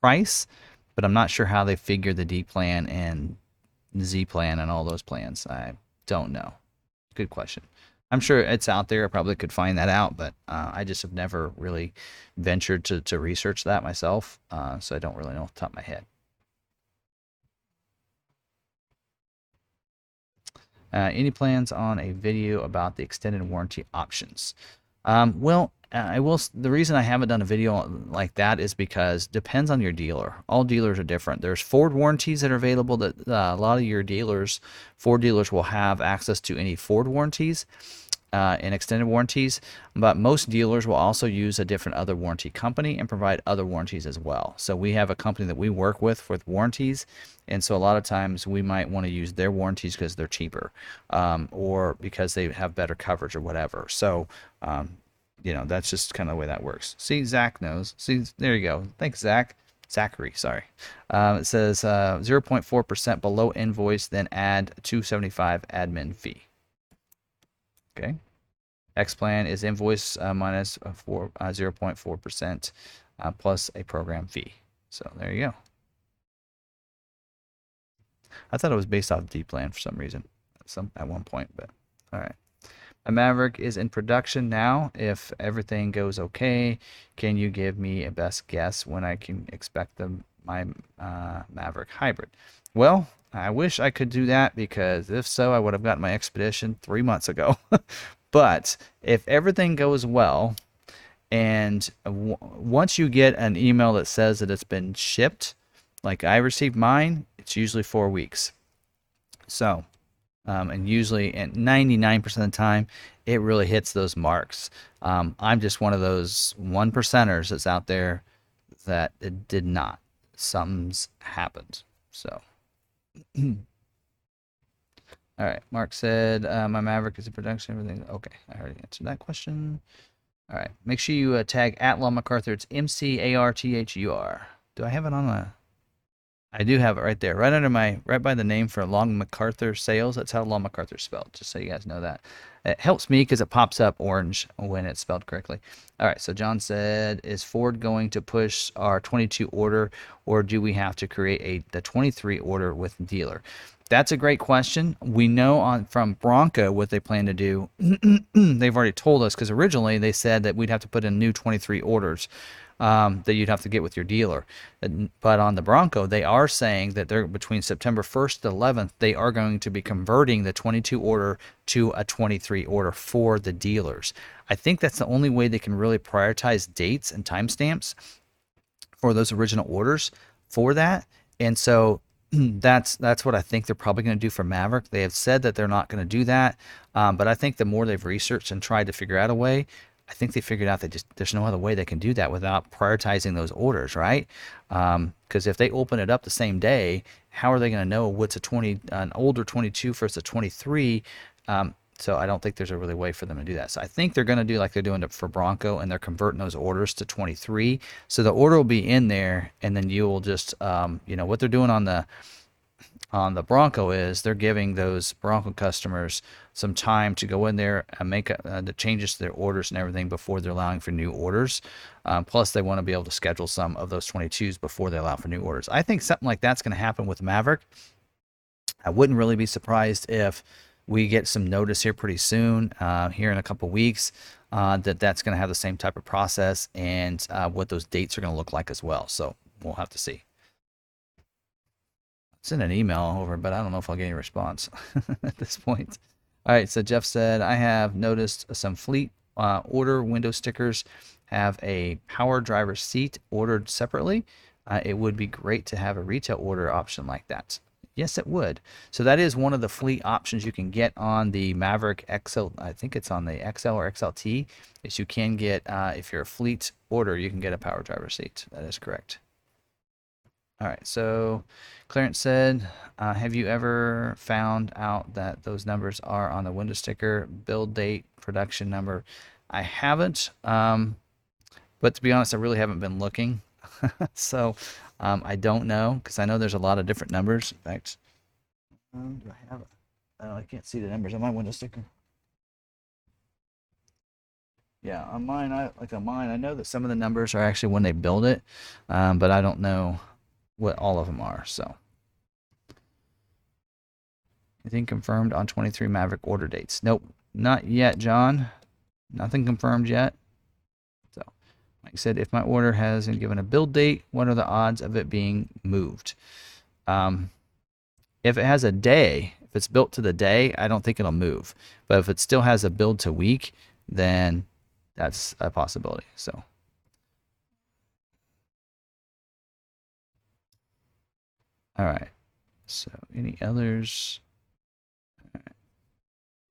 price, but I'm not sure how they figure the D plan and Z plan and all those plans. I don't know. Good question. I'm sure it's out there. I probably could find that out, but uh, I just have never really ventured to, to research that myself. Uh, so I don't really know off the top of my head. Uh, any plans on a video about the extended warranty options? Um, well, I will. The reason I haven't done a video like that is because depends on your dealer. All dealers are different. There's Ford warranties that are available. That uh, a lot of your dealers, Ford dealers, will have access to any Ford warranties uh, extended warranties. But most dealers will also use a different other warranty company and provide other warranties as well. So we have a company that we work with with warranties, and so a lot of times we might want to use their warranties because they're cheaper, um, or because they have better coverage or whatever. So um, you know, that's just kind of the way that works. See, Zach knows. See, there you go. Thanks, Zach. Zachary, sorry. Um, it says uh, 0.4% below invoice, then add 275 admin fee. Okay. X plan is invoice uh, minus uh, four, uh, 0.4% uh, plus a program fee. So there you go. I thought it was based off D plan for some reason, some at one point, but all right. A Maverick is in production now. If everything goes okay, can you give me a best guess when I can expect the my uh, Maverick Hybrid? Well, I wish I could do that because if so, I would have gotten my Expedition three months ago. [laughs] But if everything goes well, and w- once you get an email that says that it's been shipped, like I received mine, it's usually four weeks. So, um, and usually at 99% of the time, it really hits those marks. Um, I'm just one of those one percenters that's out there that it did not. Something's happened. So, [clears throat] all right. Mark said, uh, my Maverick is in production. Everything. Okay. I already answered that question. All right. Make sure you uh, tag at Long McArthur. It's M C A R T H U R. Do I have it on a I do have it right there, right under my, right by the name for Long McArthur Sales. That's how Long McArthur spelled, just so you guys know that. It helps me because it pops up orange when it's spelled correctly. All right, so John said, is Ford going to push our 22 order, or do we have to create a the 23 order with dealer? That's a great question. We know on from Bronco what they plan to do. [clears throat] They've already told us because originally they said that we'd have to put in new 23 orders um, that you'd have to get with your dealer. But on the Bronco, they are saying that they're between September 1st and 11th, they are going to be converting the 22 order to a 23 order for the dealers. I think that's the only way they can really prioritize dates and timestamps for those original orders for that. And so [clears throat] that's that's what I think they're probably going to do for Maverick. They have said that they're not going to do that, um, but I think the more they've researched and tried to figure out a way, I think they figured out that just there's no other way they can do that without prioritizing those orders, right? Because um, if they open it up the same day, how are they going to know what's a 20, an older 22 versus a 23? Um, so I don't think there's a really way for them to do that. So I think they're going to do like they're doing for Bronco, and they're converting those orders to 23. So the order will be in there, and then you will just, um, you know, what they're doing on the on the Bronco is they're giving those Bronco customers some time to go in there and make uh, the changes to their orders and everything before they're allowing for new orders. Um, plus, they want to be able to schedule some of those 22s before they allow for new orders. I think something like that's going to happen with Maverick. I wouldn't really be surprised if we get some notice here pretty soon, uh, here in a couple weeks, uh, that that's going to have the same type of process and uh, what those dates are going to look like as well. So we'll have to see send an email over, but I don't know if I'll get any response [laughs] at this point. All right, so Jeff said, I have noticed some fleet uh, order window stickers have a power driver seat ordered separately. Uh, it would be great to have a retail order option like that. Yes, it would. So that is one of the fleet options you can get on the Maverick XL. I think it's on the XL or XLT. Is you can get uh, if you're a fleet order, you can get a power driver seat. That is correct. All right, so Clarence said, uh, have you ever found out that those numbers are on the window sticker, build date, production number? I haven't, um, but to be honest, I really haven't been looking. [laughs] so um, I don't know because I know there's a lot of different numbers. In fact, um, do I have it? Oh, I can't see the numbers on my window sticker. Yeah, on mine, I like on mine, I know that some of the numbers are actually when they build it, um, but I don't know what all of them are. So, anything confirmed on 23 Maverick order dates? Nope, not yet, John. Nothing confirmed yet. So, like I said, if my order has been given a build date, what are the odds of it being moved? Um, if it has a day, if it's built to the day, I don't think it'll move. But if it still has a build to week, then that's a possibility. So. All right. So, any others?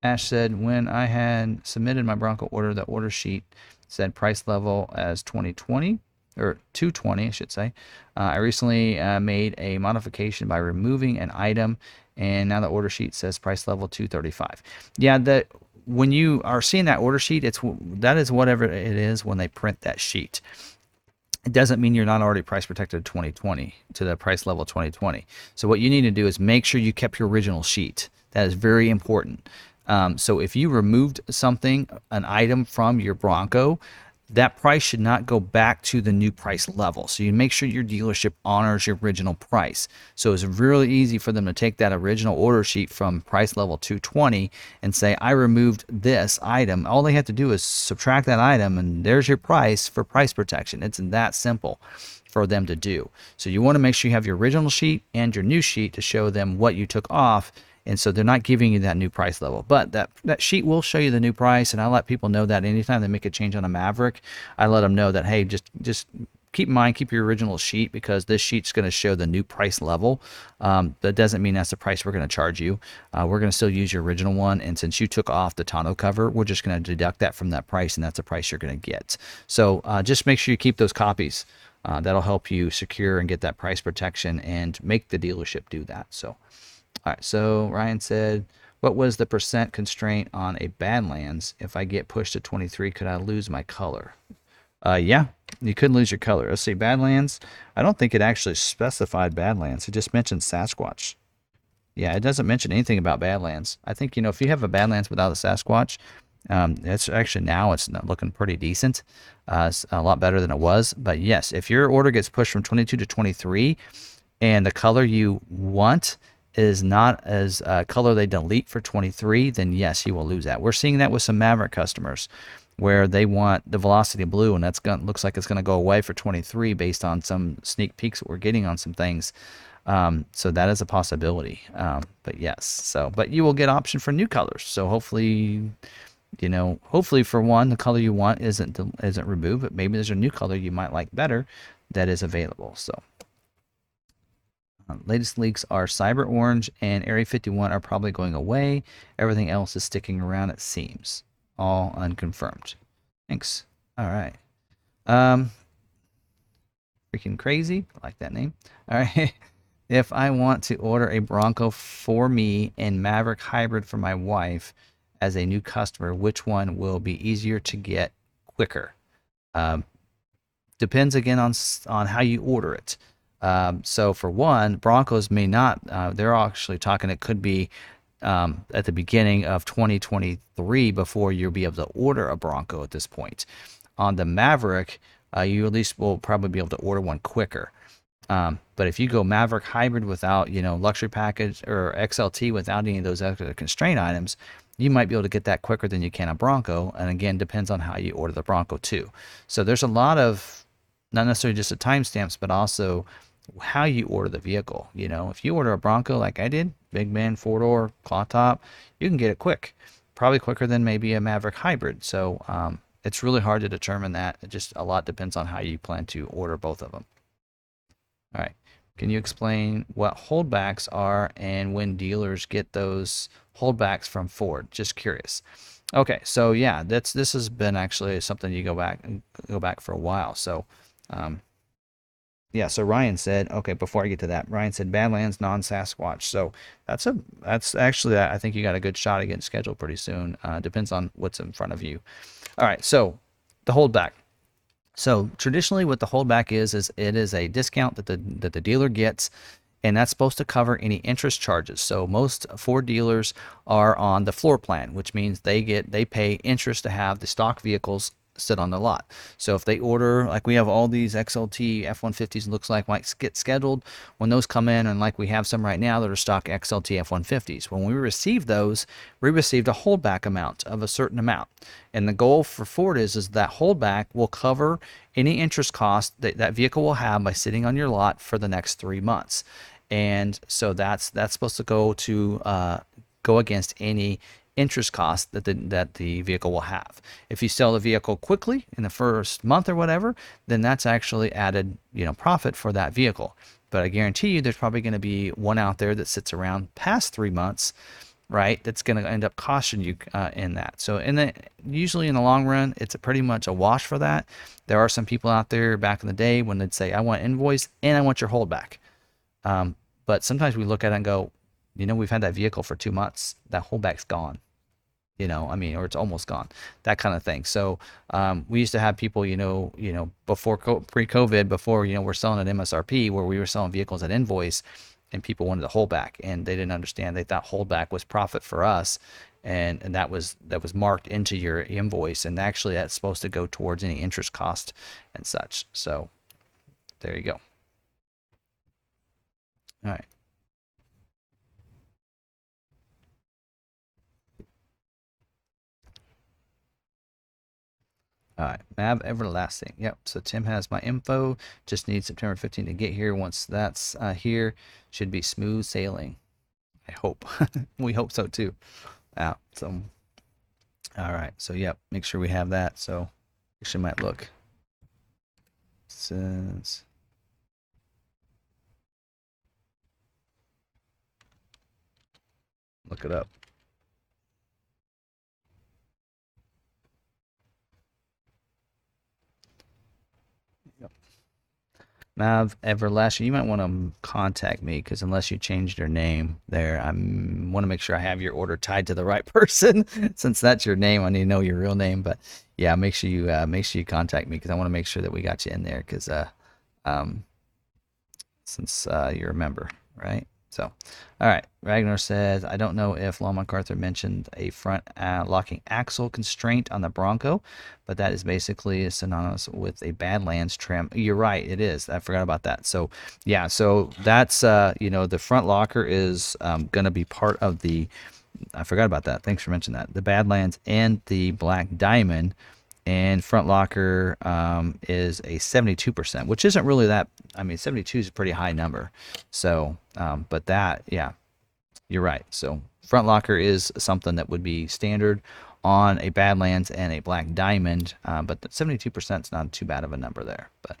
Ash said, when I had submitted my Bronco order, the order sheet said price level as 2020 or 220, I should say. Uh, I recently uh, made a modification by removing an item, and now the order sheet says price level 235. Yeah, that when you are seeing that order sheet, it's that is whatever it is when they print that sheet it doesn't mean you're not already price protected 2020 to the price level 2020. So what you need to do is make sure you kept your original sheet. That is very important. Um, so if you removed something, an item from your Bronco, that price should not go back to the new price level. So you make sure your dealership honors your original price. So it's really easy for them to take that original order sheet from price level 220 and say, I removed this item. All they have to do is subtract that item and there's your price for price protection. It's that simple for them to do. So you want to make sure you have your original sheet and your new sheet to show them what you took off and so they're not giving you that new price level. But that that sheet will show you the new price, and I let people know that anytime they make a change on a Maverick, I let them know that hey, just just keep in mind, keep your original sheet because this sheet's going to show the new price level. Um, that doesn't mean that's the price we're going to charge you. Uh, we're going to still use your original one. And since you took off the tonneau cover, we're just going to deduct that from that price, and that's the price you're going to get. So uh, just make sure you keep those copies. Uh, that'll help you secure and get that price protection and make the dealership do that. So, all right. So Ryan said, what was the percent constraint on a Badlands? If I get pushed to 23, could I lose my color? Uh, yeah, you couldn't lose your color. Let's see, Badlands. I don't think it actually specified Badlands. It just mentioned Sasquatch. Yeah, it doesn't mention anything about Badlands. I think you know if you have a Badlands without a Sasquatch, um, it's actually now it's looking pretty decent. Uh, a lot better than it was. But yes, if your order gets pushed from 22 to 23, and the color you want is not as uh, color they delete for 23, then yes, you will lose that. We're seeing that with some Maverick customers where they want the velocity blue and that's going looks like it's going to go away for 23 based on some sneak peeks that we're getting on some things. Um, so that is a possibility um, but yes so but you will get option for new colors. So hopefully you know hopefully for one the color you want isn't isn't removed but maybe there's a new color you might like better that is available so latest leaks are cyber orange and area 51 are probably going away everything else is sticking around it seems all unconfirmed. Thanks. All right. Um, freaking crazy. I like that name. All right. [laughs] if I want to order a Bronco for me and Maverick Hybrid for my wife as a new customer, which one will be easier to get quicker? Um, depends again on on how you order it. Um, so for one, Broncos may not. Uh, they're actually talking. It could be um, at the beginning of 2023 before you'll be able to order a Bronco at this point. On the Maverick, uh, you at least will probably be able to order one quicker. Um, but if you go Maverick hybrid without, you know, luxury package or XLT without any of those extra constraint items, you might be able to get that quicker than you can a Bronco. And again, depends on how you order the Bronco too. So there's a lot of, not necessarily just the timestamps, but also how you order the vehicle. You know, if you order a Bronco like I did, Big Bend four door claw top, you can get it quick, probably quicker than maybe a Maverick hybrid. So um, it's really hard to determine that. It just a lot depends on how you plan to order both of them. All right. Can you explain what holdbacks are and when dealers get those holdbacks from Ford? Just curious. Okay, so yeah, that's this has been actually something you go back go back for a while. So um, yeah, so Ryan said, okay, before I get to that, Ryan said Badlands non Sasquatch. So that's a that's actually I think you got a good shot at getting scheduled pretty soon. Uh, depends on what's in front of you. All right, so the holdback. So traditionally, what the holdback is is it is a discount that the that the dealer gets, and that's supposed to cover any interest charges. So most Ford dealers are on the floor plan, which means they get they pay interest to have the stock vehicles sit on the lot. So if they order, like we have all these XLT F-150s, looks like might get scheduled. When those come in, and like we have some right now that are stock XLT F-150s, when we receive those, we received a holdback amount of a certain amount. And the goal for Ford is, is that holdback will cover any interest cost that that vehicle will have by sitting on your lot for the next three months. And so that's that's supposed to go to uh, go against any interest cost that the, that the vehicle will have. If you sell the vehicle quickly in the first month or whatever, then that's actually added, you know, profit for that vehicle. But I guarantee you there's probably going to be one out there that sits around past three months, right? That's going to end up costing you uh, in that. So in the usually in the long run, it's pretty much a wash for that. There are some people out there back in the day when they'd say, I want invoice and I want your holdback. Um, but sometimes we look at it and go, you know, we've had that vehicle for two months. That holdback's gone. You know, I mean, or it's almost gone. That kind of thing. So um, we used to have people, you know, you know, before pre-COVID, before you know, we're selling at MSRP, where we were selling vehicles at invoice, and people wanted the holdback, and they didn't understand. They thought holdback was profit for us, and and that was that was marked into your invoice, and actually that's supposed to go towards any interest cost and such. So there you go. All right. All right, Mav Everlasting. Yep. So Tim has my info. Just need September 15 to get here. Once that's uh, here, should be smooth sailing. I hope. [laughs] we hope so too. Yeah. So, all right. So, yep. Make sure we have that. So, actually might look. Since. Look it up. Mav Everlasting, you might want to contact me because unless you changed your name there, I want to make sure I have your order tied to the right [laughs] person. Since that's your name, I need to know your real name. But yeah, make sure you uh, make sure you contact me because I want to make sure that we got you in there because uh, um, since uh, you're a member, right? So, all right. Ragnar says, I don't know if Long McArthur mentioned a front uh, locking axle constraint on the Bronco, but that is basically synonymous with a Badlands trim. You're right. It is. I forgot about that. So, yeah. So that's, uh, you know, the front locker is um, going to be part of the, I forgot about that. Thanks for mentioning that. The Badlands and the Black Diamond and front locker um, is a 72%, which isn't really that. I mean, 72 is a pretty high number. So, um, but that, yeah, you're right. So, front locker is something that would be standard on a Badlands and a Black Diamond, uh, but 72% is not too bad of a number there. But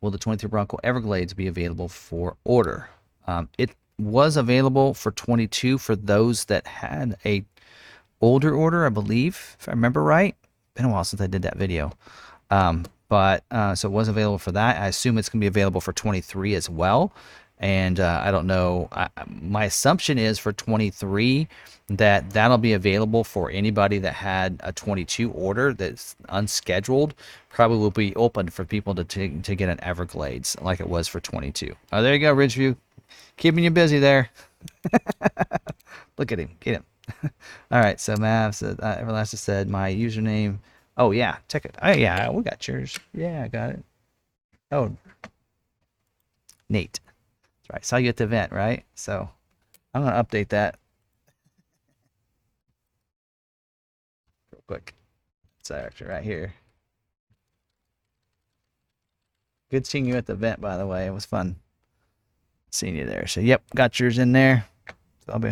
will the 23 Bronco Everglades be available for order? Um, it was available for 22 for those that had a older order, I believe, if I remember right. Been a while since I did that video. Um, but uh, so it was available for that. I assume it's going to be available for 23 as well. And uh, I don't know. I, my assumption is for 23 that that'll be available for anybody that had a 22 order that's unscheduled. Probably will be open for people to t- to get an Everglades like it was for 22. Oh, there you go, Ridgeview, keeping you busy there. [laughs] Look at him, get him. [laughs] All right, so Mav said, uh, Everlasting said, my username. Oh, yeah, check it. Oh, yeah, we got yours. Yeah, I got it. Oh, Nate. That's right. Saw you at the event, right? So I'm going to update that real quick. It's actually right here. Good seeing you at the event, by the way. It was fun seeing you there. So, yep, got yours in there. So I'll be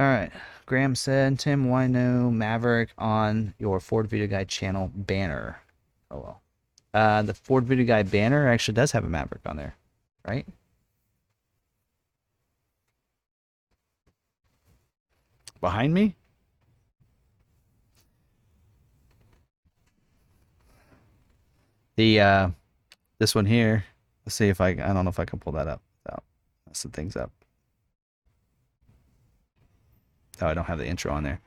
all right. Graham said, Tim, why no Maverick on your Ford Video Guy channel banner? Oh, well. Uh, the Ford Video Guy banner actually does have a Maverick on there, right? Behind me? The, uh, this one here. Let's see if I, I don't know if I can pull that up. Oh, the things up. Oh, I don't have the intro on there.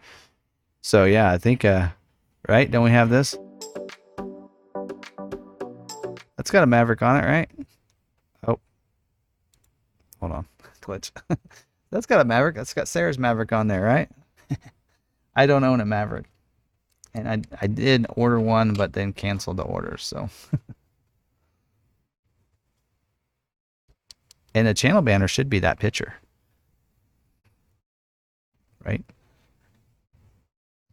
So yeah, I think uh right? Don't we have this? That's got a Maverick on it, right? Oh. Hold on. [laughs] Glitch. [laughs] That's got a Maverick. That's got Sarah's Maverick on there, right? [laughs] I don't own a Maverick. And I I did order one but then canceled the order, so And the channel banner should be that picture right?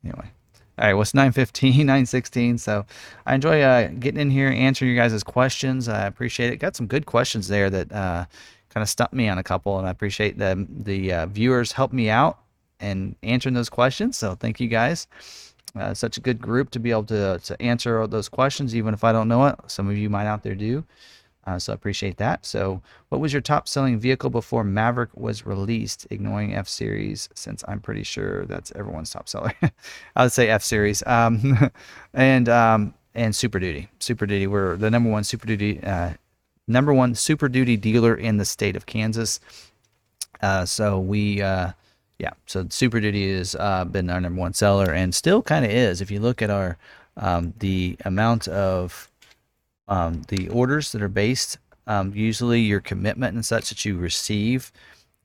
Anyway. All right, what's 915, 916? [laughs] So I enjoy uh, getting in here, answering your guys' questions. I appreciate it. Got some good questions there that uh, kind of stumped me on a couple, and I appreciate the, the uh, viewers help me out and answering those questions. So thank you guys. Uh, such a good group to be able to, to answer those questions, even if I don't know it. Some of you might out there do. Uh, so I appreciate that. So, what was your top selling vehicle before Maverick was released? Ignoring F Series, since I'm pretty sure that's everyone's top seller. [laughs] I would say F Series. Um, [laughs] and um, and Super Duty. Super Duty. We're the number one Super Duty, uh, number one Super Duty dealer in the state of Kansas. Uh, so we. Uh, yeah, so Super Duty has uh, been our number one seller and still kind of is. If you look at our um, the amount of um, the orders that are based, um, usually your commitment and such that you receive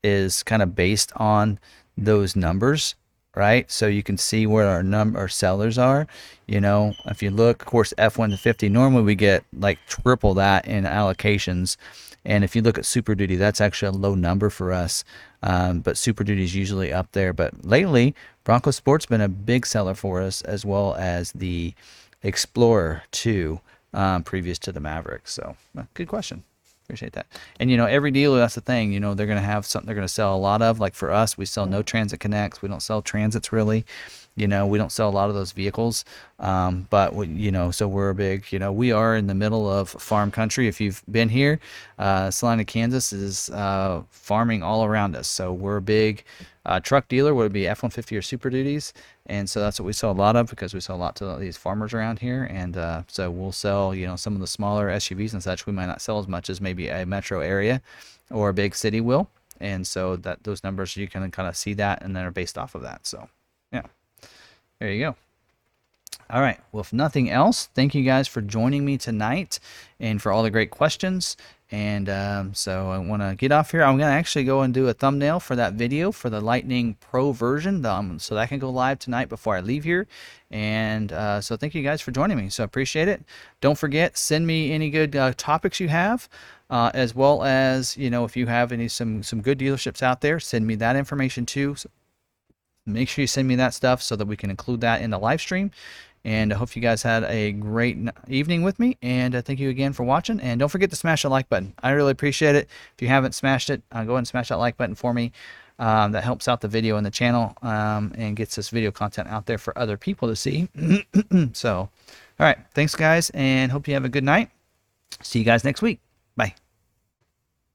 is kind of based on those numbers, right? So you can see where our number our sellers are. You know, if you look, of course, F-150, normally we get like triple that in allocations. And if you look at Super Duty, that's actually a low number for us. Um, but Super Duty is usually up there. But lately, Bronco Sport's been a big seller for us, as well as the Explorer 2 um, previous to the Maverick. So, uh, good question. Appreciate that. And you know, every dealer, that's the thing. You know, they're going to have something they're going to sell a lot of. Like for us, we sell no transit connects. We don't sell transits really. You know, we don't sell a lot of those vehicles. Um, but we, you know, so we're a big. You know, we are in the middle of farm country. If you've been here, uh, Salina, Kansas is uh, farming all around us. So we're a big uh, truck dealer. Would be F one fifty or Super Duties, and so that's what we sell a lot of because we sell a lot to these farmers around here. And uh, so we'll sell, you know, some of the smaller SUVs and such. We might not sell as much as maybe a metro area or a big city will. And so that those numbers you can kind of see that, and then are based off of that. So, there you go. All right. Well, if nothing else, thank you guys for joining me tonight and for all the great questions. And um, so I want to get off here. I'm going to actually go and do a thumbnail for that video for the Lightning Pro version. Um, so that can go live tonight before I leave here. And uh, so thank you guys for joining me. So I appreciate it. Don't forget, send me any good uh, topics you have. Uh, as well as you know if you have any some some good dealerships out there send me that information too so make sure you send me that stuff so that we can include that in the live stream and I hope you guys had a great evening with me. And uh, thank you again for watching. And don't forget to smash the like button. I really appreciate it. If you haven't smashed it, uh, go ahead and smash that like button for me. Um, that helps out the video and the channel um, and gets this video content out there for other people to see. [clears throat] so, all right. Thanks, guys. And hope you have a good night. See you guys next week.